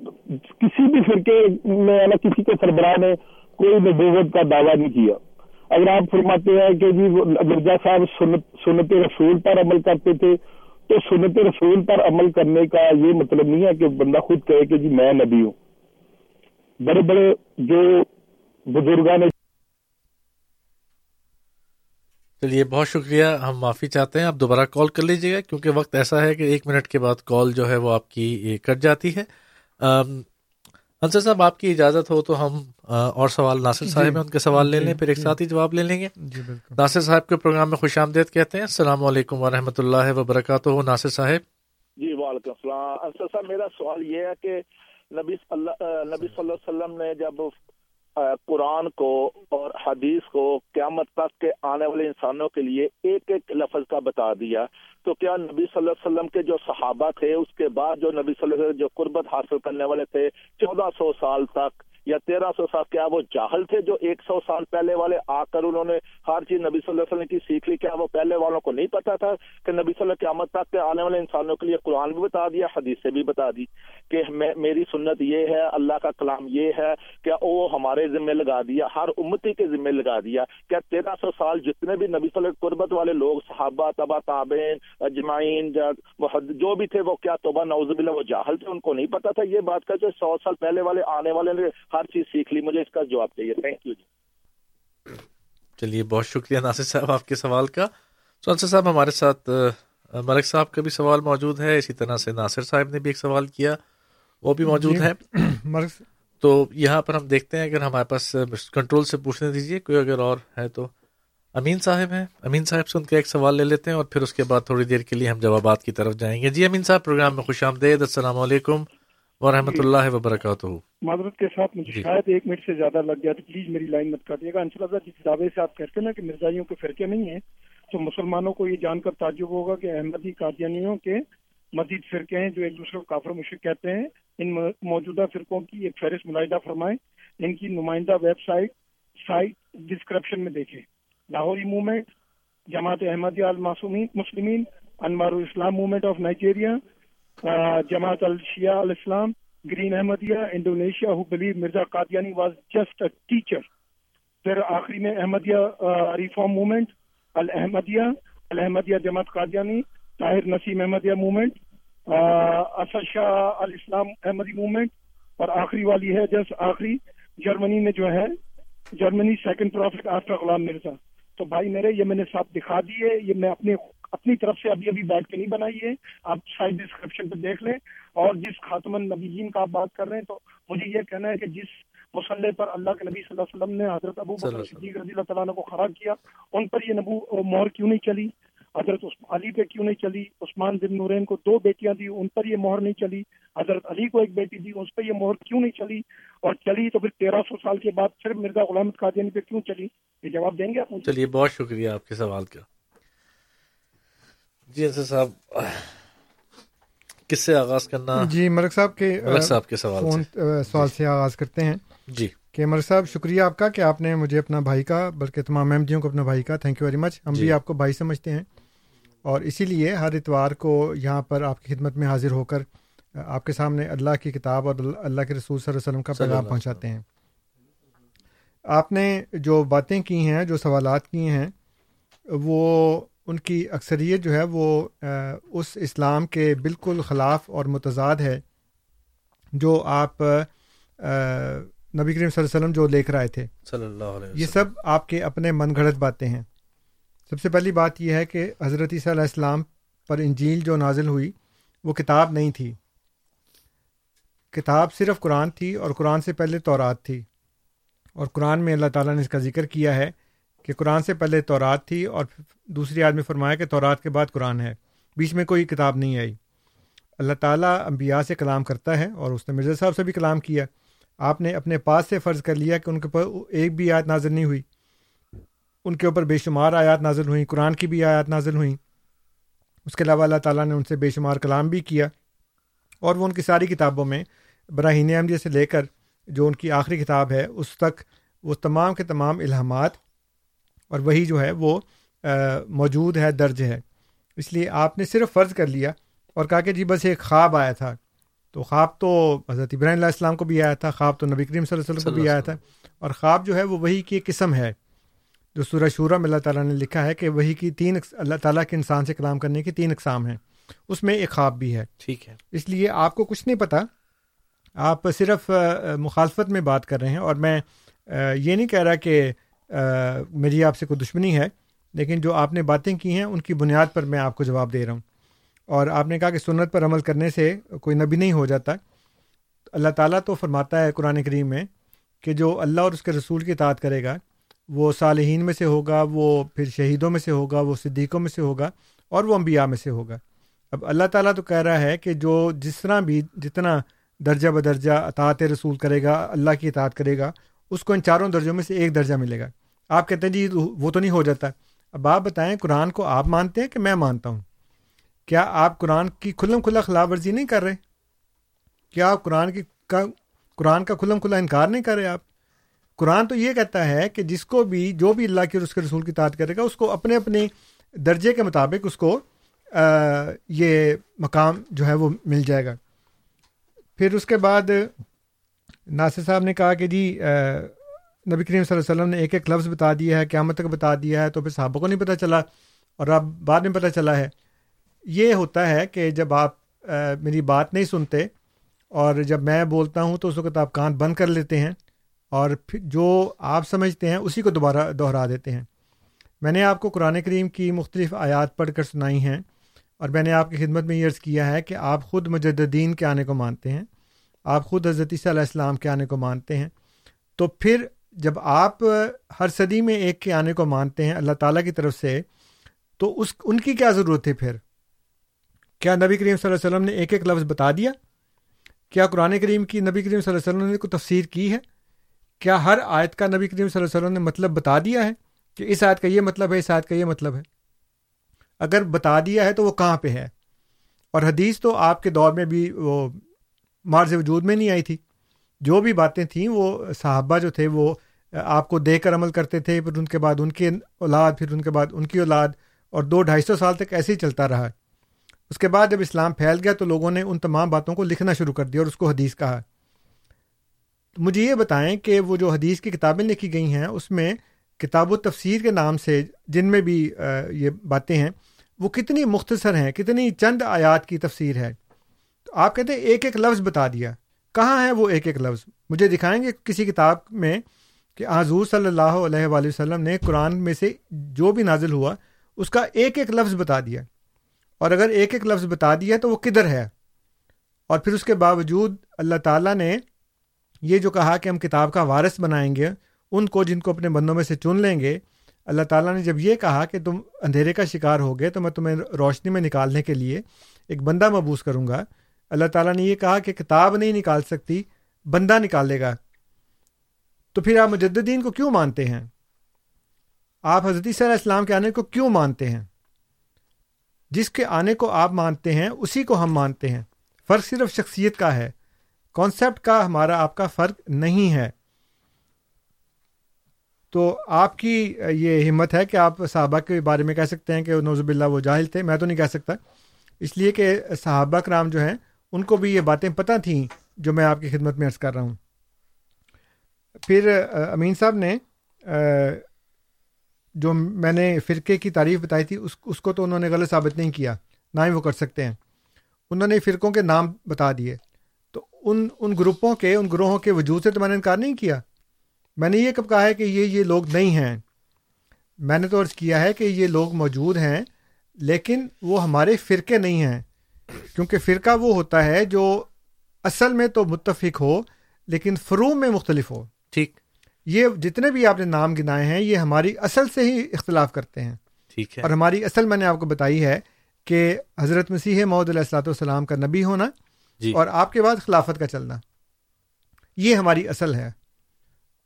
کسی بھی فرقے میں نا کسی کے سربراہ نے کوئی نبوت کا دعویٰ نہیں کیا۔ اگر آپ فرماتے ہیں کہ جی مرزا صاحب سنت رسول پر عمل کرتے تھے، تو سنت رسول پر عمل کرنے کا یہ مطلب نہیں ہے کہ بندہ خود کہے کہ جی میں نبی ہوں۔ بڑے بڑے جو بزرگان نے چلیے بہت شکریہ۔ ہم معافی چاہتے ہیں آپ دوبارہ کال کر لیجیے گا کیونکہ وقت ایسا ہے کہ ایک منٹ کے بعد کال جو ہے وہ آپ کی کٹ جاتی ہے۔ انصر صاحب آپ کی اجازت ہو تو ہم اور سوال ناصر صاحب ہیں ان کے سوال لے لیں پھر ایک ساتھ ہی جواب لے لیں گے۔ ناصر صاحب کے پروگرام میں خوش آمدید کہتے ہیں۔ السلام علیکم و رحمۃ اللہ وبرکاتہ۔ ناصر صاحب۔ جی وعلیکم السلام۔ انصر صاحب میرا سوال یہ ہے کہ نبی نبی صلی اللہ علیہ وسلم نے جب قرآن کو اور حدیث کو قیامت تک کے آنے والے انسانوں کے لیے ایک ایک لفظ کا بتا دیا۔ تو کیا نبی صلی اللہ علیہ وسلم کے جو صحابہ تھے، اس کے بعد جو نبی صلی اللہ علیہ وسلم جو قربت حاصل کرنے والے تھے، چودہ سو سال تک یا تیرہ سو سال کیا وہ جاہل تھے جو ایک سو سال پہلے والے آ کر انہوں نے ہر چیز نبی صلی اللہ علیہ وسلم کی سیکھ لی؟ کیا وہ پہلے والوں کو نہیں پتا تھا کہ نبی صلی اللہ قیامت تک کے آنے والے انسانوں کے لیے قرآن بھی بتا دیا حدیث سے بھی بتا دی کہ میری سنت یہ ہے، اللہ کا کلام یہ ہے کیا وہ ہمارے ذمے لگا دیا، ہر امتی کے ذمے لگا دیا۔ کیا تیرہ سو سال جتنے بھی نبی صلی اللہ قربت والے لوگ، صحابہ، تبا تابین اجمعین جو بھی تھے وہ کیا توبہ نوز باللہ، وہ جاہل تھے، ان کو نہیں پتا تھا یہ بات کا جو سو سال پہلے والے آنے والے ہر چیز سیکھ لی مجھے اس کا جواب چاہیے۔ Thank you ji. چلیے بہت شکریہ ناصر صاحب آپ کے سوال کا۔ ناصر صاحب ہمارے ساتھ ملک صاحب کا بھی سوال موجود ہے۔ اسی طرح سے ناصر صاحب نے بھی ایک سوال کیا وہ بھی موجود جی۔ ہے تو یہاں پر ہم دیکھتے ہیں اگر ہمارے پاس کنٹرول سے پوچھنے دیجیے کوئی اگر اور ہے تو۔ امین صاحب ہیں۔ امین صاحب سے ان کا ایک سوال لے لیتے ہیں اور پھر اس کے بعد تھوڑی دیر کے لیے ہم جوابات کی طرف جائیں گے۔ جی امین صاحب پروگرام میں خوش آمدید۔ السلام علیکم۔ ورحمۃ اللہ وبرکاتہ۔ معذرت کے ساتھ مجھے جی۔ شاید ایک منٹ سے زیادہ لگ گیا تو پلیز میری لائن مت کاٹیے گا۔ انشاء جس دعوے سے آپ کہتے ہیں نا کہ مرزائیوں کے فرقے نہیں ہیں تو مسلمانوں کو یہ جان کر تعجب ہوگا کہ احمدی قادیانیوں کے مزید فرقے ہیں جو ایک دوسرے کو کافر مشرق کہتے ہیں۔ ان موجودہ فرقوں کی ایک فہرست ملاحدہ فرمائیں۔ ان کی نمائندہ ویب سائٹ سائٹ ڈسکرپشن میں دیکھیں۔ لاہوری موومنٹ جماعت احمدیہ الماسومین مسلمین انوار الاسلام موومنٹ آف نائجیریا جماعت الشیاء الاسلام، green Ahmadiyya, Indonesia who believe Mirza Qadiani was just a teacher. پھر آخری میں احمدیہ ریفارم موومنٹ الحمدیہ الحمدیہ جماعت قادیانی، طاہر نسیم احمدیہ موومنٹ اسد شاہ الاسلام احمدی موومنٹ اور آخری والی ہے جس آخری جرمنی میں جو ہے، Germany second profit after Ghulam Mirza. تو بھائی میرے، یہ میں نے صاحب دکھا دیے یہ میں اپنے اپنی طرف سے ابھی ابھی بیٹھ کے نہیں بنائی ہے۔ آپ سائڈ ڈسکرپشن پہ دیکھ لیں۔ اور جس خاتم النبیین کا آپ بات کر رہے ہیں تو مجھے یہ کہنا ہے کہ جس مسلح پر اللہ کے نبی صلی اللہ علیہ وسلم نے حضرت ابو بکر صدیق رضی اللہ تعالیٰ کو خراب کیا ان پر یہ نبو مہر کیوں نہیں چلی؟ حضرت علی پہ کیوں نہیں چلی؟ عثمان بن نورین کو دو بیٹیاں دی ان پر یہ مہر نہیں چلی؟ حضرت علی کو ایک بیٹی دی اس پہ یہ مہر کیوں نہیں چلی؟ اور چلی تو پھر تیرہ سو سال کے بعد صرف مرزا غلام قادیانی پہ کیوں چلی؟ یہ جواب دیں گے آپ چلیے بہت شکریہ آپ کے سوال کا۔ جی صاحب کس سے آغاز کرنا؟ جی مرک صاحب کے مرک صاحب کے سوال فون سوال سے آغاز کرتے ہیں۔ جی۔ کہ مرک صاحب شکریہ آپ کا کہ آپ نے مجھے اپنا بھائی کا بلکہ تمام احمدیوں کو اپنا بھائی کا تھینک یو ویری مچ ہم جی. بھی آپ کو بھائی سمجھتے ہیں۔ اور اسی لیے ہر اتوار کو یہاں پر آپ کی خدمت میں حاضر ہو کر آپ کے سامنے اللہ کی کتاب اور اللہ کے رسول صلی اللہ علیہ وسلم کا پیغام پہنچاتے ہیں۔ آپ نے جو باتیں کی ہیں جو سوالات کیے ہیں وہ ان کی اکثریت جو ہے وہ اس اسلام کے بالکل خلاف اور متضاد ہے جو آپ نبی کریم صلی اللہ علیہ وسلم جو لے کر آئے تھے۔ صلی اللہ علیہ وسلم۔ یہ سب آپ کے اپنے من گھڑت باتیں ہیں۔ سب سے پہلی بات یہ ہے کہ حضرت عیسیٰ علیہ السلام پر انجیل جو نازل ہوئی وہ کتاب نہیں تھی۔ کتاب صرف قرآن تھی اور قرآن سے پہلے تورات تھی۔ اور قرآن میں اللہ تعالیٰ نے اس کا ذکر کیا ہے کہ قرآن سے پہلے تورات تھی اور دوسری آدمی فرمایا کہ تورات کے بعد قرآن ہے، بیچ میں کوئی کتاب نہیں آئی۔ اللہ تعالیٰ انبیاء سے کلام کرتا ہے اور اس نے مرزا صاحب سے بھی کلام کیا۔ آپ نے اپنے پاس سے فرض کر لیا کہ ان کے اوپر ایک بھی آیت نازل نہیں ہوئی۔ ان کے اوپر بے شمار آیات نازل ہوئیں، قرآن کی بھی آیات نازل ہوئیں۔ اس کے علاوہ اللہ تعالیٰ نے ان سے بے شمار کلام بھی کیا۔ اور وہ ان کی ساری کتابوں میں براہین احمدیہ سے لے کر جو ان کی آخری کتاب ہے، اس تک وہ تمام کے تمام الہامات اور وہی جو ہے وہ موجود ہے درج ہے اس لیے آپ نے صرف فرض کر لیا اور کہا کہ جی بس ایک خواب آیا تھا۔ تو خواب تو حضرت ابراہیم علیہ السلام کو بھی آیا تھا خواب تو نبی کریم صلی اللہ علیہ وسلم کو بھی آیا تھا۔ اور خواب جو ہے وہ وہی کی ایک قسم ہے۔ جو سورہ شورہ میں اللہ تعالیٰ نے لکھا ہے کہ وہی کی تین اللہ تعالیٰ کے انسان سے کلام کرنے کی تین اقسام ہیں۔ اس میں ایک خواب بھی ہے۔ ٹھیک ہے۔ اس لیے آپ کو کچھ نہیں پتا آپ صرف مخالفت میں بات کر رہے ہیں۔ اور میں یہ نہیں کہہ رہا کہ میری آپ سے کوئی دشمنی ہے۔ لیکن جو آپ نے باتیں کی ہیں، ان کی بنیاد پر میں آپ کو جواب دے رہا ہوں۔ اور آپ نے کہا کہ سنت پر عمل کرنے سے کوئی نبی نہیں ہو جاتا۔ اللہ تعالیٰ تو فرماتا ہے قرآن کریم میں کہ جو اللہ اور اس کے رسول کی اطاعت کرے گا، وہ صالحین میں سے ہوگا، وہ پھر شہیدوں میں سے ہوگا، وہ صدیقوں میں سے ہوگا اور وہ انبیاء میں سے ہوگا۔ اب اللہ تعالیٰ تو کہہ رہا ہے کہ جو جس طرح بھی جتنا درجہ بدرجہ اطاعت رسول کرے گا، اللہ کی اطاعت کرے گا، اس کو ان چاروں درجوں میں سے ایک درجہ ملے گا۔ آپ کہتے ہیں جی وہ تو نہیں ہو جاتا۔ اب آپ بتائیں قرآن کو آپ مانتے ہیں کہ میں مانتا ہوں؟ کیا آپ قرآن کی کھلم کھلا خلاف ورزی نہیں کر رہے؟ کیا آپ قرآن کی کا قرآن کا کھلم کھلا انکار نہیں کر رہے آپ؟ قرآن تو یہ کہتا ہے کہ جس کو بھی جو بھی اللہ کی اور اس کے رسول کی تعداد کرے گا، اس کو اپنے اپنے درجے کے مطابق اس کو یہ مقام جو ہے وہ مل جائے گا۔ پھر اس کے بعد ناصر صاحب نے کہا کہ جی نبی کریم صلی اللہ علیہ وسلم نے ایک ایک لفظ بتا دیا ہے، قیامت تک بتا دیا ہے، تو پھر صحابہ کو نہیں پتہ چلا اور اب بعد میں پتہ چلا ہے۔ یہ ہوتا ہے کہ جب آپ میری بات نہیں سنتے اور جب میں بولتا ہوں تو اس وقت آپ کان بند کر لیتے ہیں اور پھر جو آپ سمجھتے ہیں اسی کو دوبارہ دہرا دیتے ہیں۔ میں نے آپ کو قرآن کریم کی مختلف آیات پڑھ کر سنائی ہیں اور میں نے آپ کی خدمت میں یہ عرض کیا ہے کہ آپ خود مجدین کے آنے کو مانتے ہیں، آپ خود حضرت عیسیٰ علیہ السلام کے آنے کو مانتے ہیں۔ تو پھر جب آپ ہر صدی میں ایک کے آنے کو مانتے ہیں اللہ تعالیٰ کی طرف سے، تو اس، ان کی کیا ضرورت ہے پھر؟ کیا نبی کریم صلی اللہ علیہ وسلم نے ایک ایک لفظ بتا دیا؟ کیا قرآن کریم کی نبی کریم صلی اللہ علیہ وسلم نے کوئی تفسیر کی ہے؟ کیا ہر آیت کا نبی کریم صلی اللہ علیہ وسلم نے مطلب بتا دیا ہے کہ اس آیت کا یہ مطلب ہے، اس آیت کا یہ مطلب ہے؟ اگر بتا دیا ہے تو وہ کہاں پہ ہے؟ اور حدیث تو آپ کے دور میں بھی وہ مارز وجود میں نہیں آئی تھی۔ جو بھی باتیں تھیں، وہ صحابہ جو تھے، وہ آپ کو دے کر عمل کرتے تھے، پھر ان کے بعد ان کی اولاد، پھر ان کے بعد ان کی اولاد، اور دو ڈھائی سو سال تک ایسے ہی چلتا رہا۔ اس کے بعد جب اسلام پھیل گیا تو لوگوں نے ان تمام باتوں کو لکھنا شروع کر دیا اور اس کو حدیث کہا۔ مجھے یہ بتائیں کہ وہ جو حدیث کی کتابیں لکھی گئی ہیں، اس میں کتاب و تفسیر کے نام سے جن میں بھی یہ باتیں ہیں، وہ کتنی مختصر ہیں، کتنی چند آیات کی تفسیر ہے۔ تو آپ کہتے ہیں ایک ایک لفظ بتا دیا۔ کہاں ہے وہ ایک ایک لفظ؟ مجھے دکھائیں گے کسی کتاب میں کہ حضور صلی اللہ علیہ وآلہ وسلم نے قرآن میں سے جو بھی نازل ہوا، اس کا ایک ایک لفظ بتا دیا۔ اور اگر ایک ایک لفظ بتا دیا تو وہ کدھر ہے؟ اور پھر اس کے باوجود اللہ تعالیٰ نے یہ جو کہا کہ ہم کتاب کا وارث بنائیں گے، ان کو جن کو اپنے بندوں میں سے چن لیں گے، اللہ تعالیٰ نے جب یہ کہا کہ تم اندھیرے کا شکار ہو گئے تو میں تمہیں روشنی میں نکالنے کے لیے ایک بندہ مبوس کروں گا۔ اللہ تعالیٰ نے یہ کہا کہ کتاب نہیں نکال سکتی، بندہ نکالے گا۔ تو پھر آپ مجدین کو کیوں مانتے ہیں؟ آپ حضرت صلی اللہ السلام کے آنے کو کیوں مانتے ہیں؟ جس کے آنے کو آپ مانتے ہیں، اسی کو ہم مانتے ہیں۔ فرق صرف شخصیت کا ہے۔ کانسیپٹ کا ہمارا آپ کا فرق نہیں ہے۔ تو آپ کی یہ ہمت ہے کہ آپ صحابہ کے بارے میں کہہ سکتے ہیں کہ نوزب اللہ وہ جاہل تھے، میں تو نہیں کہہ سکتا۔ اس لیے کہ صحابہ کرام جو ہیں ان کو بھی یہ باتیں پتہ تھیں جو میں آپ کی خدمت میں عرض کر رہا ہوں۔ پھر امین صاحب نے جو میں نے فرقے کی تعریف بتائی تھی، اس اس کو تو انہوں نے غلط ثابت نہیں کیا، نہ ہی وہ کر سکتے ہیں۔ انہوں نے فرقوں کے نام بتا دیے۔ تو ان ان گروپوں کے، ان گروہوں کے وجود سے تو میں نے انکار نہیں کیا۔ میں نے یہ کب کہا ہے کہ یہ یہ لوگ نہیں ہیں۔ میں نے تو عرض کیا ہے کہ یہ لوگ موجود ہیں، لیکن وہ ہمارے فرقے نہیں ہیں۔ کیونکہ فرقہ وہ ہوتا ہے جو اصل میں تو متفق ہو لیکن فروم میں مختلف ہو۔ ٹھیک۔ یہ جتنے بھی آپ نے نام گنائے ہیں یہ ہماری اصل سے ہی اختلاف کرتے ہیں۔ ٹھیک ہے۔ اور ہماری اصل میں نے آپ کو بتائی ہے کہ حضرت مسیح محدود علیہ السلاۃ والسلام کا نبی ہونا جی۔ اور آپ کے بعد خلافت کا چلنا یہ ہماری اصل ہے۔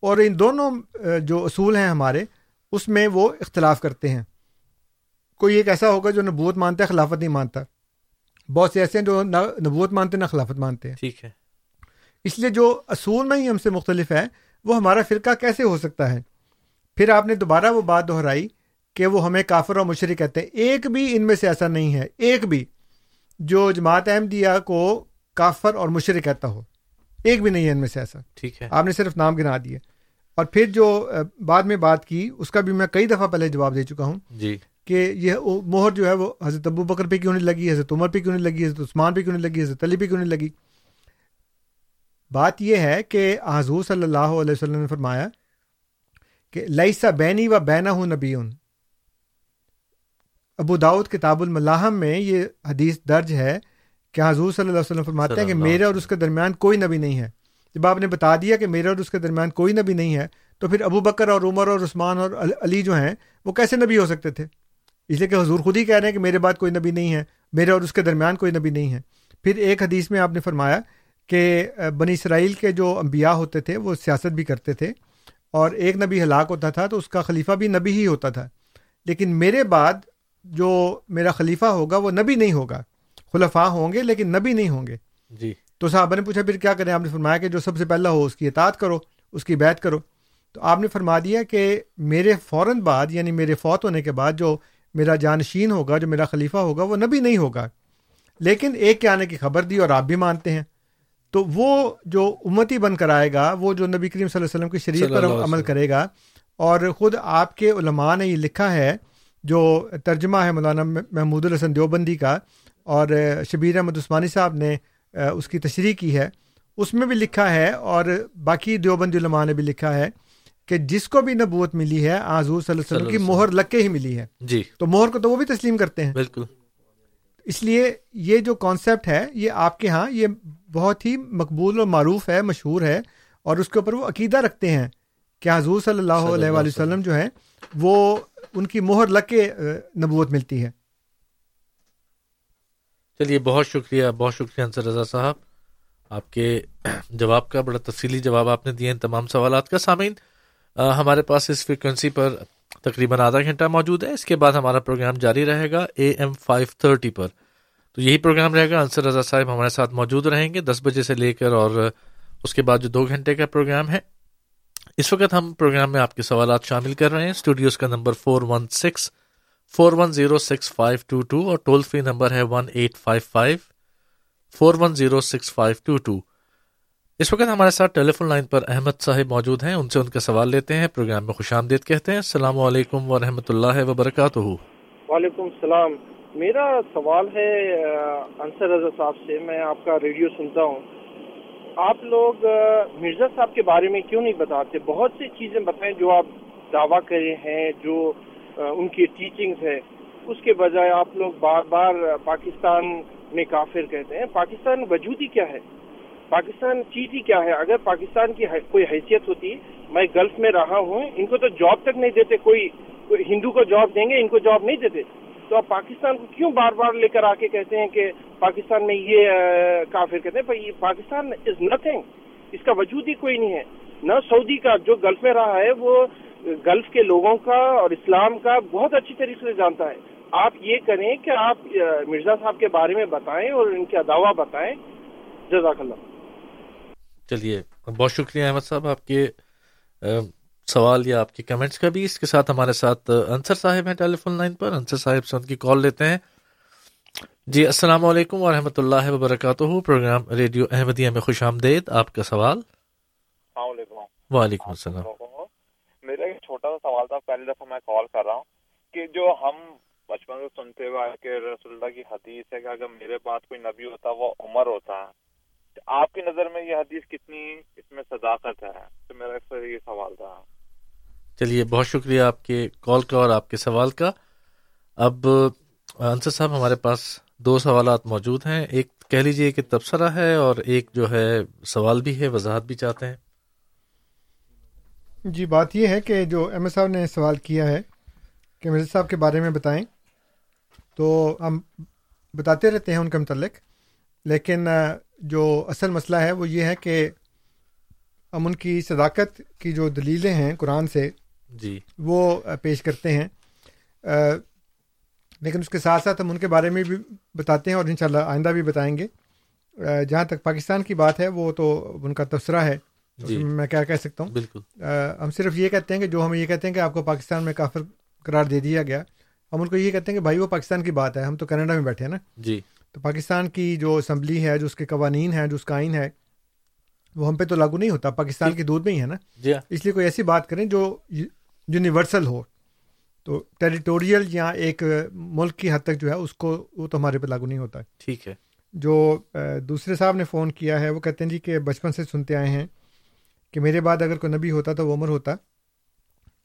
اور ان دونوں جو اصول ہیں ہمارے اس میں وہ اختلاف کرتے ہیں۔ کوئی ایک ایسا ہوگا جو نبوت مانتا ہے خلافت نہیں مانتا۔ بہت سے ایسے ہیں جو نہ نبوت مانتے نہ خلافت مانتے ہیں۔ ٹھیک ہے۔ اس لیے جو اصول میں ہی ہم سے مختلف ہے وہ ہمارا فرقہ کیسے ہو سکتا ہے؟ پھر آپ نے دوبارہ وہ بات دہرائی کہ وہ ہمیں کافر اور مشرق کہتے ہیں۔ ایک بھی ان میں سے ایسا نہیں ہے۔ ایک بھی جو جماعت احمدیہ کو کافر اور مشرق کہتا ہو ایک بھی نہیں ہے ان میں سے ایسا۔ ٹھیک ہے۔ آپ نے صرف نام گنا دیے۔ اور پھر جو بعد میں بات کی اس کا بھی میں کئی دفعہ پہلے جواب دے چکا ہوں۔ جی۔ کہ یہ مہر جو ہے وہ حضرت ابو بکر پہ کیوں نہیں لگی حضرت عمر پہ کیوں نہیں لگی حضرت عثمان پہ کیوں نہیں لگی حضرت علی پہ کیوں نہیں لگی؟ بات یہ ہے کہ حضور صلی اللہ علیہ وسلم نے فرمایا کہ لئیسا بینی و بینا ہوں نبی ابو داود کتاب الملاحم میں یہ حدیث درج ہے کہ حضور صلی اللہ علیہ وسلم فرماتے ہیں کہ میرے اور اس کے درمیان کوئی نبی نہیں ہے۔ جب آپ نے بتا دیا کہ میرے اور اس کے درمیان کوئی نبی نہیں ہے تو پھر ابو بکر اور عمر اور عثمان اور علی جو ہیں وہ کیسے نبی ہو سکتے تھے؟ اس لیے کہ حضور خود ہی کہہ رہے ہیں کہ میرے بعد کوئی نبی نہیں ہے میرے اور اس کے درمیان کوئی نبی نہیں ہے۔ پھر ایک حدیث میں آپ نے فرمایا کہ بنی اسرائیل کے جو انبیاء ہوتے تھے وہ سیاست بھی کرتے تھے اور ایک نبی ہلاک ہوتا تھا تو اس کا خلیفہ بھی نبی ہی ہوتا تھا۔ لیکن میرے بعد جو میرا خلیفہ ہوگا وہ نبی نہیں ہوگا۔ خلفاء ہوں گے لیکن نبی نہیں ہوں گے۔ جی۔ تو صاحبہ نے پوچھا پھر کیا کریں؟ آپ نے فرمایا کہ جو سب سے پہلا ہو اس کی اطاعت کرو اس کی بیعت کرو۔ تو آپ نے فرما دیا کہ میرے فوراً بعد یعنی میرے فوت ہونے کے بعد جو میرا جانشین ہوگا جو میرا خلیفہ ہوگا وہ نبی نہیں ہوگا۔ لیکن ایک کے آنے کی خبر دی اور آپ بھی مانتے ہیں۔ تو وہ جو امتی بن کر آئے گا وہ جو نبی کریم صلی اللہ علیہ وسلم کی شریعت پر عمل کرے گا اور خود آپ کے علماء نے یہ لکھا ہے جو ترجمہ ہے مولانا محمود الحسن دیوبندی کا اور شبیر احمد عثمانی صاحب نے اس کی تشریح کی ہے۔ اس میں بھی لکھا ہے اور باقی دیوبندی علماء نے بھی لکھا ہے۔ کہ جس کو بھی نبوت ملی ہے حضور صلی اللہ علیہ وسلم کی مہر لگ کے ہی ملی ہے۔ جی۔ تو مہر کو تو وہ بھی تسلیم کرتے ہیں۔ بالکل۔ اس لیے یہ جو کانسیپٹ ہے یہ آپ کے ہاں یہ بہت ہی مقبول اور معروف ہے مشہور ہے اور اس کے اوپر وہ عقیدہ رکھتے ہیں کہ حضور صلی اللہ علیہ وآلہ وسلم۔ جو ہے وہ ان کی مہر لگ کے نبوت ملتی ہے۔ چلیے بہت شکریہ بہت شکریہ انصر رضا صاحب۔ آپ کے جواب کا بڑا تفصیلی جواب آپ نے دیے ان تمام سوالات کا سامعین۔ ہمارے پاس اس فریکوینسی پر تقریباً آدھا گھنٹہ موجود ہے۔ اس کے بعد ہمارا پروگرام جاری رہے گا اے ایم فائیو تھرٹی پر۔ تو یہی پروگرام رہے گا۔ انصر رضا صاحب ہمارے ساتھ موجود رہیں گے دس بجے سے لے کر اور اس کے بعد جو دو گھنٹے کا پروگرام ہے۔ اس وقت ہم پروگرام میں آپ کے سوالات شامل کر رہے ہیں۔ اسٹوڈیوز کا number four one six four one zero six five two two اور ٹول فری نمبر ہے one eight five five four one zero six five two two اس وقت ہمارے ساتھ ٹیلی فون لائن پر احمد صاحب موجود ہیں۔ ان سے ان کا سوال لیتے ہیں، پروگرام میں خوش آمدید کہتے ہیں۔ السلام علیکم و رحمۃ اللہ وبرکاتہ۔ وعلیکم السلام۔ میرا سوال ہے انصر رضا صاحب سے، میں آپ کا ریڈیو سنتا ہوں۔ آپ لوگ مرزا صاحب کے بارے میں کیوں نہیں بتاتے؟ بہت سی چیزیں بتائیں جو آپ دعویٰ کرے ہیں، جو ان کی ٹیچنگز ہے اس کے بجائے آپ لوگ بار بار پاکستان میں کافر کہتے ہیں۔ پاکستان وجودی کیا ہے؟ پاکستان چیز ہی کیا ہے؟ اگر پاکستان کی کوئی حیثیت ہوتی، میں گلف میں رہا ہوں، ان کو تو جاب تک نہیں دیتے، کوئی ہندو کو جاب دیں گے، ان کو جاب نہیں دیتے۔ تو آپ پاکستان کو کیوں بار بار لے کر آ کے کہتے ہیں کہ پاکستان میں یہ کافر کہتے ہیں؟ پاکستان از نتھنگ اس کا وجود ہی کوئی نہیں ہے۔ نہ سعودی کا جو گلف میں رہا ہے، وہ گلف کے لوگوں کا اور اسلام کا بہت اچھی طریقے سے جانتا ہے۔ آپ یہ کریں کہ آپ مرزا صاحب کے بارے میں بتائیں اور ان کا دعویٰ بتائیں۔ جزاک اللہ۔ چلیے بہت شکریہ احمد صاحب آپ کے سوال یا آپ کے کمنٹس کا بھی اس کے ساتھ ہمارے ساتھ انصر صاحب ہیں ٹیلی فون لائن پر۔ انصر صاحب سے ان کی کال لیتے ہیں۔ جی السلام علیکم ورحمۃ اللہ وبرکاتہ۔ پروگرام ریڈیو احمدیہ میں خوش آمدید۔ آپ کا سوال؟ وعلیکم السلام۔ میرا ایک چھوٹا سا سوال تھا پہلی دفعہ میں کال کر رہا ہوں کہ جو ہم بچپن سے سنتے ہوئے کہ رسول اللہ کی حدیث ہے کہ اگر میرے پاس کوئی نبی ہوتا وہ عمر ہوتا۔ ہے آپ کی نظر میں یہ حدیث کتنی اس میں صداقت ہے؟ تو میرا اکثر یہ سوال تھا۔ چلیے بہت شکریہ آپ کے کال کا اور آپ کے سوال کا۔ اب انصر صاحب ہمارے پاس دو سوالات موجود ہیں۔ ایک کہہ لیجیے کہ تبصرہ ہے اور ایک جو ہے سوال بھی ہے وضاحت بھی چاہتے ہیں۔ جی بات یہ ہے کہ جو ایم ایس صاحب نے سوال کیا ہے کہ مرزا صاحب کے بارے میں بتائیں۔ تو ہم بتاتے رہتے ہیں ان کے متعلق۔ لیکن جو اصل مسئلہ ہے وہ یہ ہے کہ ہم ان کی صداقت کی جو دلیلیں ہیں قرآن سے جی۔ وہ پیش کرتے ہیں۔ لیکن اس کے ساتھ ساتھ ہم ان کے بارے میں بھی بتاتے ہیں اور انشاءاللہ آئندہ بھی بتائیں گے۔ جہاں تک پاکستان کی بات ہے وہ تو ان کا تبصرہ ہے۔ جی۔ میں کیا کہہ سکتا ہوں؟ بالکل۔ ہم صرف یہ کہتے ہیں کہ جو ہم یہ کہتے ہیں کہ آپ کو پاکستان میں کافر قرار دے دیا گیا ہم ان کو یہ کہتے ہیں کہ بھائی وہ پاکستان کی بات ہے ہم تو کینیڈا میں بیٹھے ہیں نا۔ جی۔ تو پاکستان کی جو اسمبلی ہے جو اس کے قوانین ہیں جو اس کا آئین ہے وہ ہم پہ تو لاگو نہیں ہوتا۔ پاکستان کی دودھ میں ہی ہے نا۔ جی اس لیے کوئی ایسی بات کریں جو یونیورسل ہو۔ تو ٹیریٹوریل یا ایک ملک کی حد تک جو ہے اس کو وہ تو ہمارے پہ لاگو نہیں ہوتا۔ ٹھیک ہے۔ جو دوسرے صاحب نے فون کیا ہے وہ کہتے ہیں جی کہ بچپن سے سنتے آئے ہیں کہ میرے بعد اگر کوئی نبی ہوتا تو وہ عمر ہوتا۔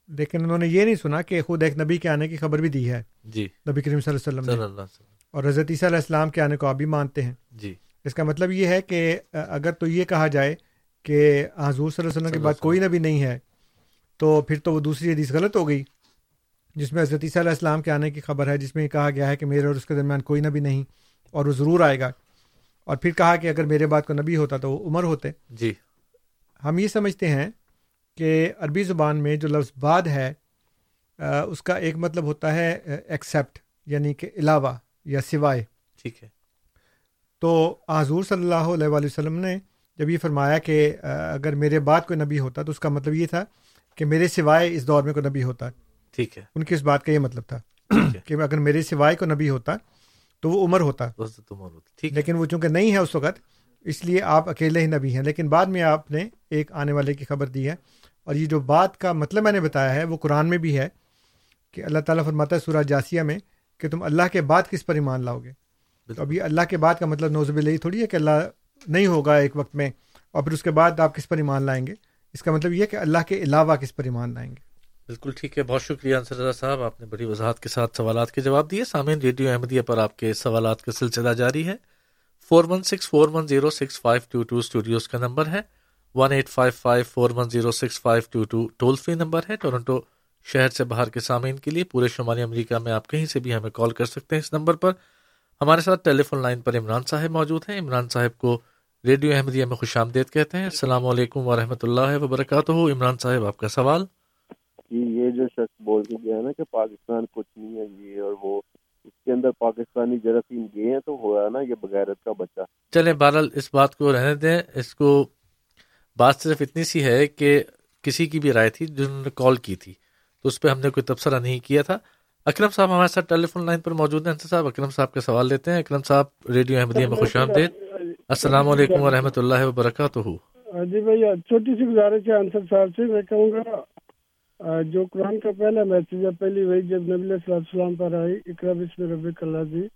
لیکن انہوں نے یہ نہیں سنا کہ خود ایک نبی کے آنے کی خبر بھی دی ہے۔ جی۔ نبی کریم صلی اللہ علیہ وسلم نے۔ اور حضرت عیسیٰ علیہ السلام کے آنے کو آپ بھی مانتے ہیں۔ جی۔ اس کا مطلب یہ ہے کہ اگر تو یہ کہا جائے کہ حضور صلی اللہ علیہ وسلم کے بعد کوئی نبی نہیں ہے تو پھر تو وہ دوسری حدیث غلط ہو گئی جس میں حضرت عیسیٰ علیہ السلام کے آنے کی خبر ہے جس میں کہا گیا ہے کہ میرے اور اس کے درمیان کوئی نبی نہیں اور وہ ضرور آئے گا۔ اور پھر کہا کہ اگر میرے بعد کو نبی ہوتا تو وہ عمر ہوتے۔ جی۔ ہم یہ سمجھتے ہیں کہ عربی زبان میں جو لفظ بعد ہے اس کا ایک مطلب ہوتا ہے ایکسیپٹ یعنی کہ علاوہ۔ یا سوائے۔ ٹھیک ہے۔ تو حضور صلی اللہ علیہ وآلہ وسلم نے جب یہ فرمایا کہ اگر میرے بعد کوئی نبی ہوتا تو اس کا مطلب یہ تھا کہ میرے سوائے اس دور میں کوئی نبی ہوتا۔ ٹھیک ہے۔ ان کی اس بات کا یہ مطلب تھا کہ اگر میرے سوائے کو نبی ہوتا تو وہ عمر ہوتا۔ لیکن وہ چونکہ نہیں ہے اس وقت اس لیے آپ اکیلے ہی نبی ہیں۔ لیکن بعد میں آپ نے ایک آنے والے کی خبر دی ہے۔ اور یہ جو بات کا مطلب میں نے بتایا ہے وہ قرآن میں بھی ہے کہ اللہ تعالیٰ فرماتا ہے سورہ جاسیہ میں کہ تم اللہ کے بعد کس پر ایمان لاؤ گے؟ تو ابھی اللہ کے بعد کا مطلب نوزب اللہ تھوڑی ہے کہ اللہ نہیں ہوگا ایک وقت میں اور پھر اس کے بعد آپ کس پر ایمان لائیں گے؟ اس کا مطلب یہ کہ اللہ کے علاوہ کس پر ایمان لائیں گے؟ بالکل ٹھیک ہے۔ بہت شکریہ انصر رضا صاحب۔ آپ نے بڑی وضاحت کے ساتھ سوالات کے جواب دیے۔ سامعین ریڈیو احمدیہ پر آپ کے سوالات کا سلسلہ جاری ہے۔ Four one six four one zero six five two two studios کا نمبر ہے۔ One eight five five four one zero six five two two toll free number ہے۔ ٹورنٹو شہر سے باہر کے سامعین کے لیے پورے شمالی امریکہ میں آپ کہیں سے بھی ہمیں کال کر سکتے ہیں اس نمبر پر۔ ہمارے ساتھ ٹیلی فون لائن پر عمران صاحب موجود ہیں۔ عمران صاحب کو ریڈیو احمدیہ میں خوش آمدید کہتے ہیں۔ السلام علیکم ورحمۃ اللہ وبرکاتہ۔ عمران صاحب آپ کا سوال؟ جی یہ جو شخص بول کے گیا نا کہ پاکستان کچھ نہیں ہے یہ اور وہ اس کے اندر پاکستانی جراثیم گئے ہیں تو ہوا نا یہ بغیرت کا بچہ۔ چلے بہرحال اس بات کو رہنے دیں۔ اس کو بات صرف اتنی سی ہے کہ کسی کی بھی رائے تھی جنہوں نے کال کی تھی۔ تو اس پہ ہم نے کوئی تبصرہ نہیں کیا تھا۔ اکرم صاحب ہمارے ساتھ ٹیلی فون لائن پر موجود ہیں۔ صاحب، اکرم صاحب کا سوال لیتے ہیں۔ اکرم صاحب، ریڈیو احمدیہ میں خوش آمدید۔ السلام علیکم و رحمۃ اللہ وبرکاتہ۔ جی بھیا چھوٹی سی گزارش ہے انصر صاحب سے۔ میں کہوں گا، جو قرآن کا پہلا میسج ہے، پہلی وہی جب نبی علیہ السلام پر آئی، اقرا بسم ربی اللہ جی۔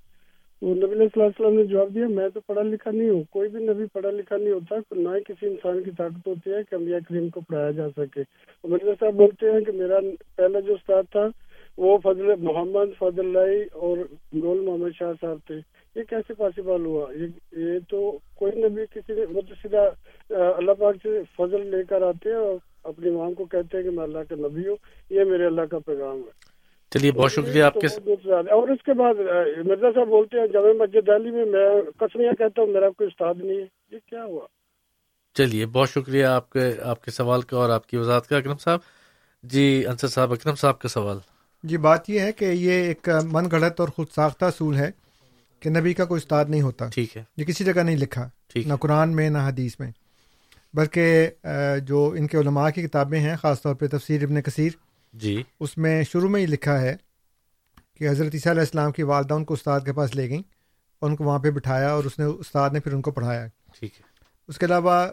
تو نبی علیہ السلام نے جواب دیا، میں تو پڑھا لکھا نہیں ہوں۔ کوئی بھی نبی پڑھا لکھا نہیں ہوتا، نہ ہی کسی انسان کی طاقت ہوتی ہے کہ انبیاء کریم کو پڑھایا جا سکے۔ مرزا صاحب بولتے ہیں کہ میرا پہلا جو استاد تھا، وہ فضل محمد فضل اللہ اور گول محمد شاہ صاحب تھے۔ یہ کیسے پاسبل ہوا؟ یہ تو کوئی نبی کسی نے مطلب سیدھا، اللہ پاک سے فضل لے کر آتے ہیں اور اپنی ماں کو کہتے ہیں کہ میں اللہ کا نبی ہوں، یہ میرے اللہ کا پیغام ہے۔ چلیے بہت شکریہ آپ کے اور اس کے بعد مرزا صاحب بولتے ہیں جامع مسجد دہلی میں میں کسمیاں کہتا ہوں میرا کوئی استاد نہیں ہے۔ یہ کیا ہوا؟ چلیے بہت شکریہ آپ کے آپ کے سوال کا اور آپ کی وضاحت کا اکرم صاحب۔ جی انصر صاحب اکرم صاحب کا سوال۔ جی بات یہ ہے کہ یہ ایک من گڑت اور خود ساختہ اصول ہے کہ نبی کا کوئی استاد نہیں ہوتا۔ ٹھیک ہے۔ یہ کسی جگہ نہیں لکھا نہ قرآن میں نہ حدیث میں۔ بلکہ جو ان کے علماء کی کتابیں ہیں خاص طور پہ تفسیر ابن کثیر جی۔ اس میں شروع میں ہی لکھا ہے کہ حضرت عیسیٰ علیہ السلام کی والدہ ان کو استاد کے پاس لے گئیں اور ان کو وہاں پہ بٹھایا اور اس نے استاد نے پھر ان کو پڑھایا۔ ٹھیک ہے۔ اس کے علاوہ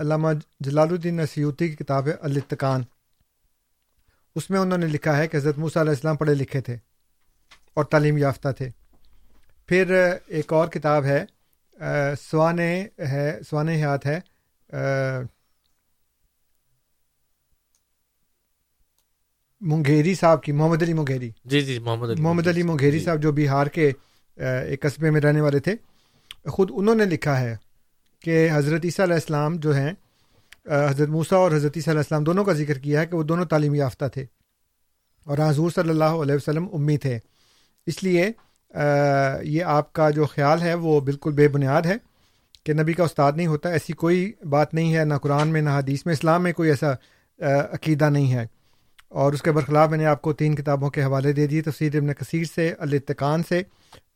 علامہ جلال الدین نسیوتی کی کتاب ہے الاتقان اس میں انہوں نے لکھا ہے کہ حضرت موسیٰ علیہ السلام پڑھے لکھے تھے اور تعلیم یافتہ تھے۔ پھر ایک اور کتاب ہے سوان ہے سوان حیات ہے منگیری صاحب کی محمد علی منگیری جی جی محمد علی محمد علی منگیری جی۔ صاحب جو بہار کے ایک قصبے میں رہنے والے تھے۔ خود انہوں نے لکھا ہے کہ حضرت عیسیٰ علیہ السلام جو ہیں حضرت موسیٰ اور حضرت عیسیٰ علیہ السلام دونوں کا ذکر کیا ہے کہ وہ دونوں تعلیم یافتہ تھے۔ اور حضور صلی اللہ علیہ وسلم امی تھے۔ اس لیے یہ آپ کا جو خیال ہے وہ بالکل بے بنیاد ہے کہ نبی کا استاد نہیں ہوتا ایسی کوئی بات نہیں ہے نہ قرآن میں نہ حدیث میں۔ اسلام میں کوئی ایسا عقیدہ نہیں ہے۔ اور اس کے برخلاف میں نے آپ کو تین کتابوں کے حوالے دے دیے تفصیل ابن کثیر سے الاتقان سے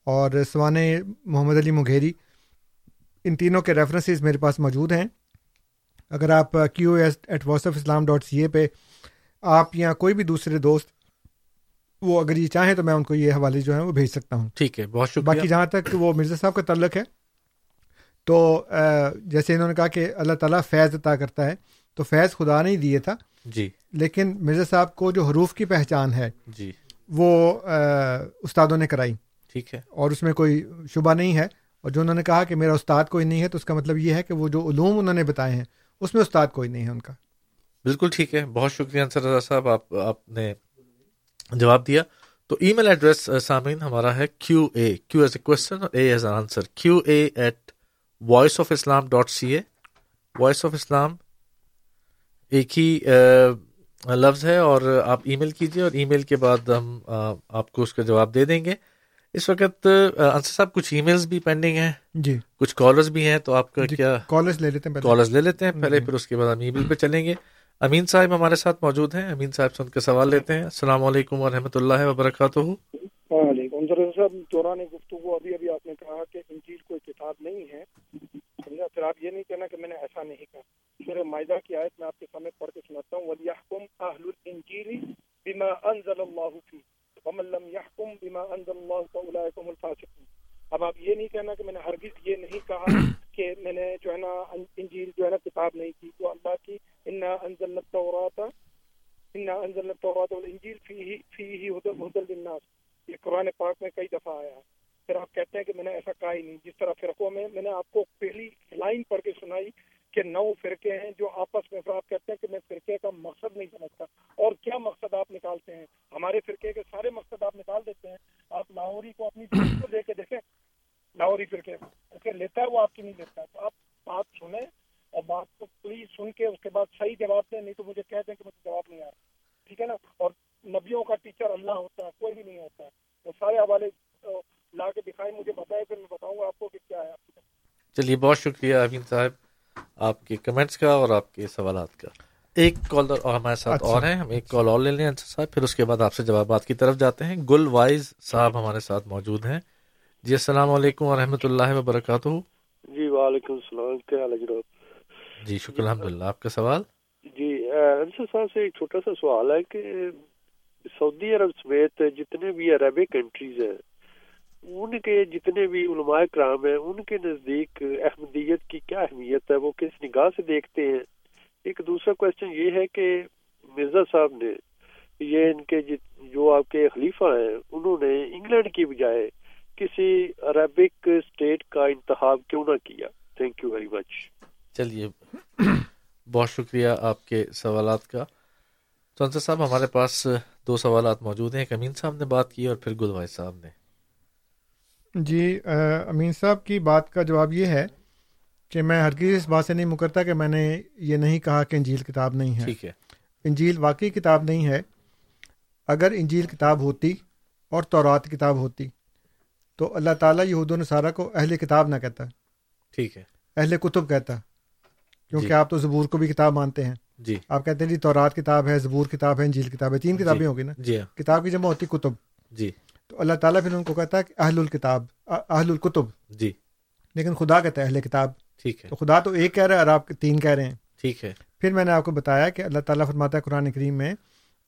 اور سوان محمد علی مغیری۔ ان تینوں کے ریفرنسز میرے پاس موجود ہیں۔ اگر آپ Q S at voice of Islam dot C A پہ آپ یا کوئی بھی دوسرے دوست وہ اگر یہ چاہیں تو میں ان کو یہ حوالے جو ہیں وہ بھیج سکتا ہوں۔ ٹھیک ہے بہت شکریہ۔ باقی جہاں تک وہ مرزا صاحب کا تعلق ہے تو جیسے انہوں نے کہا کہ اللہ تعالیٰ فیض عطا کرتا ہے تو فیض خدا نے ہی دیے تھا۔ جی۔ لیکن مرزا صاحب کو جو حروف کی پہچان ہے جی۔ وہ استادوں نے کرائی۔ ٹھیک ہے۔ اور اس میں کوئی شبہ نہیں ہے۔ اور جو انہوں نے کہا کہ میرا استاد کوئی نہیں ہے تو اس کا مطلب یہ ہے کہ وہ جو علوم انہوں نے بتائے ہیں اس میں استاد کوئی نہیں ہے ان کا۔ بالکل ٹھیک ہے۔ بہت شکریہ انصر رضا صاحب آپ آپ نے جواب دیا۔ تو ای میل ایڈریس سامعین ہمارا ہے Q A Q as a question A as answer. Q A at voice of Islam dot C A. Voice of Islam ایک ہی لفظ ہے اور آپ ای میل کیجیے اور ای میل کے بعد ہم آپ کو اس کا جواب دے دیں گے۔ اس وقت انصر صاحب کچھ ای میلز بھی پینڈنگ ہیں۔ جی۔ کچھ کالرز بھی ہیں تو آپ کا جی کیا؟ کالرز لے لیتے ہیں کالرز لے لیتے ہیں پہلے جی۔ پھر اس کے بعد ہم ای میل پہ چلیں گے۔ امین صاحب ہمارے ساتھ موجود ہیں۔ امین صاحب سے ان کے سوال لیتے ہیں۔ السلام علیکم ورحمۃ اللہ وبرکاتہ۔ وعلیکم صاحب دوران گفتگو ابھی ابھی آپ نے کہا کہ انجیل کوئی کتاب نہیں ہے سمجھا؟ پھر آپ یہ نہیں کہنا کہ میں نے ایسا نہیں کہا۔ پھر معاہدہ کی آیت میں آپ کے سامنے پڑھ کے سناتا ہوں وَلْيَحْكُمْ أَهْلُ الْإِنجِيلِ بِمَا أَنزَلَ اللَّهُ فِيهِ۔ وَمَن لَّمْ يَحْكُمْ بِمَا أَنزَلَ اللَّهُ فَأُولَٰئِكَ هُمُ الْفَاسِقُونَ۔ اب آپ یہ نہیں کہنا کہ میں نے ہرگز یہ نہیں کہا کہ میں نے جو ہے نا انجیل جو ہے نا کتاب نہیں کی۔ تو اللہ کی انا انزلنا التوراۃ انا انزلنا التوراۃ والانجیل فیہ فیہ ہدى للناس۔ یہ قرآن پاک میں کئی دفعہ آیا ہے۔ پھر آپ کہتے ہیں کہ میں نے ایسا کہا ہی نہیں۔ جس طرح فرقوں میں میں نے آپ کو پہلی لائن پڑھ کے سنائی کہ نو فرقے ہیں جو آپس میں پھر آپ کہتے ہیں کہ میں فرقے کا مقصد نہیں سمجھتا اور کیا مقصد آپ نکالتے ہیں؟ ہمارے فرقے کے سارے مقصد آپ نکال دیتے ہیں۔ آپ لاہوری کو اپنی کو دے کے دیکھیں، لاہوری فرقے اسے اچھا، لیتا ہے وہ آپ کی نہیں لیتا، تو آپ بات سنیں اور بات کو پلیز سن کے اس کے بعد صحیح جواب دیں، نہیں تو مجھے کہہ دیں کہ مجھے جواب نہیں آ رہا۔ ٹھیک ہے نا؟ اور نبیوں کا ٹیچر اللہ ہوتا ہے، کوئی بھی نہیں ہوتا۔ ہے وہ سارے حوالے لا کے دکھائیں، مجھے بتائے پھر میں بتاؤں گا آپ کو کہ کیا ہے۔ آپ چلیے، بہت شکریہ امین صاحب۔ آپ کے کمنٹس کا اور آپ کے سوالات کا۔ ایک کال اور ہمارے ساتھ اور ہیں۔ ہم ایک کال اور لے لیں انصر صاحب پھر اس کے بعد آپ سے جوابات کی طرف جاتے ہیں۔ گل وائز صاحب ہمارے ساتھ موجود ہیں۔ جی السلام علیکم ورحمۃ اللہ وبرکاتہ۔ جی وعلیکم السلام۔ کیا حال ہے جناب؟ جی شکر الحمد للہ آپ کا سوال؟ جی انصر صاحب سے ایک چھوٹا سا سوال ہے کہ سعودی عرب سمیت جتنے بھی عربک کنٹریز ہیں ان کے جتنے بھی علماء کرام ہیں، ان کے نزدیک احمدیت کی کیا اہمیت ہے، وہ کس نگاہ سے دیکھتے ہیں؟ ایک دوسرا کوشچن یہ ہے کہ مرزا صاحب نے یہ ان کے جو آپ کے خلیفہ ہیں، انہوں نے انگلینڈ کی بجائے کسی عربک اسٹیٹ کا انتخاب کیوں نہ کیا؟ تھینک یو ویری مچ چلیے، بہت شکریہ آپ کے سوالات کا۔ تو انصر صاحب، ہمارے پاس دو سوالات موجود ہیں، ایک امین صاحب نے بات کی اور پھر گلوائے صاحب نے۔ جی امین صاحب کی بات کا جواب یہ ہے کہ میں ہرگز اس بات سے نہیں مکرتا کہ میں نے یہ نہیں کہا کہ انجیل کتاب نہیں ہے۔ ٹھیک ہے۔ انجیل واقعی کتاب نہیں ہے۔ اگر انجیل کتاب ہوتی اور تورات کتاب ہوتی تو اللہ تعالیٰ یہود و نصارہ کو اہل کتاب نہ کہتا۔ ٹھیک ہے۔ اہل کتب کہتا۔ کیونکہ جی۔ آپ تو زبور کو بھی کتاب مانتے ہیں۔ جی۔ آپ کہتے ہیں جی تورات کتاب ہے زبور کتاب ہے انجیل کتاب ہے تین کتابیں ہوگی نا؟ جی۔ کتاب کی جمع ہوتی کتب۔ جی۔ تو اللہ تعالیٰ پھر ان کو کہتا ہے کہ اہل الکتاب اہل الکتب۔ جی۔ لیکن خدا کہتا ہے اہل کتاب۔ ٹھیک ہے۔ تو خدا تو ایک کہہ رہا ہے اور آپ تین کہہ رہے ہیں۔ ٹھیک ہے۔ پھر میں نے آپ کو بتایا کہ اللہ تعالیٰ فرماتا ہے قرآن کریم میں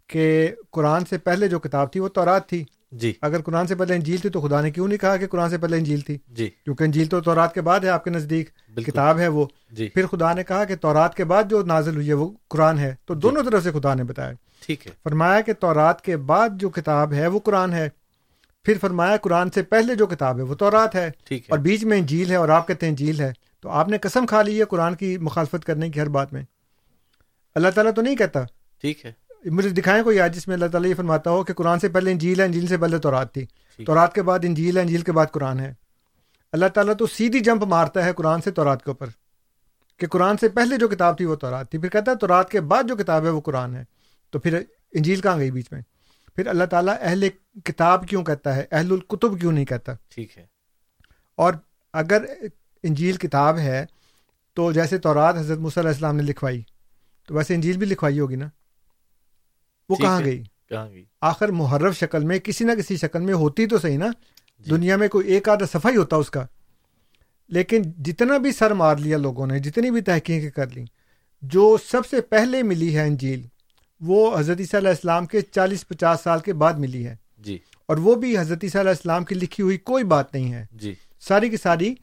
کہ قرآن سے پہلے جو کتاب تھی وہ تورات تھی۔ جی۔ اگر قرآن سے پہلے انجیل تھی تو خدا نے کیوں نہیں کہا کہ قرآن سے پہلے انجیل تھی؟ جی۔ کیونکہ انجیل تو تورات کے بعد ہے آپ کے نزدیک کتاب ہے وہ۔ جی۔ پھر خدا نے کہا کہ تورات کے بعد جو نازل ہوئی ہے وہ قرآن ہے۔ تو دونوں طرف سے خدا نے بتایا۔ ٹھیک ہے۔ فرمایا کہ تورات کے بعد جو کتاب ہے وہ قرآن ہے۔ پھر فرمایا قرآن سے پہلے جو کتاب ہے وہ تورات ہے ٹھیک ہے۔ اور بیچ میں انجیل ہے اور آپ کہتے ہیں انجیل ہے۔ تو آپ نے قسم کھا لی ہے قرآن کی مخالفت کرنے کی ہر بات میں۔ اللہ تعالیٰ تو نہیں کہتا۔ ٹھیک ہے۔ مجھے دکھائیں کوئی آج جس میں اللہ تعالیٰ یہ فرماتا ہو کہ قرآن سے پہلے انجیل ہے انجیل سے پہلے تورات تھی۔ ٹھیک تورات کے بعد انجیل ہے انجیل کے بعد قرآن ہے۔ اللہ تعالیٰ تو سیدھی جمپ مارتا ہے قرآن سے تورات کے اوپر۔ کہ قرآن سے پہلے جو کتاب تھی وہ تورات تھی۔ پھر کہتا ہے تورات کے بعد جو کتاب ہے وہ قرآن ہے۔ تو پھر انجیل کہاں گئی بیچ میں؟ پھر اللہ تعالیٰ اہل کتاب کیوں کہتا ہے؟ اہل الکتب کیوں نہیں کہتا؟ ٹھیک ہے۔ اور اگر انجیل کتاب ہے تو جیسے تورات حضرت مصع علیہ السلام نے لکھوائی تو ویسے انجیل بھی لکھوائی ہوگی نا؟ وہ کہاں۔ گئی؟ کہاں گئی؟ آخر محرف شکل میں کسی نہ کسی شکل میں ہوتی تو صحیح نا؟ جی۔ دنیا میں کوئی ایک آدھا صفحہ ہی ہوتا اس کا۔ لیکن جتنا بھی سر مار لیا لوگوں نے جتنی بھی تحقیقیں کر لی جو سب سے پہلے ملی ہے انجیل وہ حضرت عیسیٰ علیہ السلام کے چالیس پچاس سال کے بعد ملی ہے۔ جی۔ اور وہ بھی حضرت عیسیٰ علیہ السلام کی لکھی ہوئی کوئی بات نہیں ہے۔ جی۔ ساری کی ساری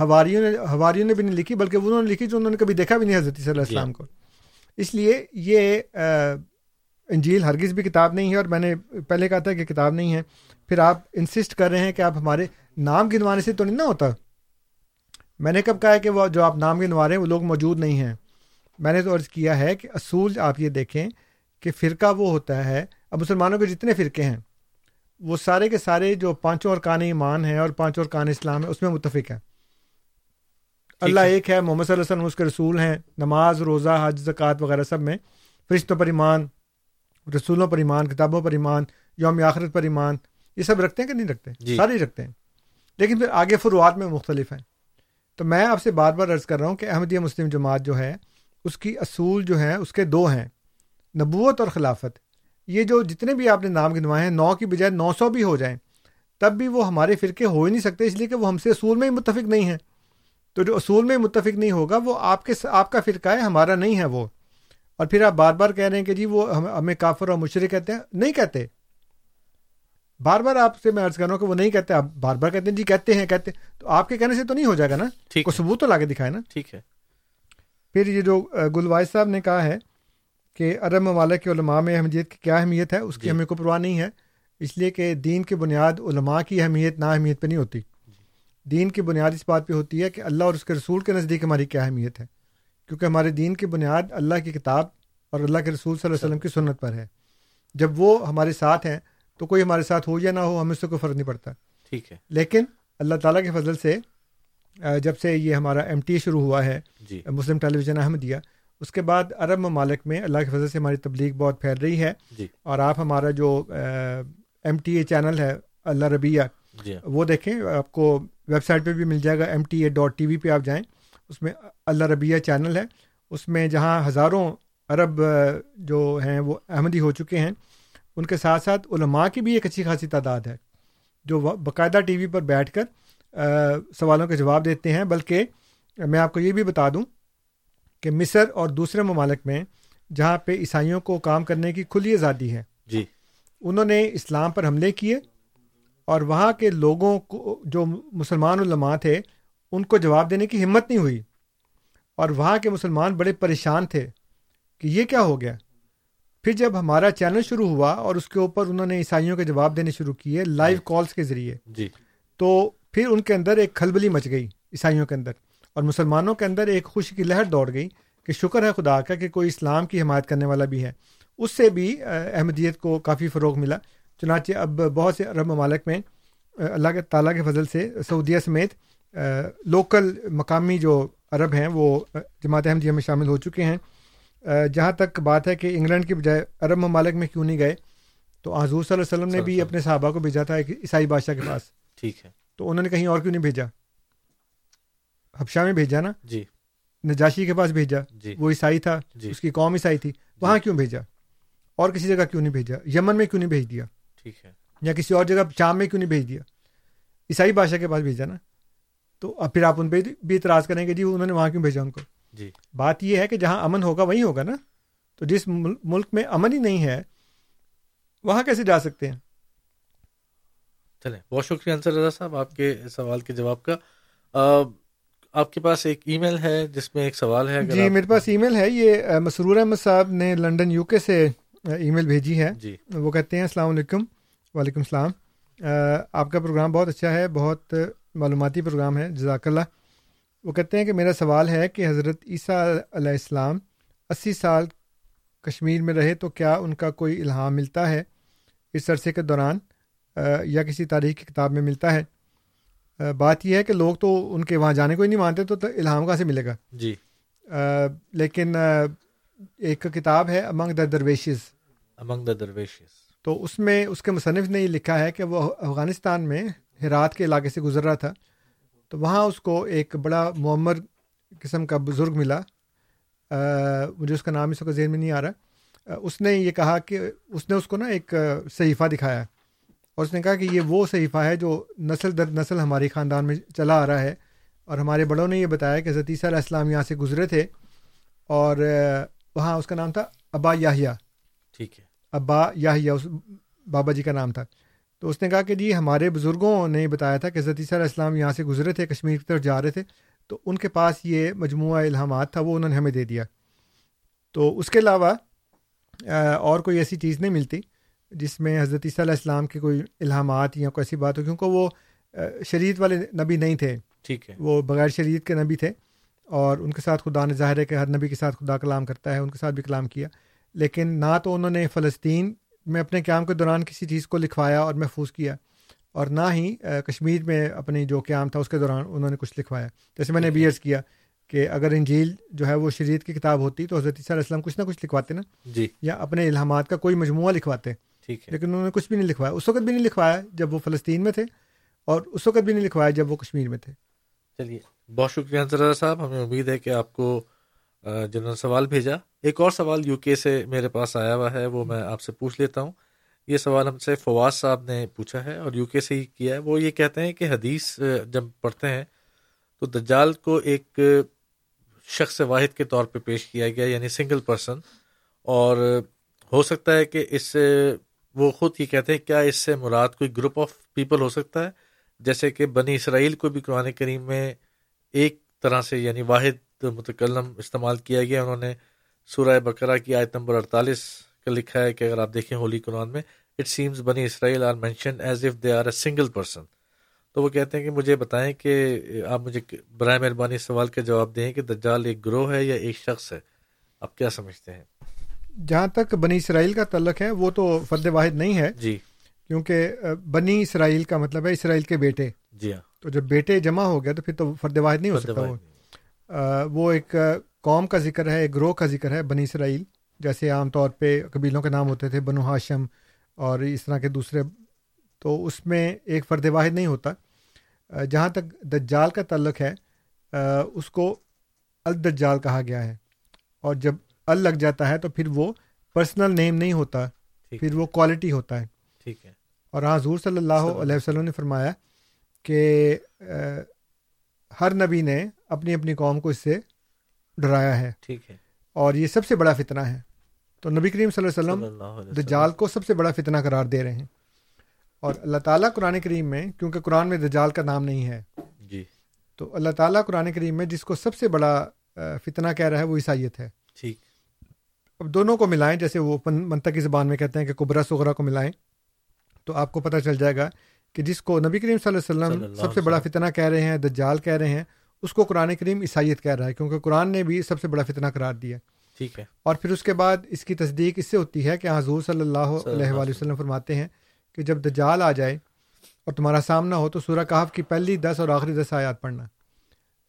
ہواریوں نے ہواریوں نے بھی نہیں لکھی بلکہ انہوں نے لکھی جو انہوں نے کبھی دیکھا بھی نہیں حضرت عیسیٰ علیہ جی۔ السلام کو۔ اس لیے یہ انجیل ہرگز بھی کتاب نہیں ہے اور میں نے پہلے کہا تھا کہ کتاب نہیں ہے۔ پھر آپ انسسٹ کر رہے ہیں کہ آپ ہمارے نام گنوانے سے تو نہیں نہ ہوتا۔ میں نے کب کہا ہے کہ وہ جو آپ نام گنوا رہے ہیں وہ لوگ موجود نہیں ہیں۔ میں نے تو عرض کیا ہے کہ اصول آپ یہ دیکھیں کہ فرقہ وہ ہوتا ہے اب مسلمانوں کے جتنے فرقے ہیں وہ سارے کے سارے جو پانچوں ارکان ایمان ہیں اور پانچوں ارکان اسلام ہے اس میں متفق ہے اللہ۔ ایک ہے محمد صلی اللہ علیہ وسلم اس کے رسول ہیں نماز روزہ حج زکوٰۃ وغیرہ سب میں۔ فرشتوں پر ایمان رسولوں پر ایمان کتابوں پر ایمان یوم آخرت پر ایمان یہ سب رکھتے ہیں کہ نہیں رکھتے؟ جی۔ سارے ہی رکھتے ہیں۔ لیکن پھر آگے فروعات میں مختلف ہیں۔ تو میں آپ سے بار بار عرض کر رہا ہوں کہ احمدیہ مسلم جماعت جو ہے اس کی اصول جو ہیں اس کے دو ہیں۔ نبوت اور خلافت۔ یہ جو جتنے بھی آپ نے نام گنوائے ہیں نو کی بجائے نو سو بھی ہو جائیں تب بھی وہ ہمارے فرقے ہو ہی نہیں سکتے اس لیے کہ وہ ہم سے اصول میں ہی متفق نہیں ہیں۔ تو جو اصول میں متفق نہیں ہوگا وہ آپ کے آپ کا فرقہ ہے ہمارا نہیں ہے وہ۔ اور پھر آپ بار بار کہہ رہے ہیں کہ جی وہ ہمیں کافر اور مشرق کہتے ہیں۔ نہیں کہتے۔ بار بار آپ سے میں عرض کر رہا ہوں کہ وہ نہیں کہتے آپ بار بار کہتے ہیں جی کہتے ہیں کہتے ہیں۔ تو آپ کے کہنے سے تو نہیں ہو جائے گا نا؟ کو ثبوت تو لا کے دکھائے نا؟ ٹھیک ہے۔ پھر یہ جو گلوائز صاحب نے کہا ہے کہ عرب ممالک کے علماء میں اہمیت کی کیا اہمیت ہے؟ اس کی جی. ہمیں کو پرواہ نہیں ہے۔ اس لیے کہ دین کی بنیاد علماء کی اہمیت نا اہمیت پہ نہیں ہوتی۔ دین کی بنیاد اس بات پہ ہوتی ہے کہ اللہ اور اس کے رسول کے نزدیک ہماری کیا اہمیت ہے۔ کیونکہ ہمارے دین کی بنیاد اللہ کی کتاب اور اللہ کے رسول صلی اللہ علیہ وسلم کی سنت پر ہے۔ جب وہ ہمارے ساتھ ہیں تو کوئی ہمارے ساتھ ہو یا نہ ہو ہمیں اس سے کوئی فرق نہیں پڑتا۔ ٹھیک ہے۔ لیکن اللہ تعالیٰ کے فضل سے جب سے یہ ہمارا ایم ٹی شروع ہوا ہے جی۔ مسلم ٹیلی ویژن احمدیہ اس کے بعد عرب ممالک میں اللہ کے فضل سے ہماری تبلیغ بہت پھیل رہی ہے جی۔ اور آپ ہمارا جو ایم ٹی اے چینل ہے اللہ ربیہ جی۔ وہ دیکھیں آپ کو ویب سائٹ پہ بھی مل جائے گا M T A dot T V پہ آپ جائیں اس میں اللہ ربیہ چینل ہے۔ اس میں جہاں ہزاروں عرب جو ہیں وہ احمدی ہو چکے ہیں ان کے ساتھ ساتھ علماء کی بھی ایک اچھی خاصی تعداد ہے جو باقاعدہ ٹی وی پر بیٹھ کر سوالوں کے جواب دیتے ہیں۔ بلکہ میں آپ کو یہ بھی بتا دوں کہ مصر اور دوسرے ممالک میں جہاں پہ عیسائیوں کو کام کرنے کی کھلی آزادی ہے۔ جی۔ انہوں نے اسلام پر حملے کیے اور وہاں کے لوگوں کو جو مسلمان علماء تھے ان کو جواب دینے کی ہمت نہیں ہوئی۔ اور وہاں کے مسلمان بڑے پریشان تھے کہ یہ کیا ہو گیا۔ پھر جب ہمارا چینل شروع ہوا اور اس کے اوپر انہوں نے عیسائیوں کے جواب دینے شروع کیے لائیو کالس کے ذریعے۔ جی۔ تو پھر ان کے اندر ایک کھلبلی مچ گئی عیسائیوں کے اندر۔ اور مسلمانوں کے اندر ایک خوشی کی لہر دوڑ گئی کہ شکر ہے خدا کا کہ کوئی اسلام کی حمایت کرنے والا بھی ہے۔ اس سے بھی احمدیت کو کافی فروغ ملا۔ چنانچہ اب بہت سے عرب ممالک میں اللہ کے تعالیٰ کے فضل سے سعودیہ سمیت لوکل مقامی جو عرب ہیں وہ جماعت احمدیہ میں شامل ہو چکے ہیں۔ جہاں تک بات ہے کہ انگلینڈ کی بجائے عرب ممالک میں کیوں نہیں گئے تو حضور صلی اللہ علیہ وسلم نے بھی اپنے صحابہ کو بھیجا تھا ایک عیسائی بادشاہ کے پاس۔ ٹھیک ہے۔ تو انہوں نے کہیں اور کیوں نہیں بھیجا؟ حبشہ میں بھیجا نا؟ جی۔ نجاشی کے پاس بھیجا۔ جی۔ وہ عیسائی تھا جی۔ اس کی قوم عیسائی تھی۔ وہاں جی۔ کیوں بھیجا؟ اور کسی جگہ کیوں نہیں بھیجا؟ یمن میں کیوں نہیں بھیج دیا؟ ٹھیک ہے۔ یا کسی اور جگہ شام میں کیوں نہیں بھیج دیا؟ عیسائی بادشاہ کے پاس بھیجا نا؟ تو اب پھر آپ ان پہ بھی اعتراض کریں گے جی انہوں نے وہاں کیوں بھیجا ان کو؟ جی۔ بات یہ ہے کہ جہاں امن ہوگا وہیں ہوگا نا؟ تو جس ملک میں امن ہی نہیں ہے وہاں کیسے جا سکتے ہیں؟ چلیں بہت شکریہ انصر رضا صاحب آپ کے سوال کے جواب کا۔ آپ کے پاس ایک ای میل ہے جس میں ایک سوال ہے جی میرے پاس ای میل ہے یہ مسرور احمد صاحب نے لنڈن یو کے سے ای میل بھیجی ہے۔ جی۔ وہ کہتے ہیں السلام علیکم۔ وعلیکم السلام۔ آپ کا پروگرام بہت اچھا ہے بہت معلوماتی پروگرام ہے جزاک اللہ۔ وہ کہتے ہیں کہ میرا سوال ہے کہ حضرت عیسیٰ علیہ السلام اسی سال کشمیر میں رہے تو کیا ان کا کوئی الہام ملتا ہے؟ اس عرصے کے دوران یا کسی تاریخ کی کتاب میں ملتا ہے؟ بات یہ ہے کہ لوگ تو ان کے وہاں جانے کو ہی نہیں مانتے تو الہام کہاں سے ملے گا؟ جی۔ لیکن ایک کتاب ہے امنگ دا درویشز امنگ دا درویشز تو اس میں اس کے مصنف نے یہ لکھا ہے کہ وہ افغانستان میں ہرات کے علاقے سے گزر رہا تھا۔ تو وہاں اس کو ایک بڑا معمر قسم کا بزرگ ملا۔ مجھے اس کا نام اس وقت ذہن میں نہیں آ رہا۔ اس نے یہ کہا کہ اس نے اس کو نا ایک صحیفہ دکھایا۔ اور اس نے کہا کہ یہ وہ صحیفہ ہے جو نسل در نسل ہماری خاندان میں چلا آ رہا ہے اور ہمارے بڑوں نے یہ بتایا کہ عیسیٰ علیہ السلام یہاں سے گزرے تھے اور وہاں اس کا نام تھا ابا یاہیا ٹھیک ہے۔ ابا یاہیا اس بابا جی کا نام تھا۔ تو اس نے کہا کہ جی ہمارے بزرگوں نے بتایا تھا کہ عیسیٰ علیہ السلام یہاں سے گزرے تھے کشمیر کی طرف جا رہے تھے۔ تو ان کے پاس یہ مجموعہ الہامات تھا وہ انہوں نے ہمیں دے دیا۔ تو اس کے علاوہ اور کوئی ایسی چیز نہیں ملتی۔ جس میں حضرت عیسیٰ علیہ السلام کے کوئی الہامات یا کوئی ایسی بات ہو کیونکہ وہ شریعت والے نبی نہیں تھے۔ ٹھیک ہے۔ وہ بغیر شریعت کے نبی تھے اور ان کے ساتھ خدا نے ظاہر ہے کہ ہر نبی کے ساتھ خدا کلام کرتا ہے ان کے ساتھ بھی کلام کیا۔ لیکن نہ تو انہوں نے فلسطین میں اپنے قیام کے دوران کسی چیز کو لکھوایا اور محفوظ کیا اور نہ ہی کشمیر میں اپنی جو قیام تھا اس کے دوران انہوں نے کچھ لکھوایا۔ جیسے میں نے بی ایس کیا کہ اگر انجیل جو ہے وہ شریعت کی کتاب ہوتی تو حضرت علیہ السلام کچھ نہ کچھ لکھواتے نا۔ جی۔ یا اپنے الہامات کا کوئی مجموعہ لکھواتے۔ ٹھیک ہے۔ لیکن انہوں نے کچھ بھی نہیں لکھوایا۔ اس وقت بھی نہیں لکھوایا جب وہ فلسطین میں تھے اور اس وقت بھی نہیں لکھوایا جب وہ کشمیر میں تھے۔ چلیے بہت شکریہ انصر صاحب۔ ہمیں امید ہے کہ آپ کو جنہوں نے سوال بھیجا۔ ایک اور سوال یو کے سے میرے پاس آیا ہوا ہے وہ میں آپ سے پوچھ لیتا ہوں۔ یہ سوال ہم سے فواز صاحب نے پوچھا ہے اور یو کے سے ہی کیا ہے۔ وہ یہ کہتے ہیں کہ حدیث جب پڑھتے ہیں تو دجال کو ایک شخص واحد کے طور پہ پیش کیا گیا یعنی سنگل پرسن۔ اور ہو سکتا ہے کہ اس وہ خود یہ کہتے ہیں، کیا اس سے مراد کوئی گروپ آف پیپل ہو سکتا ہے؟ جیسے کہ بنی اسرائیل کو بھی قرآن کریم میں ایک طرح سے یعنی واحد متکلم استعمال کیا گیا۔ انہوں نے سورہ بقرہ کی آیت نمبر اڑتالیس کا لکھا ہے کہ اگر آپ دیکھیں ہولی قرآن میں اٹ سیمز بنی اسرائیل are mention as if they are a single person تو وہ کہتے ہیں کہ مجھے بتائیں کہ آپ مجھے برائے مہربانی سوال کا جواب دیں کہ دجال ایک گروہ ہے یا ایک شخص ہے؟ آپ کیا سمجھتے ہیں؟ جہاں تک بنی اسرائیل کا تعلق ہے وہ تو فرد واحد نہیں ہے۔ جی۔ کیونکہ بنی اسرائیل کا مطلب ہے اسرائیل کے بیٹے۔ جی ہاں۔ تو جب بیٹے جمع ہو گیا تو پھر تو فرد واحد نہیں ہو سکتا وہ۔ وہ ایک قوم کا ذکر ہے ایک گروہ کا ذکر ہے بنی اسرائیل۔ جیسے عام طور پہ قبیلوں کے نام ہوتے تھے بنو ہاشم اور اس طرح کے دوسرے۔ تو اس میں ایک فرد واحد نہیں ہوتا۔ جہاں تک دجال کا تعلق ہے اس کو الدجال کہا گیا ہے۔ اور جب ال لگ جاتا ہے تو پھر وہ پرسنل نیم نہیں ہوتا پھر وہ کوالٹی ہوتا ہے۔ ٹھیک ہے۔ اور ہاں حضور صلی اللہ علیہ وسلم نے فرمایا کہ ہر نبی نے اپنی اپنی قوم کو اس سے ڈرایا ہے۔ ٹھیک ہے۔ اور یہ سب سے بڑا فتنہ ہے۔ تو نبی کریم صلی اللہ علیہ وسلم دجال کو سب سے بڑا فتنہ قرار دے رہے ہیں۔ اور اللہ تعالیٰ قرآن کریم میں کیونکہ قرآن میں دجال کا نام نہیں ہے جی۔ تو اللہ تعالیٰ قرآن کریم میں جس کو سب سے بڑا فتنہ کہہ رہا ہے وہ عیسائیت ہے۔ اب دونوں کو ملائیں جیسے وہ منطقی زبان میں کہتے ہیں کہ قبرا سغرا کو ملائیں تو آپ کو پتہ چل جائے گا کہ جس کو نبی کریم صلی اللہ علیہ وسلم سب سے بڑا فتنہ کہہ رہے ہیں دجال کہہ رہے ہیں اس کو قرآن کریم عیسائیت کہہ رہا ہے کیونکہ قرآن نے بھی سب سے بڑا فتنہ قرار دیا۔ ٹھیک ہے۔ اور پھر اس کے بعد اس کی تصدیق اس سے ہوتی ہے کہ حضور صلی اللہ علیہ وآلہ وسلم۔ فرماتے ہیں کہ جب دجال آ جائے اور تمہارا سامنا ہو تو سورہ کہف کی پہلی دس اور آخری دس آیات پڑھنا۔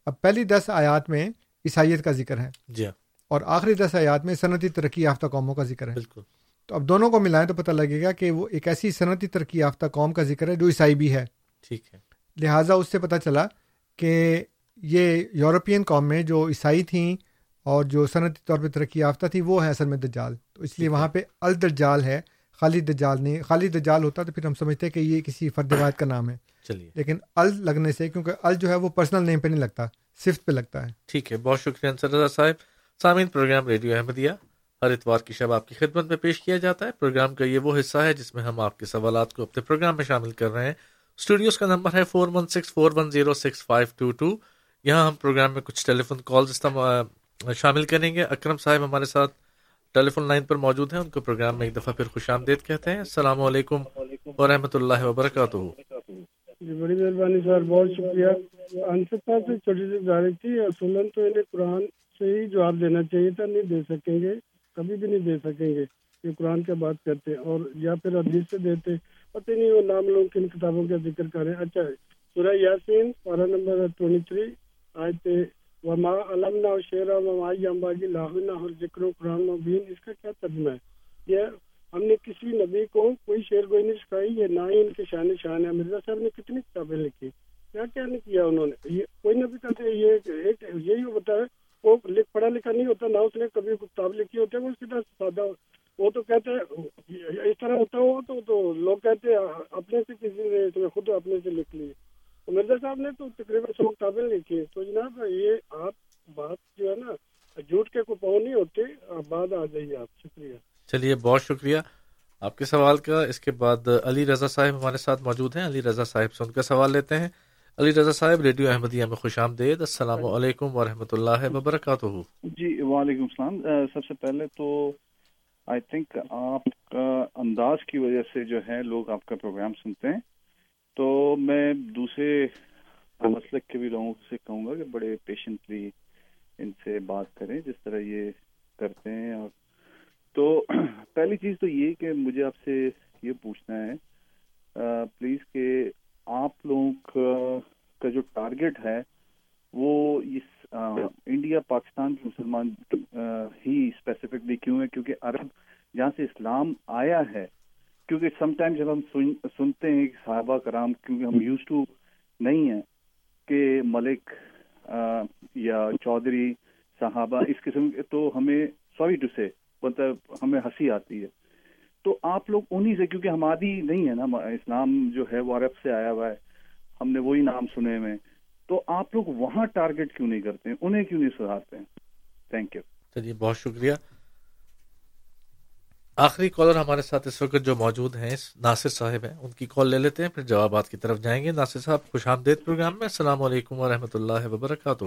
اب پہلی دس آیات میں عیسائیت کا ذکر ہے۔ جی اور آخری دس آیات میں صنعتی ترقی یافتہ قوموں کا ذکر ہے۔ بالکل۔ تو اب دونوں کو ملائیں تو پتہ لگے گا کہ وہ ایک ایسی صنعتی ترقی یافتہ قوم کا ذکر ہے جو عیسائی بھی ہے۔ ٹھیک ہے۔ لہٰذا اس سے پتہ چلا کہ یہ یورپین قوم میں جو عیسائی تھیں اور جو صنعتی طور پہ ترقی یافتہ تھی وہ ہے اصل میں دجال۔ تو اس لیے وہاں پہ الدجال ہے خالی دجال نہیں خالی دجال ہوتا تو پھر ہم سمجھتے کہ یہ کسی فرد واحد کا نام ہے۔ چلیے۔ لیکن ال لگنے سے کیونکہ ال جو ہے وہ پرسنل نیم پہ نہیں لگتا صفت پہ لگتا ہے۔ ٹھیک ہے بہت شکریہ صاحب۔ سامعین، پروگرام ریڈیو احمدیہ ہر اتوار کی شب آپ کی خدمت میں پیش کیا جاتا ہے۔ پروگرام کا یہ وہ حصہ ہے جس میں ہم آپ کے سوالات کو اپنے پروگرام میں شامل کر رہے ہیں۔ اسٹوڈیوز کا نمبر ہے four one six, four one zero, six five two two. یہاں ہم پروگرام میں کچھ ٹیلی فون کالز شامل کریں گے۔ اکرم صاحب ہمارے ساتھ ٹیلی فون لائن پر موجود ہیں، ان کو پروگرام میں ایک دفعہ پھر خوش آمدید کہتے ہیں۔ السلام علیکم ورحمۃ اللہ وبرکاتہ۔ جی بڑی مہربانی سر، بہت شکریہ۔ انصر صاحب سے چھوٹی سی گزارش تھی اصولن تو انہیں قرآن سے ہی جواب دینا چاہیے تھا، نہیں دے سکیں گے، کبھی بھی نہیں دے سکیں گے۔ یہ قرآن کا بات کرتے اور یا پھر حدیث سے دیتے۔ پتہ نہیں وہ نام لوگ کن کتابوں کا ذکر کریں اچھا سورہ یاسین پارا نمبر ٹوئنٹی تھری آج وما علم نہ شعرا وما امباجی لاہنا اور ذکر و قرآن مبین اس کا کیا ترجمہ ہے؟ یہ ہم نے کسی نبی کو کوئی شعر کوئی نہیں سکھائی، یہ نہ ہی ان کے شان شان ہے۔ مرزا صاحب نے کتنی کتابیں لکھی، کیا کیا نہیں کیا انہوں نے؟ یہ کوئی نبی کہتے یہ ایک یہی ہوتا ہے وہ لکھ پڑھا لکھا نہیں ہوتا، نہ اس نے کبھی کتاب لکھی ہوتی ہے وہ سیدھا سادہ وہ تو کہتے ہیں، اس طرح ہوتا ہو تو تو لوگ کہتے ہیں، اپنے سے کسی نے خود اپنے سے لکھ لی۔ مرزا صاحب نے تو تقریباً سو کتابیں لکھی تو جناب، یہ آپ بات جو ہے نا، جھوٹ کے کو نہیں ہوتے۔ بعد آ جائیے آپ، شکریہ۔ چلیے، بہت شکریہ۔ آپ کے سوال کا، اس کے بعد علی رضا صاحب ہمارے ساتھ موجود ہیں۔ علی رضا صاحب سے ان کا سوال لیتے ہیں۔ علی رضا صاحب، ریڈیو احمدیہ میں خوش آمدید۔ السلام علیکم ورحمۃ اللہ وبرکاتہ۔ جی وعلیکم السلام۔ سب سے پہلے تو آئی تھنک آپ کا انداز کی وجہ سے جو ہے لوگ آپ کا پروگرام سنتے ہیں۔ تو میں دوسرے مسلک کے بھی لوگوں سے کہوں گا کہ بڑے پیشنٹلی ان سے بات کریں، جس طرح یہ کرتے ہیں۔ اور تو پہلی چیز تو یہ کہ مجھے آپ سے یہ پوچھنا ہے پلیز کہ آپ لوگوں کا جو ٹارگٹ ہے، وہ اس انڈیا، پاکستان کے مسلمان ہی اسپیسیفکلی کیوں ہے؟ کیونکہ عرب جہاں سے اسلام آیا ہے، کیونکہ سم ٹائم جب ہم سنتے ہیں صحابہ کرام، کیونکہ ہم یوز ٹو نہیں ہیں، کہ ملک یا چودھری، صحابہ، اس قسم کے، تو ہمیں سوری ٹو سے مطلب ہمیں ہنسی آتی ہے۔ تو آپ لوگ انہی سے، کیونکہ ہماری نہیں ہے نا اسلام جو ہے وہ عرب سے آیا ہوا ہے، ہم نے وہی نام سنے ہوئے تو آپ لوگ وہاں ٹارگٹ کیوں نہیں کرتے انہیں کیوں نہیں سدھارتے تھینک یو چلیے، بہت شکریہ۔ آخری کالر ہمارے ساتھ اس وقت جو موجود ہیں، ناصر صاحب ہیں، ان کی کال لے لیتے ہیں، پھر جوابات کی طرف جائیں گے۔ ناصر صاحب، خوش آمدید پروگرام میں۔ السلام علیکم ورحمۃ اللہ وبرکاتہ۔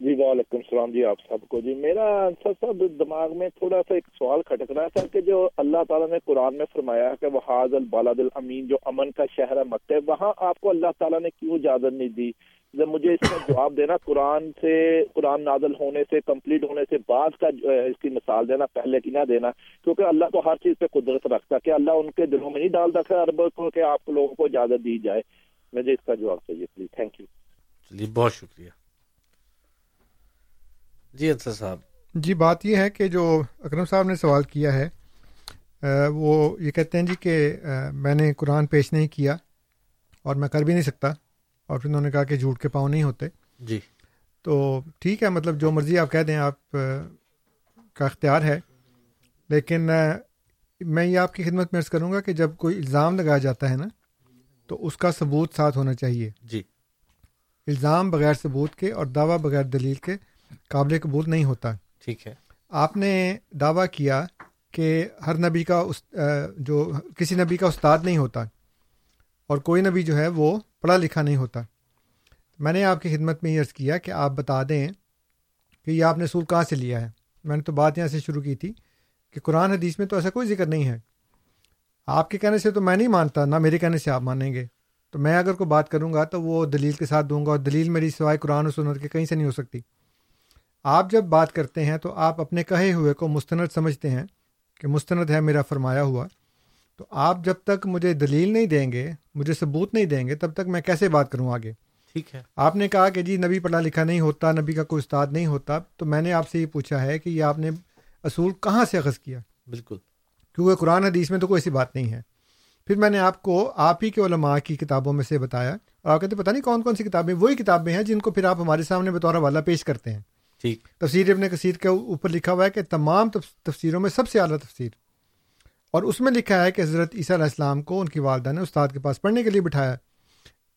جی وعلیکم السلام جی آپ سب کو۔ جی میرا آنسر سب دماغ میں تھوڑا سا ایک سوال کھٹک رہا تھا کہ جو اللہ تعالیٰ نے قرآن میں فرمایا کہ وہ حاض البالاد الامین، جو امن کا شہر ہے مکہ، وہاں آپ کو اللہ تعالیٰ نے کیوں اجازت نہیں دی؟ جب مجھے اس کا جواب دینا، قرآن سے، قرآن نازل ہونے سے، کمپلیٹ ہونے سے بعد کا اس کی مثال دینا، پہلے کی نہ دینا، کیونکہ اللہ تو ہر چیز پہ قدرت رکھتا کہ اللہ ان کے دلوں میں نہیں ڈالتا تھا عرب کو کہ آپ لوگوں کو اجازت دی جائے۔ مجھے جی اس کا جواب چاہیے پلیز تھینک یو چلیے، بہت شکریہ۔ جی انصر صاحب۔ جی بات یہ ہے کہ جو اکرم صاحب نے سوال کیا ہے وہ یہ کہتے ہیں جی کہ میں نے قرآن پیش نہیں کیا اور میں کر بھی نہیں سکتا اور پھر انہوں نے کہا کہ جھوٹ کے پاؤں نہیں ہوتے۔ جی۔ تو ٹھیک ہے مطلب جو مرضی آپ کہہ دیں آپ کا اختیار ہے۔ لیکن میں یہ آپ کی خدمت میں عرض کروں گا کہ جب کوئی الزام لگایا جاتا ہے نا تو اس کا ثبوت ساتھ ہونا چاہیے۔ جی۔ الزام بغیر ثبوت کے اور دعویٰ بغیر دلیل کے قابل قبول نہیں ہوتا۔ ٹھیک ہے۔ آپ نے دعویٰ کیا کہ ہر نبی کا جو کسی نبی کا استاد نہیں ہوتا اور کوئی نبی جو ہے وہ پڑھا لکھا نہیں ہوتا۔ میں نے آپ کی خدمت میں یہ عرض کیا کہ آپ بتا دیں کہ یہ آپ نے اصول کہاں سے لیا ہے۔ میں نے تو بات یہاں سے شروع کی تھی کہ قرآن حدیث میں تو ایسا کوئی ذکر نہیں ہے۔ آپ کے کہنے سے تو میں نہیں مانتا نہ میرے کہنے سے آپ مانیں گے۔ تو میں اگر کوئی بات کروں گا تو وہ دلیل کے ساتھ دوں گا اور دلیل میری سوائے قرآن و سنت کے کہیں سے نہیں ہو سکتی۔ آپ جب بات کرتے ہیں تو آپ اپنے کہے ہوئے کو مستند سمجھتے ہیں کہ مستند ہے میرا فرمایا ہوا۔ تو آپ جب تک مجھے دلیل نہیں دیں گے مجھے ثبوت نہیں دیں گے تب تک میں کیسے بات کروں آگے؟ ٹھیک ہے۔ آپ نے کہا کہ جی نبی پڑھا لکھا نہیں ہوتا نبی کا کوئی استاد نہیں ہوتا تو میں نے آپ سے یہ پوچھا ہے کہ یہ آپ نے اصول کہاں سے اخذ کیا؟ بالکل۔ کیونکہ قرآن حدیث میں تو کوئی ایسی بات نہیں ہے۔ پھر میں نے آپ کو آپ ہی کے علماء کی کتابوں میں سے بتایا اور آپ کہتے پتہ نہیں کون کون سی کتابیں وہی کتابیں ہیں جن کو پھر آپ ہمارے سامنے بطور والا پیش کرتے ہیں۔ ٹھیک۔ تفسیر ابن کثیر کے اوپر لکھا ہوا ہے کہ تمام تفسیروں میں سب سے اعلیٰ تفسیر۔ اور اس میں لکھا ہے کہ حضرت عیسیٰ علیہ السلام کو ان کی والدہ نے استاد کے پاس پڑھنے کے لیے بٹھایا۔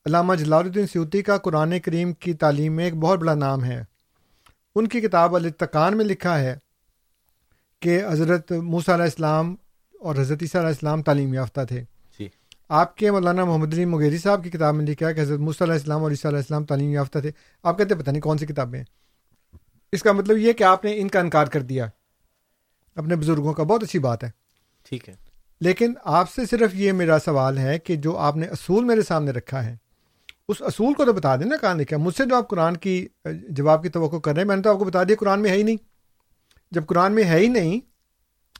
علامہ جلال الدین سیوتی کا قرآن کریم کی تعلیم میں ایک بہت بڑا نام ہے۔ ان کی کتاب التقان میں لکھا ہے کہ حضرت موسیٰ علیہ السلام اور حضرت عیسیٰ علیہ السلام تعلیم یافتہ تھے۔ جی۔ آپ کے مولانا محمد علی مغیری صاحب کی کتاب میں لکھا ہے کہ حضرت موسیٰ علیہ السلام اور عیسیٰ علیہ السلام تعلیم یافتہ تھے۔ آپ کہتے پتہ نہیں کون سی کتابیں ہیں اس کا مطلب یہ کہ آپ نے ان کا انکار کر دیا۔ اپنے بزرگوں کا بہت اچھی بات ہے۔ ٹھیک ہے۔ لیکن آپ سے صرف یہ میرا سوال ہے کہ جو آپ نے اصول میرے سامنے رکھا ہے اس اصول کو تو بتا دیں نا کہاں لکھا مجھ سے جو آپ قرآن کی جواب کی توقع کر رہے ہیں میں نے تو آپ کو بتا دیا قرآن میں ہے ہی نہیں۔ جب قرآن میں ہے ہی نہیں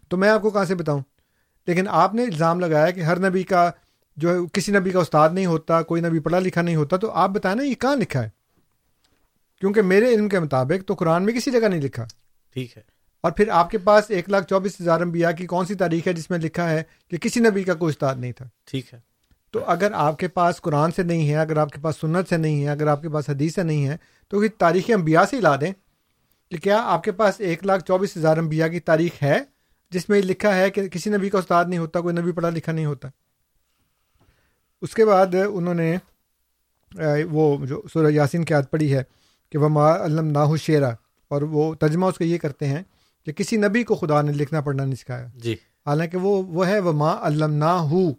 تو میں آپ کو کہاں سے بتاؤں؟ لیکن آپ نے الزام لگایا کہ ہر نبی کا جو کسی نبی کا استاد نہیں ہوتا کوئی نبی پڑھا لکھا نہیں ہوتا تو آپ بتائیں نا یہ کہاں لکھا ہے؟ کیونکہ میرے علم کے مطابق تو قرآن میں کسی جگہ نہیں لکھا۔ ٹھیک ہے۔ اور پھر آپ کے پاس ایک لاکھ چوبیس ہزار انبیاء کی کون سی تاریخ ہے جس میں لکھا ہے کہ کسی نبی کا کوئی استاد نہیں تھا؟ ٹھیک ہے۔ تو اگر آپ کے پاس قرآن سے نہیں ہے اگر آپ کے پاس سنت سے نہیں ہے اگر آپ کے پاس حدیث سے نہیں ہے تو پھر تاریخ انبیاء سے لا دیں۔ کہ کیا آپ کے پاس ایک لاکھ چوبیس ہزار انبیاء کی تاریخ ہے جس میں لکھا ہے کہ کسی نبی کا استاد نہیں ہوتا کوئی نبی پڑھا لکھا نہیں ہوتا؟ اس کے بعد انہوں نے وہ جو سورہ یاسین کی یاد پڑھی ہے کہ وہ ما علم ناہو شیرا اور وہ ترجمہ اس کا یہ کرتے ہیں کہ کسی نبی کو خدا نے لکھنا پڑھنا نہیں سکھایا۔ جی۔ حالانکہ وہ وہ ہے وہ ماں علم نہ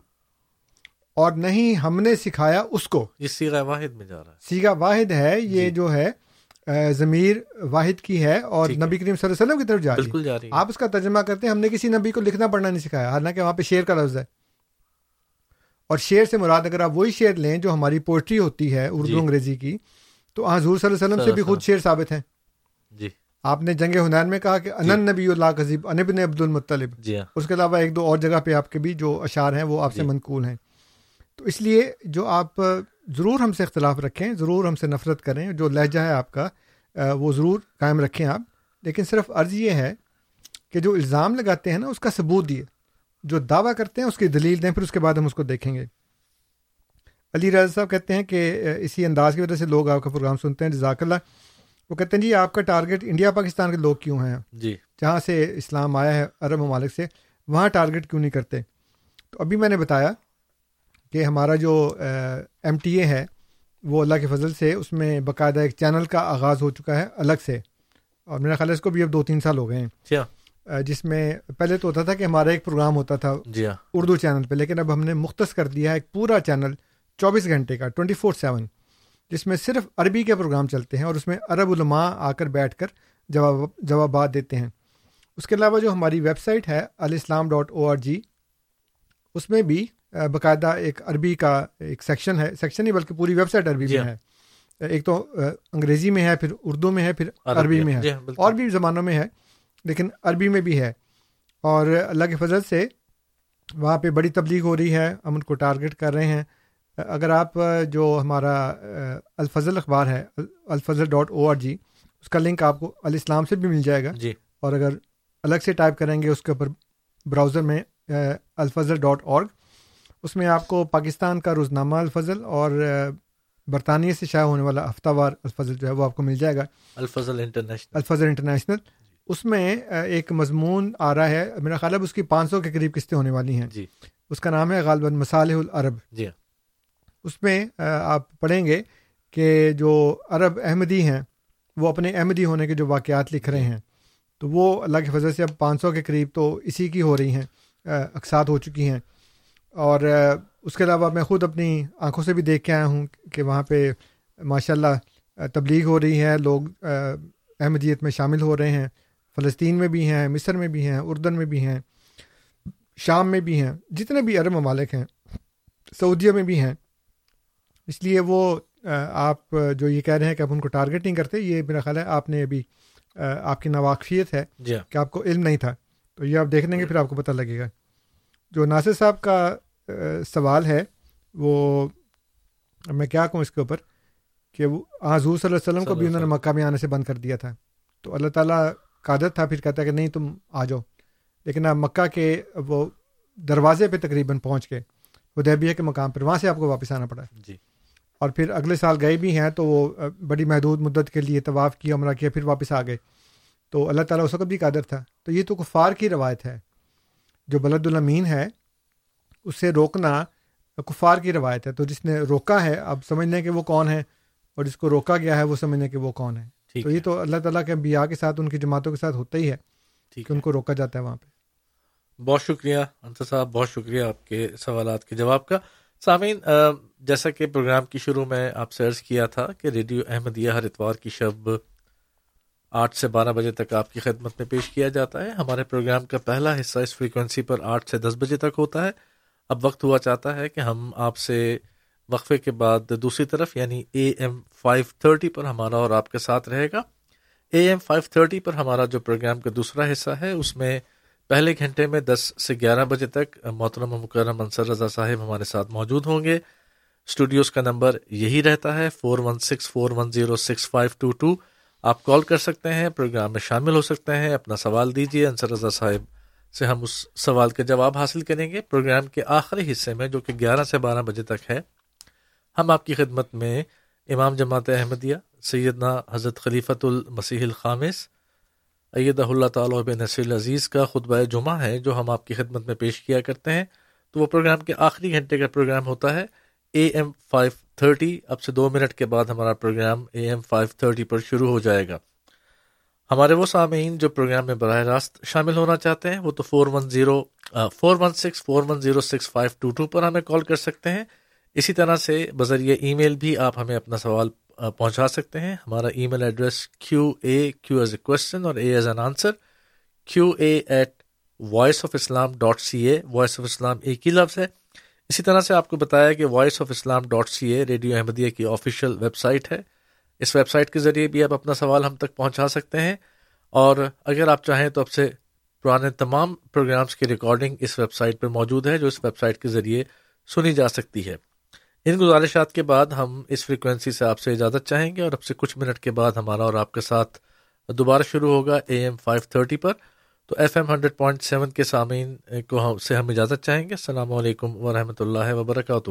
اور نہیں ہم نے سکھایا اس کو۔ یہ سیگا واحد میں جا رہا ہے۔ سیگا واحد ہے یہ جی. جو ہے ضمیر واحد کی ہے اور نبی کریم صلی اللہ علیہ وسلم کی طرف جا رہی آپ اس کا ترجمہ کرتے ہیں ہم نے کسی نبی کو لکھنا پڑھنا نہیں سکھایا حالانکہ وہاں پہ شعر کا لفظ ہے۔ اور شعر سے مراد اگر آپ وہی شعر لیں جو ہماری پوئٹری ہوتی ہے اردو جی. انگریزی کی تو حضور صلی اللہ علیہ وسلم سے بھی خود شعر ثابت ہیں۔ جی۔ آپ نے جنگ ہنین میں کہا کہ انن نبی اللہ قذیب انبن عبد المطلب۔ جی ہاں۔ اس کے علاوہ ایک دو اور جگہ پہ آپ کے بھی جو اشعار ہیں وہ آپ سے منقول ہیں۔ تو اس لیے جو آپ ضرور ہم سے اختلاف رکھیں ضرور ہم سے نفرت کریں جو لہجہ ہے آپ کا وہ ضرور قائم رکھیں آپ۔ لیکن صرف عرض یہ ہے کہ جو الزام لگاتے ہیں نا اس کا ثبوت دیے۔ جو دعویٰ کرتے ہیں اس کی دلیل دیں پھر اس کے بعد ہم اس کو دیکھیں گے۔ علی رضا صاحب کہتے ہیں کہ اسی انداز کی وجہ سے لوگ آپ کا پروگرام سنتے ہیں جزاک اللہ۔ وہ کہتے ہیں جی آپ کا ٹارگیٹ انڈیا پاکستان کے لوگ کیوں ہیں؟ جی۔ جہاں سے اسلام آیا ہے عرب ممالک سے وہاں ٹارگیٹ کیوں نہیں کرتے؟ تو ابھی میں نے بتایا کہ ہمارا جو ایم ٹی اے ہے وہ اللہ کے فضل سے اس میں باقاعدہ ایک چینل کا آغاز ہو چکا ہے الگ سے۔ اور میرا خیال ہے اس کو بھی اب دو تین سال ہو گئے ہیں۔ جس میں پہلے تو ہوتا تھا کہ ہمارا ایک پروگرام ہوتا تھا جی ہاں۔ اردو چینل پہ لیکن اب ہم نے مختص کر دیا ہے ایک پورا چینل چوبیس گھنٹے کا ٹوئنٹی فور سیون جس میں صرف عربی کے پروگرام چلتے ہیں اور اس میں عرب علماء آ کر بیٹھ کر جواب جوابات دیتے ہیں۔ اس کے علاوہ جو ہماری ویب سائٹ ہے الاسلام ڈاٹ او آر جی اس میں بھی باقاعدہ ایک عربی کا ایک سیکشن ہے۔ سیکشن نہیں بلکہ پوری ویب سائٹ عربی جی میں ہے۔ ایک تو انگریزی میں ہے پھر اردو میں ہے پھر عربی عربی ہے، میں جی ہے ہاں،۔ اور بھی زبانوں میں ہے لیکن عربی میں بھی ہے۔ اور اللہ کے فضل سے وہاں پہ بڑی تبلیغ ہو رہی ہے۔ ہم ان کو ٹارگٹ کر رہے ہیں۔ اگر آپ جو ہمارا الفضل اخبار ہے الفضل ڈاٹ او آر جی اس کا لنک آپ کو الاسلام سے بھی مل جائے گا جی۔ اور اگر الگ سے ٹائپ کریں گے اس کے اوپر براؤزر میں الفضل ڈاٹ اورگ اس میں آپ کو پاکستان کا روزنامہ الفضل اور برطانیہ سے شائع ہونے والا ہفتہ وار الفضل جو ہے وہ آپ کو مل جائے گا۔ الفضل انٹرنیشنل۔ الفضل انٹرنیشنل۔ اس میں ایک مضمون آ رہا ہے میرا خیال ہے اس کی پانچ سو کے قریب قسطیں ہونے والی ہیں۔ جی۔ اس کا نام ہے غالباً مصالح العرب۔ جی۔ اس میں آپ پڑھیں گے کہ جو عرب احمدی ہیں، وہ اپنے احمدی ہونے کے جو واقعات لکھ رہے ہیں، تو وہ اللہ کی فضل سے اب پانچ سو کے قریب تو اسی کی ہو رہی ہیں اقساط ہو چکی ہیں۔ اور اس کے علاوہ میں خود اپنی آنکھوں سے بھی دیکھ کے آیا ہوں کہ وہاں پہ ماشاء اللہ تبلیغ ہو رہی ہے، لوگ احمدیت میں شامل ہو رہے ہیں، فلسطین میں بھی ہیں، مصر میں بھی ہیں، اردن میں بھی ہیں، شام میں بھی ہیں، جتنے بھی عرب ممالک ہیں، سعودیہ میں بھی ہیں۔ اس لیے وہ آپ جو یہ کہہ رہے ہیں کہ آپ ان کو ٹارگیٹ نہیں کرتے یہ میرا خیال ہے آپ نے ابھی آپ کی ناواقفیت ہے جی ہاں۔ کہ آپ کو علم نہیں تھا۔ تو یہ آپ دیکھ لیں گے پھر آپ کو پتہ لگے گا۔ جو ناصر صاحب کا سوال ہے وہ میں کیا کہوں اس کے اوپر؟ کہ وہ حضور صلی اللہ علیہ وسلم کو بھی انہوں نے مکہ میں آنے سے بند کر دیا تھا۔ تو اللہ تعالیٰ عادت تھا پھر کہتا ہے کہ نہیں تم آ جاؤ۔ لیکن آپ مکہ کے وہ دروازے پہ تقریباً پہنچ کے ادیبیہ کے مقام پر وہاں سے آپ کو واپس آنا پڑا۔ جی۔ اور پھر اگلے سال گئے بھی ہیں تو وہ بڑی محدود مدت کے لیے طواف کیا عمرہ کیا پھر واپس آ گئے۔ تو اللہ تعالیٰ اس وقت بھی قادر تھا۔ تو یہ تو کفار کی روایت ہے۔ جو بلد الامین ہے اس سے روکنا کفار کی روایت ہے۔ تو جس نے روکا ہے اب سمجھ لیں کہ وہ کون ہے اور جس کو روکا گیا ہے وہ سمجھ لیں کہ وہ کون ہے۔ تو یہ تو اللہ تعالیٰ کے انبیاء کے ساتھ ان کی جماعتوں کے ساتھ ہوتا ہی ہے کہ ان کو روکا جاتا ہے وہاں پہ۔ بہت شکریہ انصر صاحب بہت شکریہ آپ کے سوالات کے جواب کا۔ سامعین جیسا کہ پروگرام کی شروع میں آپ سے عرض کیا تھا کہ ریڈیو احمدیہ ہر اتوار کی شب آٹھ سے بارہ بجے تک آپ کی خدمت میں پیش کیا جاتا ہے۔ ہمارے پروگرام کا پہلا حصہ اس فریکوینسی پر آٹھ سے دس بجے تک ہوتا ہے۔ اب وقت ہوا چاہتا ہے کہ ہم آپ سے وقفے کے بعد دوسری طرف یعنی اے ایم فائیو تھرٹی پر ہمارا اور آپ کے ساتھ رہے گا۔ اے ایم فائیو تھرٹی پر ہمارا جو پروگرام کا دوسرا حصہ ہے، اس میں پہلے گھنٹے میں دس سے گیارہ بجے تک محترم مکرم انصر رضا صاحب ہمارے ساتھ موجود ہوں گے۔ اسٹوڈیوز کا نمبر یہی رہتا ہے four one six four one zero six five two two آپ کال کر سکتے ہیں، پروگرام میں شامل ہو سکتے ہیں۔ اپنا سوال دیجیے انصر رضا صاحب سے ہم اس سوال کا جواب حاصل کریں گے۔ پروگرام کے آخری حصے میں، جو کہ گیارہ سے بارہ بجے تک ہے، ہم آپ کی خدمت میں امام جماعت احمدیہ، سیدنا حضرت خلیفۃ المسیح الخامس، ایدہ اللہ تعالیٰ بن نصر العزیز کا خطبہ جمعہ ہے، جو ہم آپ کی خدمت میں پیش کیا کرتے ہیں۔ تو وہ پروگرام کے آخری گھنٹے کا پروگرام ہوتا ہے۔ اے ایم فائیو تھرٹی، اب سے دو منٹ کے بعد ہمارا programme A M five thirty پر شروع ہو جائے گا۔ ہمارے وہ سامعین جو پروگرام میں براہ راست شامل ہونا چاہتے ہیں، وہ تو four one zero four one six, four one zero six five two two پر ہمیں کال کر سکتے ہیں۔ اسی طرح سے بذریعہ ای میل بھی آپ ہمیں اپنا سوال پہنچا سکتے ہیں۔ ہمارا email address Q A, Q as a question اور A as an answer, Q A at voice of Islam dot C A. Voice of Islam ایک ہی لفظ ہے۔ اسی طرح سے آپ کو بتایا کہ voice of Islam dot C A radio Ahmadiyya کی آفیشیل ویب سائٹ ہے۔ اس ویب سائٹ کے ذریعے بھی آپ اپنا سوال ہم تک پہنچا سکتے ہیں۔ اور اگر آپ چاہیں تو اب سے پرانے تمام پروگرامس کی ریکارڈنگ اس ویب سائٹ پر موجود ہے، جو اس ویب سائٹ کے ذریعے سنی جا سکتی ہے۔ ان گزارشات کے بعد ہم اس فریکوینسی سے آپ سے اجازت چاہیں گے اور اب سے کچھ منٹ کے بعد ہمارا اور آپ کے ساتھ دوبارہ شروع ہوگا اے ایم فائیو تھرٹی پر۔ تو F M hundred point seven کے سامعین کو ہم سے ہم اجازت چاہیں گے؟ السلام علیکم و رحمۃ اللہ وبرکاتہ۔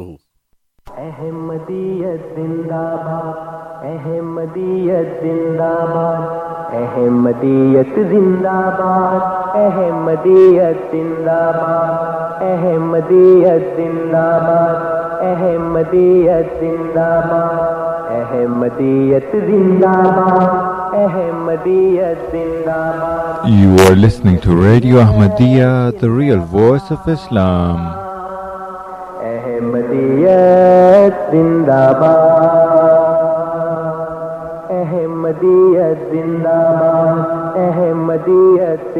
احمدیت زندہ باد احمدیت زندہ باد احمدیت زندہ باد احمدیت زندہ باد احمدیت زندہ باد احمدیت زندہ باد احمدیت زندہ باد ریل وائس آف اسلام احمدیت احمدیت